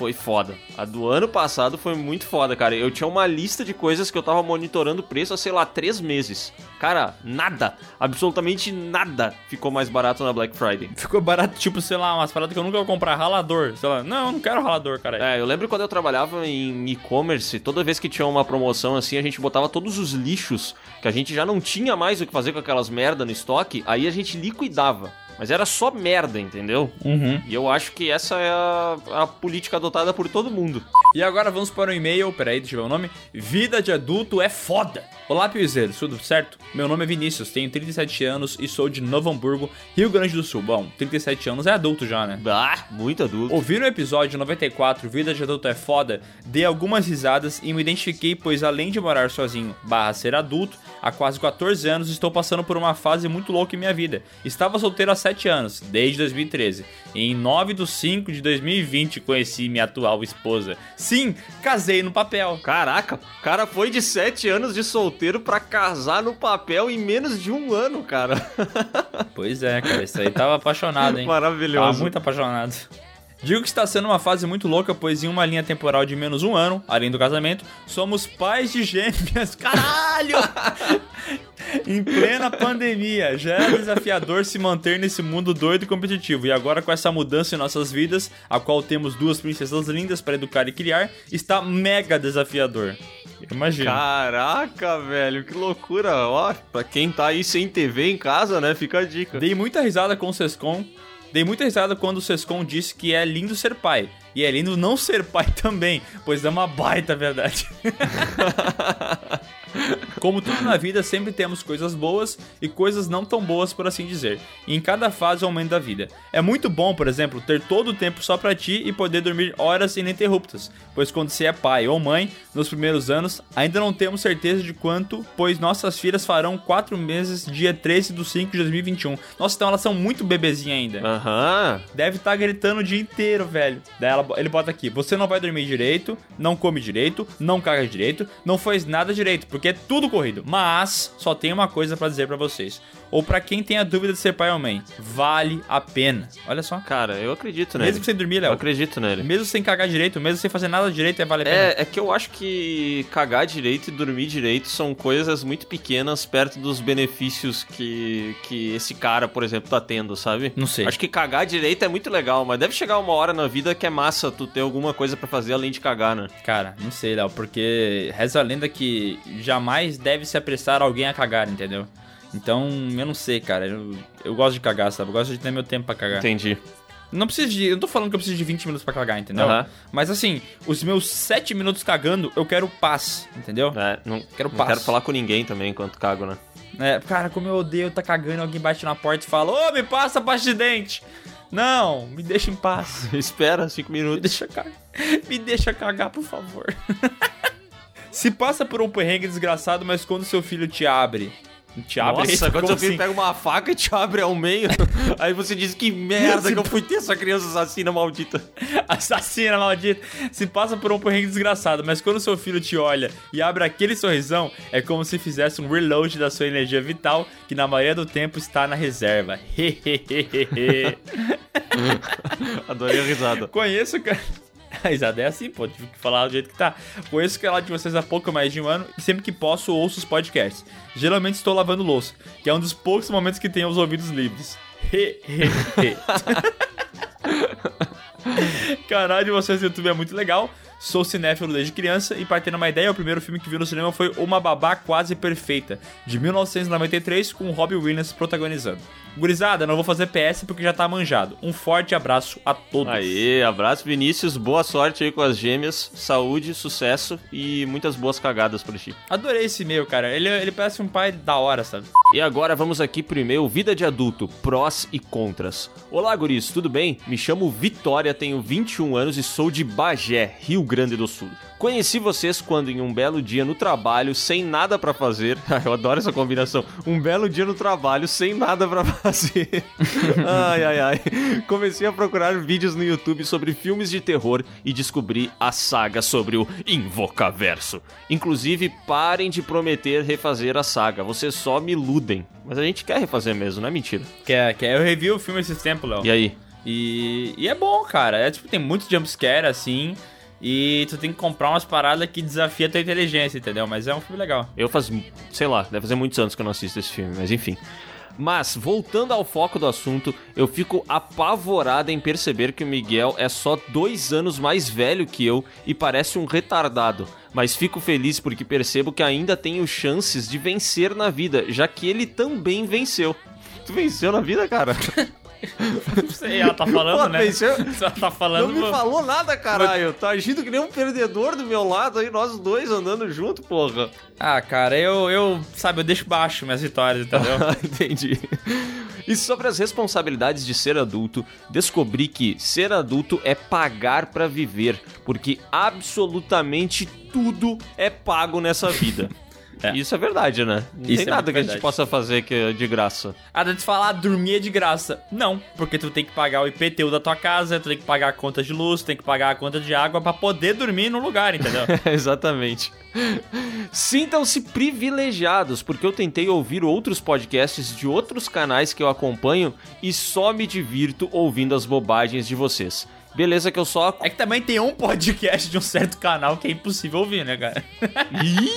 Foi foda. A do ano passado foi muito foda, cara. Eu tinha uma lista de coisas que eu tava monitorando o preço há, sei lá, três meses. Cara, nada, absolutamente nada ficou mais barato na Black Friday. Ficou barato, tipo, sei lá, umas paradas que eu nunca vou comprar. Ralador. Sei lá, não, eu não quero ralador, cara. É, eu lembro quando eu trabalhava em e-commerce, toda vez que tinha uma promoção assim, a gente botava todos os lixos que a gente já não tinha mais o que fazer com aquelas merda no estoque, aí a gente liquidava. Mas era só merda, entendeu? Uhum. E eu acho que essa é a, a política adotada por todo mundo. E agora vamos para o e-mail, peraí, deixa eu ver o nome. Vida de adulto é foda. Olá, Piuzeiro, tudo certo? Meu nome é Vinícius, tenho 37 anos e sou de Novo Hamburgo, Rio Grande do Sul. Bom, 37 anos é adulto já, né? Ah, muito adulto. Ouviram o episódio 94, Vida de Adulto é Foda? Dei algumas risadas e me identifiquei, pois além de morar sozinho, barra ser adulto, há quase 14 anos estou passando por uma fase muito louca em minha vida. Estava solteiro há 7 anos, desde 2013. E em 9 de 5 de 2020 conheci minha atual esposa. Sim, casei no papel. Caraca, o cara foi de 7 anos de solteiro pra casar no papel em menos de um ano, cara. Pois é, cara, isso aí tava apaixonado, hein? Maravilhoso. Tava muito apaixonado. Digo que está sendo uma fase muito louca, pois em uma linha temporal de menos um ano, além do casamento, somos pais de gêmeas. Caralho! em plena pandemia, já era desafiador se manter nesse mundo doido e competitivo. E agora, com essa mudança em nossas vidas, a qual temos duas princesas lindas para educar e criar, está mega desafiador. Imagina. Caraca, velho, que loucura. Ó, pra quem tá aí sem TV em casa, né, fica a dica. Dei muita risada com o Sescom. Dei muita risada quando o Sescom disse que é lindo ser pai. E é lindo não ser pai também, pois é uma baita verdade. Como tudo na vida, sempre temos coisas boas e coisas não tão boas, por assim dizer. E em cada fase aumento da vida. É muito bom, por exemplo, ter todo o tempo só pra ti e poder dormir horas ininterruptas, pois quando você é pai ou mãe, nos primeiros anos, ainda não temos certeza de quanto, pois nossas filhas farão 4 meses dia 13 do 5 de 2021. Nossa, então elas são muito bebezinha ainda. Aham. Deve estar gritando o dia inteiro, velho. Daí ela- ele bota aqui: você não vai dormir direito, não come direito, não caga direito, não faz nada direito, porque é tudo corrido. Mas só tem uma coisa pra dizer pra vocês. Ou pra quem tem a dúvida de ser pai ou mãe, vale a pena. Olha só. Cara, eu acredito nele. Mesmo sem dormir, Eu Léo. acredito nele. Mesmo sem cagar direito, mesmo sem fazer nada direito, é vale a pena. É, é que eu acho que cagar direito e dormir direito são coisas muito pequenas perto dos benefícios que, que esse cara, por exemplo, tá tendo, sabe? Não sei. Acho que cagar direito é muito legal, mas deve chegar uma hora na vida que é massa tu ter alguma coisa pra fazer além de cagar, né? Cara, não sei, Léo, porque reza a lenda que jamais deve se apressar alguém a cagar, entendeu? Então, eu não sei, cara. Eu, eu gosto de cagar, sabe? Eu gosto de ter meu tempo pra cagar. Entendi. Não preciso de. Eu não tô falando que eu preciso de 20 minutos pra cagar, entendeu? Aham. Mas assim, os meus 7 minutos cagando, eu quero paz, entendeu? É, não Quero não paz. quero falar com ninguém também enquanto cago, né? É, cara, como eu odeio tá cagando alguém bate na porta e fala: Ô, me passa a pasta de dente! Não, me deixa em paz. Espera cinco Me minutos. deixa cagar. Me deixa cagar, por favor. Se passa por um perrengue desgraçado, mas quando seu filho te abre Te abre Nossa, aí, quando seu filho assim? pega uma faca e te abre ao meio, aí você diz que merda que eu fui ter essa criança assassina maldita. Assassina, maldito. Se passa por um perrengue desgraçado, mas quando seu filho te olha e abre aquele sorrisão, é como se fizesse um reload da sua energia vital, que na maioria do tempo está na reserva. Hehehehe. Adorei a risada. Conheço, cara. A risada é assim, pô, tive que falar do jeito que tá. Conheço o canal de vocês há pouco mais de um ano e sempre que posso ouço os podcasts. Geralmente estou lavando louça, que é um dos poucos momentos que tenho os ouvidos livres. Hehehe. Canal de vocês no YouTube é muito legal. Sou cinéfilo desde criança e para ter uma ideia, o primeiro filme que vi no cinema foi Uma Babá Quase Perfeita, de 1993, com o Robbie Williams protagonizando. Gurizada, não vou fazer PS porque já tá manjado. Um forte abraço a todos. Aê, abraço Vinícius, boa sorte aí com as gêmeas, saúde, sucesso e muitas boas cagadas pra ti. Adorei esse e-mail, cara. Ele, ele parece um pai da hora, sabe? E agora vamos aqui pro e-mail Vida de Adulto, prós e contras. Olá, guris, tudo bem? Me chamo Vitória, tenho 21 anos e sou de Bagé, Rio Grande do Sul. Conheci vocês quando em um belo dia no trabalho, sem nada pra fazer. Eu adoro essa combinação. Um belo dia no trabalho, sem nada pra fazer. ai, ai, ai. Comecei a procurar vídeos no YouTube sobre filmes de terror e descobri a saga sobre o Invocaverso. Inclusive, parem de prometer refazer a saga. Vocês só me iludem. Mas a gente quer refazer mesmo, não é mentira. Quer, quer. Eu revi o filme esses tempos, Léo. E aí? E, e é bom, cara. É tipo, tem muito jumpscare assim. E tu tem que comprar umas paradas que desafia a tua inteligência, entendeu? Mas é um filme legal. Eu faz, sei lá, deve fazer muitos anos que eu não assisto esse filme, mas enfim. Mas, voltando ao foco do assunto, eu fico apavorado em perceber que o Miguel é só dois anos mais velho que eu e parece um retardado. Mas fico feliz porque percebo que ainda tenho chances de vencer na vida, já que ele também venceu. Tu venceu na vida, cara? Não sei, ela tá falando, Pô, né? venceu? Ela tá falando. Não me falou nada, caralho. Tá agindo que nem um perdedor do meu lado aí, nós dois andando junto, porra. Ah, cara, eu, eu, sabe, eu deixo baixo minhas vitórias, entendeu? Entendi. E sobre as responsabilidades de ser adulto, descobri que ser adulto é pagar pra viver, porque absolutamente tudo é pago nessa vida. Isso é verdade, né? Não Isso tem é nada que a gente possa fazer que é de graça. Ah, dá de falar, dormir é de graça. Não, porque tu tem que pagar o IPTU da tua casa, tu tem que pagar a conta de luz, tu tem que pagar a conta de água pra poder dormir no lugar, entendeu? Exatamente. Sintam-se privilegiados, porque eu tentei ouvir outros podcasts de outros canais que eu acompanho e só me divirto ouvindo as bobagens de vocês. Beleza que eu só... É que também tem um podcast de um certo canal que é impossível ouvir, né, cara? Ih,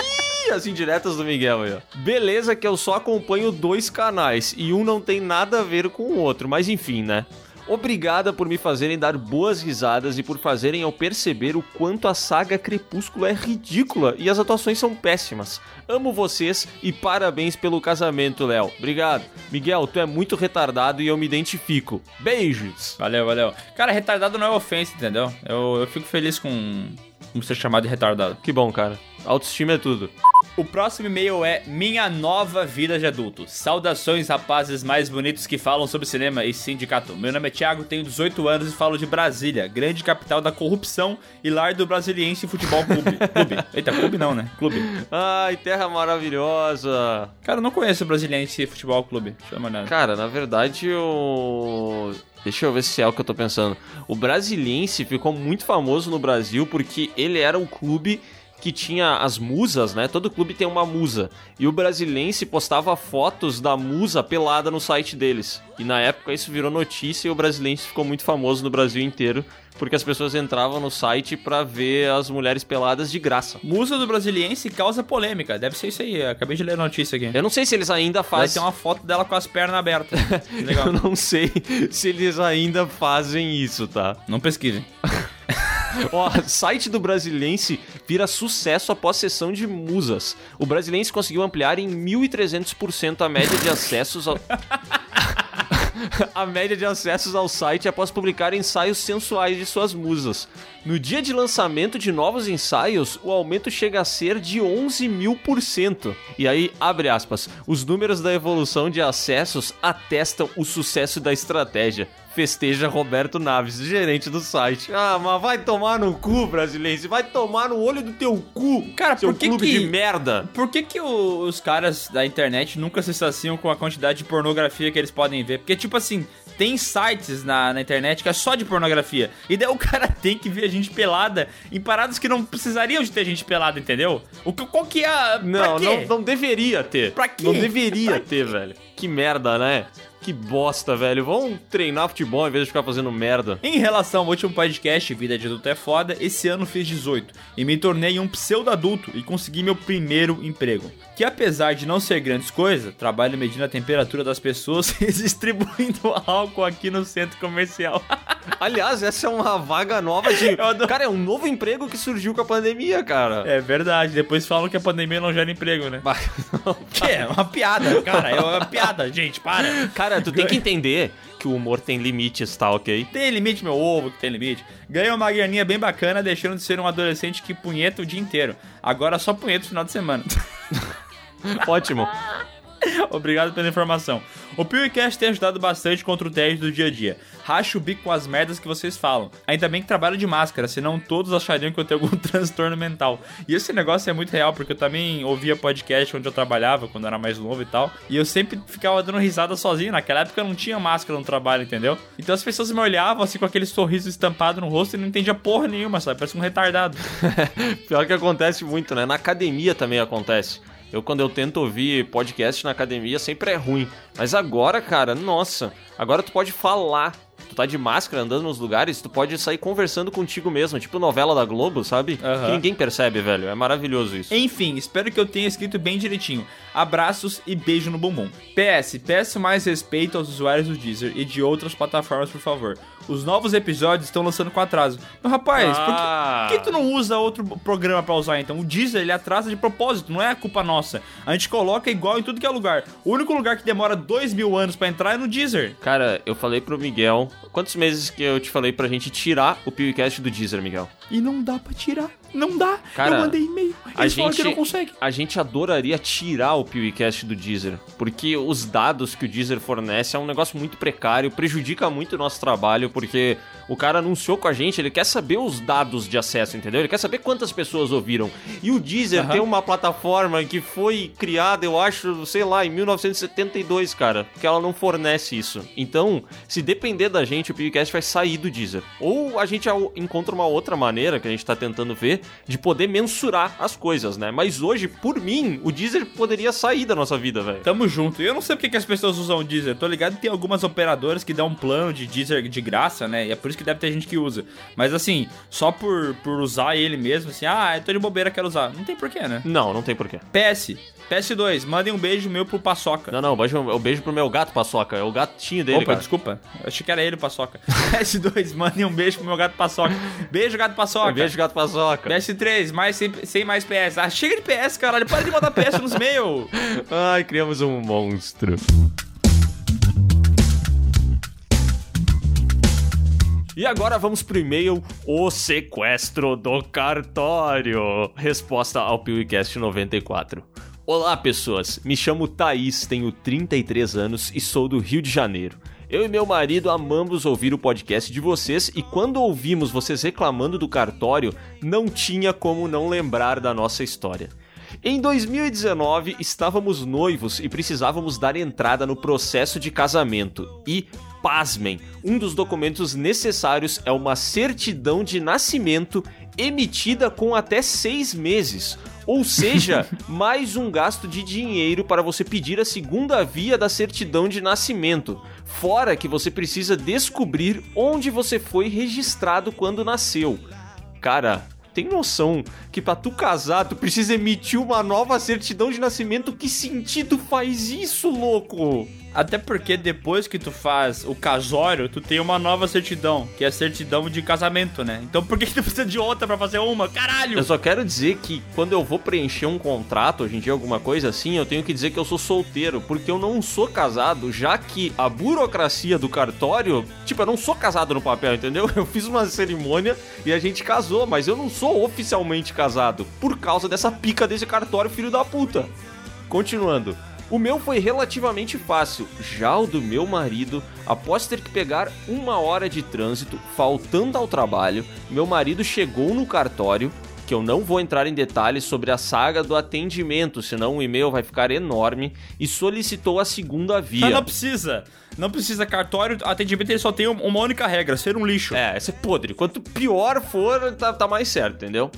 as indiretas do Miguel aí, ó. Beleza que eu só acompanho dois canais e um não tem nada a ver com o outro, mas enfim, né? Obrigada por me fazerem dar boas risadas e por fazerem eu perceber o quanto a saga Crepúsculo é ridícula e as atuações são péssimas. Amo vocês e parabéns pelo casamento, Léo. Obrigado. Miguel, tu é muito retardado e eu me identifico. Beijos. Valeu, valeu. Cara, retardado não é ofensa, entendeu? Eu, eu fico feliz com, com ser chamado de retardado. Que bom, cara. Autoestima é tudo. O próximo e-mail é Minha Nova Vida de Adulto. Saudações, rapazes mais bonitos que falam sobre cinema e sindicato. Meu nome é Thiago, tenho 18 anos e falo de Brasília, grande capital da corrupção e lar do Brasiliense Futebol Clube. Clube. Eita, clube não, né? Clube. Ai, terra maravilhosa. Cara, eu não conheço o Brasiliense Futebol Clube. Deixa eu dar uma olhada. Cara, na verdade, o. Deixa eu ver se é o que eu tô pensando. O Brasiliense ficou muito famoso no Brasil porque ele era um clube que tinha as musas, né? Todo clube tem uma musa. E o Brasiliense postava fotos da musa pelada no site deles. E na época isso virou notícia e o Brasiliense ficou muito famoso no Brasil inteiro. Porque as pessoas entravam no site pra ver as mulheres peladas de graça. Musa do Brasiliense causa polêmica. Deve ser isso aí. Eu acabei de ler a notícia aqui. Eu não sei se eles ainda fazem. ter uma foto dela com as pernas abertas. Legal. Eu não sei se eles ainda fazem isso, tá? Não pesquisem. Ó, site do Brasiliense vira sucesso após sessão de musas. O Brasiliense conseguiu ampliar em 1.300% a média de acessos ao... a média de acessos ao site após publicar ensaios sensuais de suas musas. No dia de lançamento de novos ensaios, o aumento chega a ser de 11 mil por cento. E aí, abre aspas, os números da evolução de acessos atestam o sucesso da estratégia. Festeja Roberto Naves, gerente do site. Ah, mas vai tomar no cu, brasileiro. Vai tomar no olho do teu cu. Cara, seu por que clube que- de merda. Por que, que os caras da internet nunca se saciam com a quantidade de pornografia que eles podem ver? Porque, tipo assim, tem sites na, na internet que é só de pornografia. E daí o cara tem que ver a gente pelada em paradas que não precisariam de ter gente pelada, entendeu? O, que- qual que é a. Não, não, não deveria ter. Pra quê? Não deveria ter, velho. Que merda, né? Que bosta, velho. Vamos treinar futebol em vez de ficar fazendo merda. Em relação ao último podcast, Vida de Adulto é Foda, esse ano fiz 18 e me tornei um pseudo-adulto e consegui meu primeiro emprego. Que apesar de não ser grandes coisas, trabalho medindo a temperatura das pessoas e distribuindo álcool aqui no centro comercial. Aliás, essa é uma vaga nova de. Cara, é um novo emprego que surgiu com a pandemia, cara. É verdade, depois falam que a pandemia não gera emprego, né? Que é uma piada, cara, é uma piada, gente, para. Cara, tu tem que entender que o humor tem limites, tá ok? Tem limite, meu ovo, que tem limite. Ganhei uma graninha bem bacana, deixando de ser um adolescente que punheta o dia inteiro. Agora só punheta no final de semana. Ótimo. Obrigado pela informação. O PewCast tem ajudado bastante contra o tédio do dia a dia. Racha o bico com as merdas que vocês falam. Ainda bem que trabalho de máscara, senão todos achariam que eu tenho algum transtorno mental. E esse negócio é muito real, porque eu também ouvia podcast onde eu trabalhava, quando eu era mais novo e tal. E eu sempre ficava dando risada sozinho. Naquela época eu não tinha máscara no trabalho, entendeu? Então as pessoas me olhavam assim com aquele sorriso estampado no rosto e não entendia porra nenhuma, sabe? Parece um retardado. Pior que acontece muito, né? Na academia também acontece. Eu, quando eu tento ouvir podcast na academia, sempre é ruim. Mas agora, cara, nossa. Agora tu pode falar. Tu tá de máscara andando nos lugares, tu pode sair conversando contigo mesmo. Tipo novela da Globo, sabe? Aham. Que ninguém percebe, velho. É maravilhoso isso. Enfim, espero que eu tenha escrito bem direitinho. Abraços e beijo no bumbum. PS, peço mais respeito aos usuários do Deezer e de outras plataformas, por favor. Os novos episódios estão lançando com atraso. Mas rapaz, por que- Ah. por, que, tu não usa outro programa pra usar então? O Deezer ele atrasa de propósito, não é culpa nossa. A gente coloca igual em tudo que é lugar. O único lugar que demora dois mil anos pra entrar é no Deezer. Cara, eu falei pro Miguel. Quantos meses que eu te falei pra gente tirar o PewCast do Deezer, Miguel? E não dá pra tirar. Não dá. Cara, eu mandei e-mail. A gente, que não consegue. a gente adoraria tirar o PewCast do Deezer, porque os dados que o Deezer fornece é um negócio muito precário, prejudica muito o nosso trabalho, porque o cara anunciou com a gente, ele quer saber os dados de acesso, entendeu? Ele quer saber quantas pessoas ouviram. E o Deezer Aham. tem uma plataforma que foi criada, eu acho, sei lá, em 1972, cara, que ela não fornece isso. Então, se depender da gente, o PewCast vai sair do Deezer. Ou a gente encontra uma outra maneira que a gente tá tentando ver de poder mensurar as coisas, né? Mas hoje, por mim, o Deezer poderia sair da nossa vida, velho. Tamo junto. E eu não sei porque que as pessoas usam o Deezer. Tô ligado que tem algumas operadoras que dão um plano de Deezer de graça, né? E é por isso que deve ter gente que usa. Mas assim, só por, por usar ele mesmo, assim, ah, eu tô de bobeira, quero usar. Não tem porquê, né? Não, não tem porquê. PS, PS2, mandem um beijo meu pro Paçoca. Não, não, beijo, eu beijo pro meu gato paçoca, é o gatinho dele, Opa, cara. desculpa. Eu achei que era ele o Paçoca. PS2, mandem um beijo pro meu gato Paçoca. Beijo, gato Paçoca. Beijo, gato paçoca. PS3, mais sem, sem mais PS. Ah, chega de PS, caralho. Para de botar PS nos meus. Ai, criamos um monstro. E agora vamos pro e-mail O Sequestro do Cartório. Resposta ao PewCast 94. Olá, pessoas. Me chamo Thaís, tenho 33 anos e sou do Rio de Janeiro. Eu e meu marido amamos ouvir o podcast de vocês e quando ouvimos vocês reclamando do cartório, não tinha como não lembrar da nossa história. Em 2019, estávamos noivos e precisávamos dar entrada no processo de casamento. E, pasmem, um dos documentos necessários é uma certidão de nascimento emitida com até seis meses. Ou seja, mais um gasto de dinheiro para você pedir a segunda via da certidão de nascimento. Fora que você precisa descobrir onde você foi registrado quando nasceu. Cara, tem noção que pra tu casar, tu precisa emitir uma nova certidão de nascimento? Que sentido faz isso, louco? Até porque depois que tu faz o casório, tu tem uma nova certidão, que é a certidão de casamento, né? Então por que, que tu precisa de outra pra fazer uma? Caralho! Eu só quero dizer que quando eu vou preencher um contrato, hoje em dia, alguma coisa assim, eu tenho que dizer que eu sou solteiro, porque eu não sou casado, já que a burocracia do cartório, tipo, eu não sou casado no papel, entendeu? Eu fiz uma cerimônia e a gente casou, mas eu não sou oficialmente casado, por causa dessa pica desse cartório, filho da puta. Continuando. O meu foi relativamente fácil, já o do meu marido, após ter que pegar uma hora de trânsito, faltando ao trabalho, meu marido chegou no cartório, que eu não vou entrar em detalhes sobre a saga do atendimento, senão o e-mail vai ficar enorme, e solicitou a segunda via. Mas não precisa. Não precisa cartório, atendimento ele só tem um- uma única regra, ser um lixo. É, é podre. Quanto pior for, tá, tá mais certo, entendeu?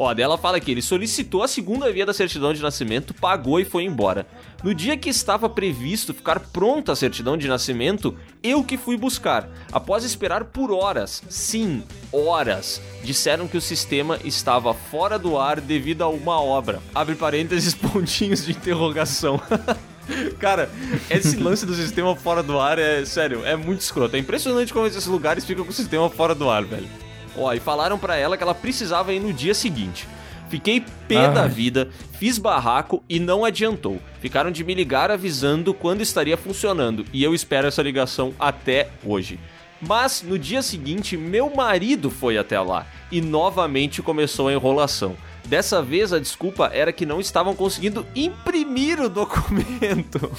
Ó, dela fala que ele solicitou a segunda via da certidão de nascimento, pagou e foi embora. No dia que estava previsto ficar pronta a certidão de nascimento, eu que fui buscar. Após esperar por horas, sim, horas, disseram que o sistema estava fora do ar devido a uma obra. Abre parênteses, pontinhos de interrogação. Cara, esse lance do sistema fora do ar é, sério, é muito escroto. É impressionante como esses lugares ficam com o sistema fora do ar, velho. Ó, e falaram pra ela que ela precisava ir no dia seguinte. Fiquei pé Ai. da vida, fiz barraco e não adiantou. Ficaram de me ligar avisando quando estaria funcionando e eu espero essa ligação até hoje. Mas no dia seguinte, meu marido foi até lá e novamente começou a enrolação. Dessa vez a desculpa era que não estavam conseguindo imprimir o documento.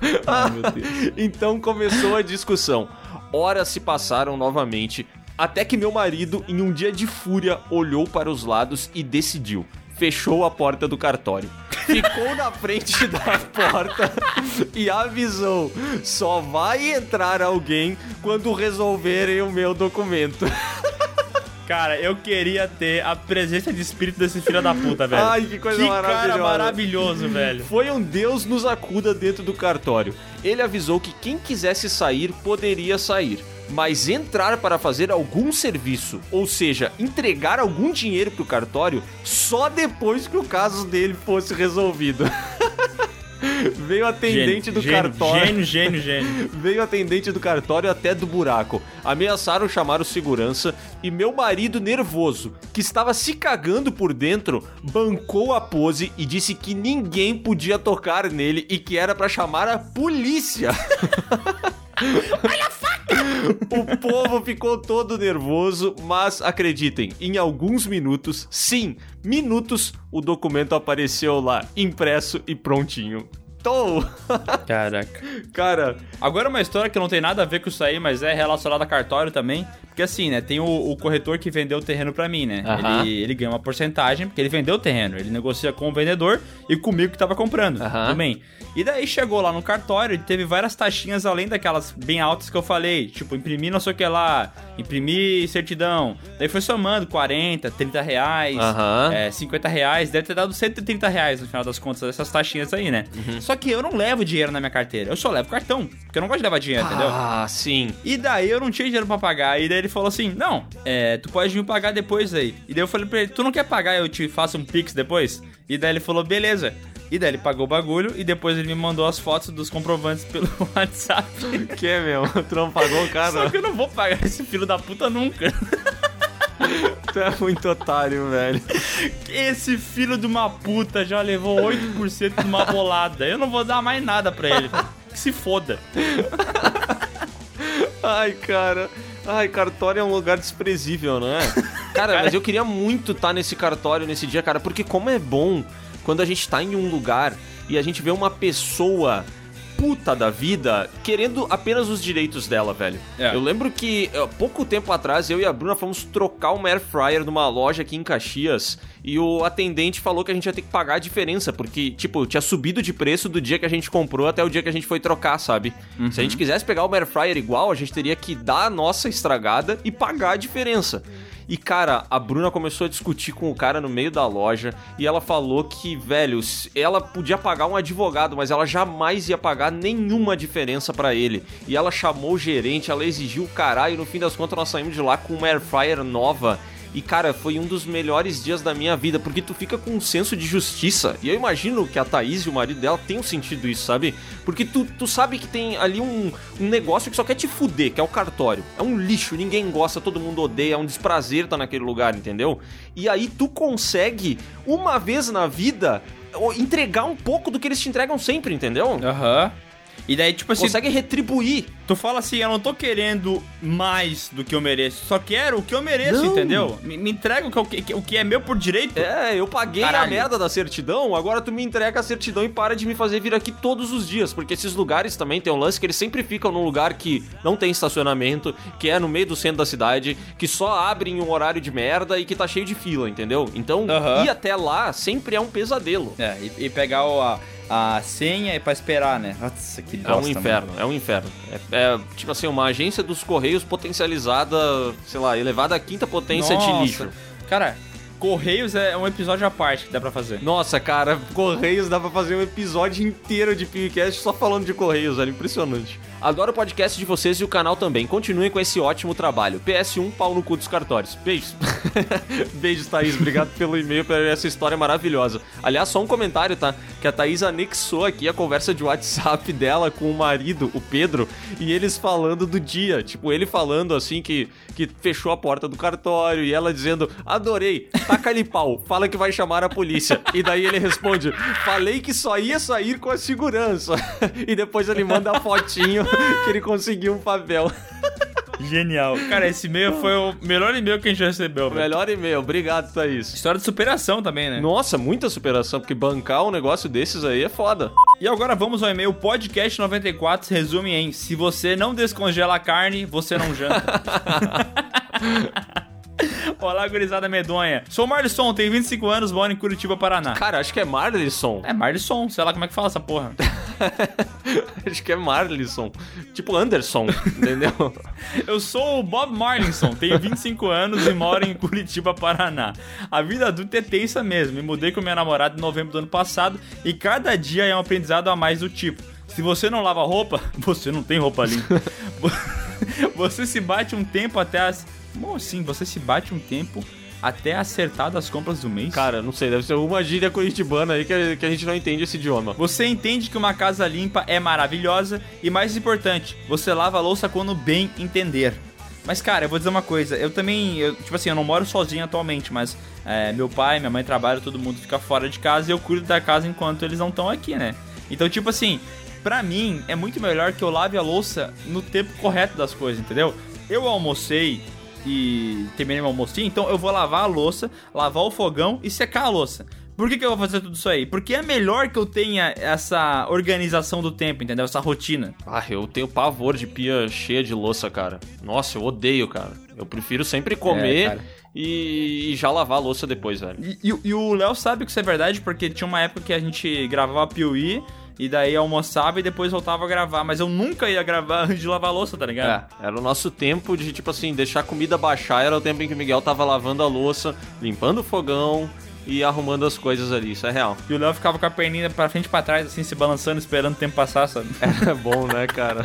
então começou a discussão. Horas se passaram novamente, até que meu marido, em um dia de fúria, olhou para os lados e decidiu. Fechou a porta do cartório. Ficou na frente da porta e avisou: só vai entrar alguém quando resolverem o meu documento. Cara, eu queria ter a presença de espírito desse filho da puta, velho. Ai, que coisa que maravilhosa. cara maravilhoso, velho. Foi um Deus nos acuda dentro do cartório. Ele avisou que quem quisesse sair poderia sair, mas entrar para fazer algum serviço, ou seja, entregar algum dinheiro pro cartório, só depois que o caso dele fosse resolvido. Veio atendente Gênio, do gênio, cartório. Gênio, gênio, gênio. Veio atendente do cartório até do buraco. Ameaçaram chamar o segurança e meu marido nervoso, que estava se cagando por dentro, bancou a pose e disse que ninguém podia tocar nele e que era pra chamar a polícia. O povo ficou todo nervoso, mas acreditem, em alguns minutos, sim, minutos, o documento apareceu lá, impresso e prontinho. Tô! Caraca. Cara, Agora uma história que não tem nada a ver com isso aí, mas é relacionada a cartório também. Porque assim, né, tem o, o corretor que vendeu o terreno pra mim, né? Ele, ele ganha uma porcentagem, porque ele vendeu o terreno. Ele negocia com o vendedor e comigo que tava comprando. Também. E daí chegou lá no cartório e teve várias taxinhas além daquelas bem altas que eu falei. Tipo, imprimir não sei o que lá, imprimir certidão. Daí foi somando 40, 30 reais, é, 50 reais. Deve ter dado 130 reais no final das contas, essas taxinhas aí, né? Uhum. Só que eu não levo dinheiro na minha carteira. Eu só levo cartão. Porque eu não gosto de levar dinheiro, entendeu? Ah, sim. E daí eu não tinha dinheiro pra pagar. E daí ele falou assim: Não, é, tu pode me pagar depois aí. E daí eu falei pra ele: Tu não quer pagar? Eu te faço um pix depois? E daí ele falou: Beleza. E daí ele pagou o bagulho e depois ele me mandou as fotos dos comprovantes pelo WhatsApp. Que é meu? Tu não pagou o cara? Só que eu não vou pagar esse filho da puta nunca. Tu é muito otário, velho. Esse filho de uma puta já levou 8% de uma bolada. Eu não vou dar mais nada pra ele. Que se foda. Ai, cara. Ai, cartório é um lugar desprezível, não é? Cara, mas eu queria muito estar nesse cartório nesse dia, cara, porque como é bom quando a gente tá em um lugar e a gente vê uma pessoa puta da vida querendo apenas os direitos dela, velho. É. Eu lembro que eh, pouco tempo atrás eu e a Bruna fomos trocar uma air fryer numa loja aqui em Caxias e o atendente falou que a gente ia ter que pagar a diferença, porque, tipo, tinha subido de preço do dia que a gente comprou até o dia que a gente foi trocar, sabe? Se a gente quisesse pegar uma air fryer igual, a gente teria que dar a nossa estragada e pagar a diferença. E cara, a Bruna começou a discutir com o cara no meio da loja e ela falou que, velho, ela podia pagar um advogado, mas ela jamais ia pagar nenhuma diferença pra ele. E ela chamou o gerente, ela exigiu o caralho, e no fim das contas nós saímos de lá com uma air fryer nova. E cara, foi um dos melhores dias da minha vida, porque tu fica com um senso de justiça. E eu imagino que a Thaís e o marido dela tenham sentido isso, sabe? Porque tu, tu sabe que tem ali um, um negócio que só quer te fuder, que é o cartório. É um lixo, ninguém gosta, todo mundo odeia, é um desprazer estar naquele lugar, entendeu? E aí tu consegue, uma vez na vida, entregar um pouco do que eles te entregam sempre, entendeu? Aham. E daí, tipo assim. Consegue retribuir. Tu fala assim, eu não tô querendo mais do que eu mereço. Só quero o que eu mereço, Não. entendeu? Me, me entrega o que, o que é meu por direito. É, eu paguei a Caralho. merda da certidão, agora tu me entrega a certidão e para de me fazer vir aqui todos os dias. Porque esses lugares também tem um lance que eles sempre ficam num lugar que não tem estacionamento, que é no meio do centro da cidade, que só abre em um horário de merda e que tá cheio de fila, entendeu? Então, Aham. ir até lá sempre é um pesadelo. É, e, e pegar o- a, a senha e pra esperar, né? Nossa, que É bosta, um inferno, é um inferno. É, é, tipo assim, uma agência dos Correios potencializada, sei lá, elevada à quinta potência de Nossa. lixo. Cara, Correios é um episódio à parte que dá pra fazer. Nossa, cara, Correios dá pra fazer um episódio inteiro de PewCast só falando de Correios, velho. Impressionante. Adoro o podcast de vocês e o canal também. Continuem com esse ótimo trabalho. PS1, pau no cu dos cartórios. Beijos. Beijos, Thaís. Obrigado pelo e-mail, por essa história maravilhosa. Aliás, só um comentário, tá? Que a Thaís anexou aqui a conversa de WhatsApp dela com o marido, o Pedro, e eles falando do dia. Tipo, ele falando assim que, que fechou a porta do cartório e ela dizendo: Adorei, taca-lhe pau, fala que vai chamar a polícia. E daí ele responde: Falei que só ia sair com a segurança. E depois ele manda a fotinho que ele conseguiu um papel. Genial. Cara, esse e-mail foi o melhor e-mail que a gente recebeu, velho. Melhor e-mail, obrigado, Thaís. História de superação também, né? Nossa, muita superação, porque bancar um negócio desses aí é foda. E agora vamos ao e-mail podcast94, se resume em se você não descongela a carne, você não janta. Olá, gurizada medonha. Sou Marlisson, tenho 25 anos, moro em Curitiba, Paraná. Cara, acho que é Marlisson. É Marlisson, sei lá como é que fala essa porra. Acho que é Marlisson. Tipo Anderson, entendeu? Eu sou o Bob Marlinson, tenho 25 anos e moro em Curitiba, Paraná. A vida adulta é tensa mesmo. Me mudei com minha namorada em novembro do ano passado e cada dia é um aprendizado a mais do tipo. Se você não lava roupa, você não tem roupa limpa. você se bate um tempo até as. Como assim? Você se bate um tempo até acertar das compras do mês? Cara, não sei, deve ser alguma gíria curitibana aí que, que a gente não entende esse idioma. Você entende que uma casa limpa é maravilhosa e, mais importante, você lava a louça quando bem entender. Mas, cara, eu vou dizer uma coisa. Eu também, eu, tipo assim, eu não moro sozinho atualmente, mas é, meu pai, minha mãe trabalham, todo mundo fica fora de casa e eu cuido da casa enquanto eles não estão aqui, né? Então, tipo assim, pra mim é muito melhor que eu lave a louça no tempo correto das coisas, entendeu? Eu almocei e terminei meu almocinho, então eu vou lavar a louça, lavar o fogão e secar a louça. Por que, que eu vou fazer tudo isso aí? Porque é melhor que eu tenha essa organização do tempo, entendeu? Essa rotina. Ah, eu tenho pavor de pia cheia de louça, cara. Nossa, eu odeio, cara. Eu prefiro sempre comer É, e, e já lavar a louça depois, velho. E, e- e o Léo sabe que isso é verdade, porque tinha uma época que a gente gravava Piuí, e daí almoçava e depois voltava a gravar. Mas eu nunca ia gravar de lavar louça, tá ligado? É, era o nosso tempo de, tipo assim, deixar a comida baixar, era o tempo em que o Miguel tava lavando a louça, limpando o fogão e arrumando as coisas ali, isso é real. E o Léo ficava com a perninha pra frente e pra trás, assim, se balançando, esperando o tempo passar, sabe? Era bom, né, cara?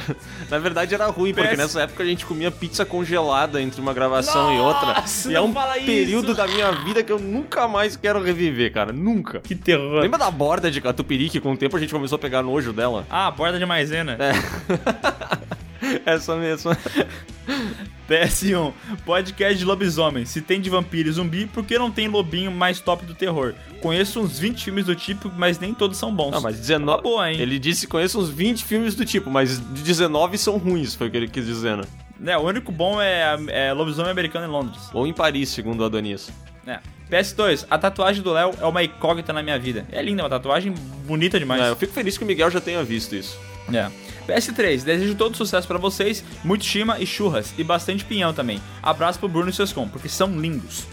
Na verdade era ruim, porque nessa época a gente comia pizza congelada entre uma gravação e outra. Nossa, E é um fala isso. período da minha vida que eu nunca mais quero reviver, cara. Nunca. Que terror. Lembra da borda de catupiry que com o tempo a gente começou a pegar nojo dela? Ah, borda de maisena. Essa mesma. PS1, podcast de lobisomem. Se tem de vampiro e zumbi, por que não tem lobinho mais top do terror? Conheço uns 20 filmes do tipo, mas nem todos são bons. Ah, mas 19. boa, hein? Ele disse que conhece uns 20 filmes do tipo, mas de 19 são ruins, foi o que ele quis dizer, né? É, o único bom é, é lobisomem americano em Londres. Ou em Paris, segundo o Adonias. É. PS2, a tatuagem do Léo é uma incógnita na minha vida. É linda, uma tatuagem bonita demais. É, eu fico feliz que o Miguel já tenha visto isso. É. PS3, desejo todo sucesso pra vocês, muito chima e churras, e bastante pinhão também. Abraço pro Bruno e Sescom, porque são lindos.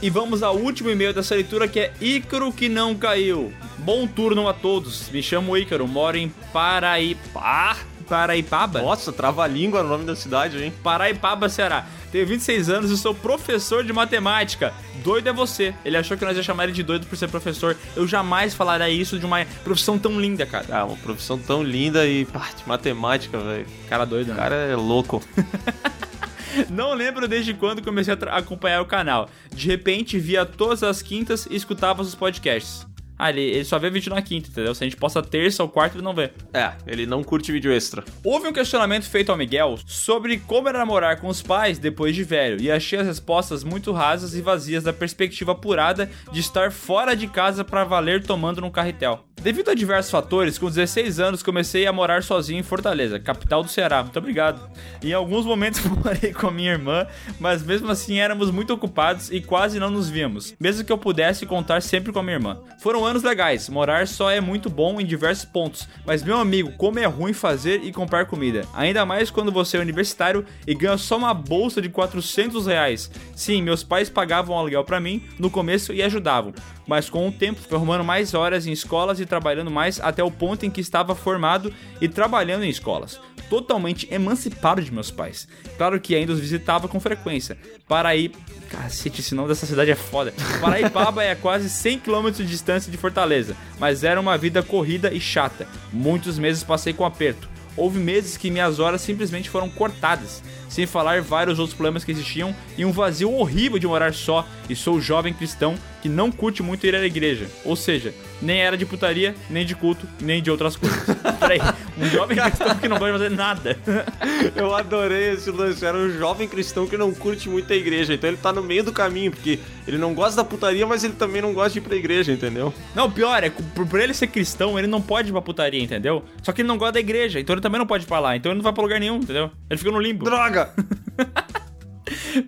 E vamos ao último e-mail dessa leitura que é Ícaro que não caiu. Bom turno a todos. Me chamo Ícaro, moro em Paraíba. Paraipaba? Nossa, trava-língua no nome da cidade, hein? Paraipaba, Ceará. Tenho 26 anos e sou professor de matemática. Doido é você. Ele achou que nós ia chamar ele de doido por ser professor. Eu jamais falaria isso de uma profissão tão linda, cara. Ah, uma profissão tão linda e pá, de matemática, velho. Cara doido, O né? cara é louco. Não lembro desde quando comecei a acompanhar o canal. De repente, via todas as quintas e escutava os podcasts. Ah, ele, ele só vê vídeo na quinta, entendeu? Se a gente posta terça ou quarta, ele não vê. É, ele não curte vídeo extra. Houve um questionamento feito ao Miguel sobre como era morar com os pais depois de velho, e achei as respostas muito rasas e vazias da perspectiva apurada de estar fora de casa pra valer tomando num carretel. Devido a diversos fatores, com 16 anos comecei a morar sozinho em Fortaleza, capital do Ceará. Muito obrigado. Em alguns momentos morei com a minha irmã, mas mesmo assim éramos muito ocupados e quase não nos víamos, mesmo que eu pudesse contar sempre com a minha irmã. Foram anos legais, morar só é muito bom em diversos pontos, mas meu amigo, como é ruim fazer e comprar comida. Ainda mais quando você é universitário e ganha só uma bolsa de 400 reais. Sim, meus pais pagavam aluguel pra mim no começo e ajudavam, mas com o tempo fui arrumando mais horas em escolas e trabalhando mais até o ponto em que estava formado e trabalhando em escolas. Totalmente emancipado de meus pais. Claro que ainda os visitava com frequência. Paraí. Cacete, esse nome dessa cidade é foda. Paraipaba é a quase 100 km de distância de Fortaleza, mas era uma vida corrida e chata. Muitos meses passei com aperto. Houve meses que minhas horas simplesmente foram cortadas, sem falar vários outros problemas que existiam e um vazio horrível de morar só. E sou jovem cristão que não curte muito ir à igreja, ou seja, nem era de putaria, nem de culto, nem de outras coisas. Peraí, um jovem cristão que não pode fazer nada. Eu adorei esse lance. Era um jovem cristão que não curte muito a igreja. Então ele tá no meio do caminho, porque ele não gosta da putaria, mas ele também não gosta de ir pra igreja, entendeu? Não, pior é, por, ele ser cristão, ele não pode ir pra putaria, entendeu? Só que ele não gosta da igreja, então ele também não pode ir pra lá, então ele não vai pra lugar nenhum, entendeu? Ele fica no limbo. Droga!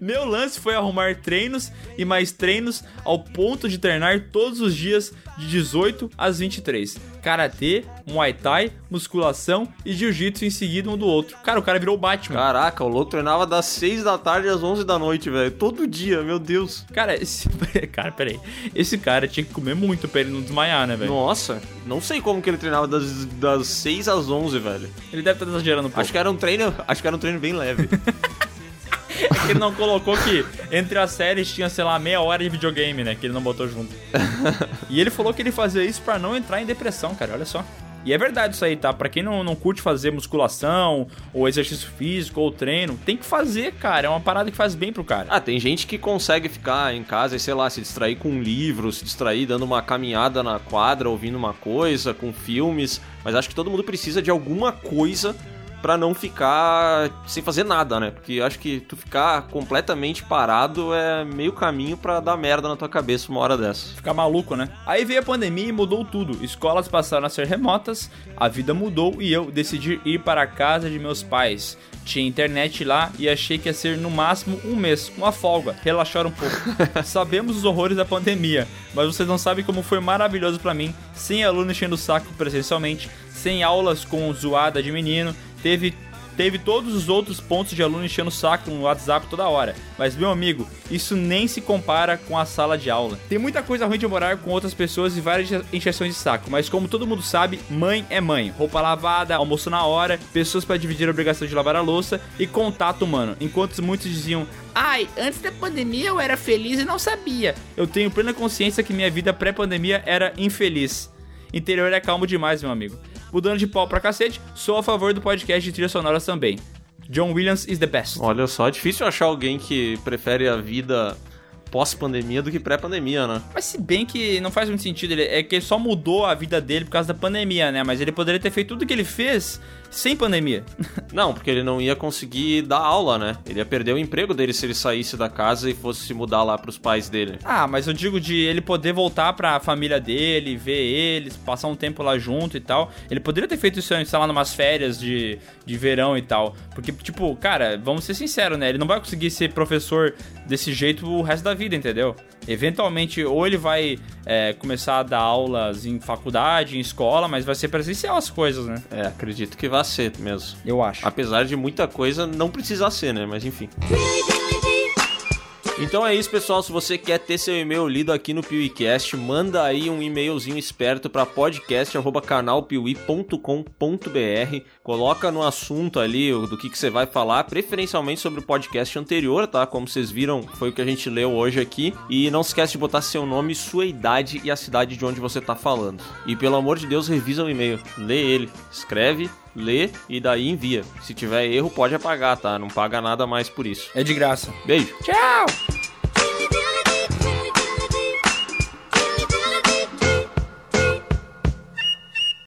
Meu lance foi arrumar treinos e mais treinos ao ponto de treinar todos os dias de 18 às 23. Karatê, Muay Thai, musculação e jiu-jitsu em seguida um do outro. Cara, o cara virou Batman. Caraca, o louco treinava das 6 da tarde às 11 da noite, velho. Todo dia, meu Deus. Cara, esse... cara, peraí. Esse cara tinha que comer muito pra ele não desmaiar, né, velho? Nossa, não sei como que ele treinava das, das 6 às 11, velho. Ele deve estar exagerando um pouco. Acho que era um treino, acho que era um treino bem leve. É que ele não colocou que entre as séries tinha, sei lá, meia hora de videogame, né? Que ele não botou junto. e ele falou que ele fazia isso pra não entrar em depressão, cara. Olha só. E é verdade isso aí, tá? Pra quem não, não curte fazer musculação, ou exercício físico, ou treino, tem que fazer, cara. É uma parada que faz bem pro cara. Ah, tem gente que consegue ficar em casa e, sei lá, se distrair com um livro, se distrair dando uma caminhada na quadra, ouvindo uma coisa, com filmes. Mas acho que todo mundo precisa de alguma coisa pra não ficar sem fazer nada, né? Porque acho que tu ficar completamente parado é meio caminho pra dar merda na tua cabeça uma hora dessa. Ficar maluco, né? Aí veio a pandemia e mudou tudo. Escolas passaram a ser remotas, a vida mudou e eu decidi ir para a casa de meus pais. Tinha internet lá e achei que ia ser no máximo um mês, uma folga, relaxar um pouco. Sabemos os horrores da pandemia, mas vocês não sabem como foi maravilhoso pra mim, sem aluno enchendo o saco presencialmente, sem aulas com zoada de menino, teve teve todos os outros pontos de aluno enchendo o saco no WhatsApp toda hora. Mas, meu amigo, isso nem se compara com a sala de aula. Tem muita coisa ruim de morar com outras pessoas e várias encheções de saco, mas como todo mundo sabe, mãe é mãe. Roupa lavada, almoço na hora, pessoas para dividir a obrigação de lavar a louça e contato humano. Enquanto muitos diziam, ai, antes da pandemia eu era feliz e não sabia. Eu tenho plena consciência que minha vida pré-pandemia era infeliz. Interior é calmo demais, meu amigo. Mudando de pau pra cacete, sou a favor do podcast de trilhas sonoras também. John Williams is the best. Olha só, é difícil achar alguém que prefere a vida pós-pandemia do que pré-pandemia, né? Mas se bem que não faz muito sentido, ele, é que ele só mudou a vida dele por causa da pandemia, né? Mas ele poderia ter feito tudo que ele fez sem pandemia. Não, porque ele não ia conseguir dar aula, né? Ele ia perder o emprego dele se ele saísse da casa e fosse se mudar lá pros pais dele. Ah, mas eu digo de ele poder voltar pra família dele, ver eles, passar um tempo lá junto e tal. Ele poderia ter feito isso, sei lá, numas férias de, de verão e tal. Porque, tipo, cara, vamos ser sinceros, né? Ele não vai conseguir ser professor desse jeito o resto da vida, entendeu? Eventualmente, ou ele vai é, começar a dar aulas em faculdade, em escola, mas vai ser presencial as coisas, né? É, acredito que vai ser mesmo. Eu acho. Apesar de muita coisa não precisar ser, né? Mas enfim. Então é isso, pessoal. Se você quer ter seu e-mail lido aqui no PeeWeeCast, manda aí um e-mailzinho esperto para podcast@canalpiuí.com.br. Coloca no assunto ali o- do que, que você vai falar, preferencialmente sobre o podcast anterior, tá? Como vocês viram, foi o que a gente leu hoje aqui. E não esquece de botar seu nome, sua idade e a cidade de onde você tá falando. E pelo amor de Deus, revisa o e-mail. Lê ele, escreve, lê e daí envia. Se tiver erro, pode apagar, tá? Não paga nada mais por isso. É de graça. Beijo. Tchau!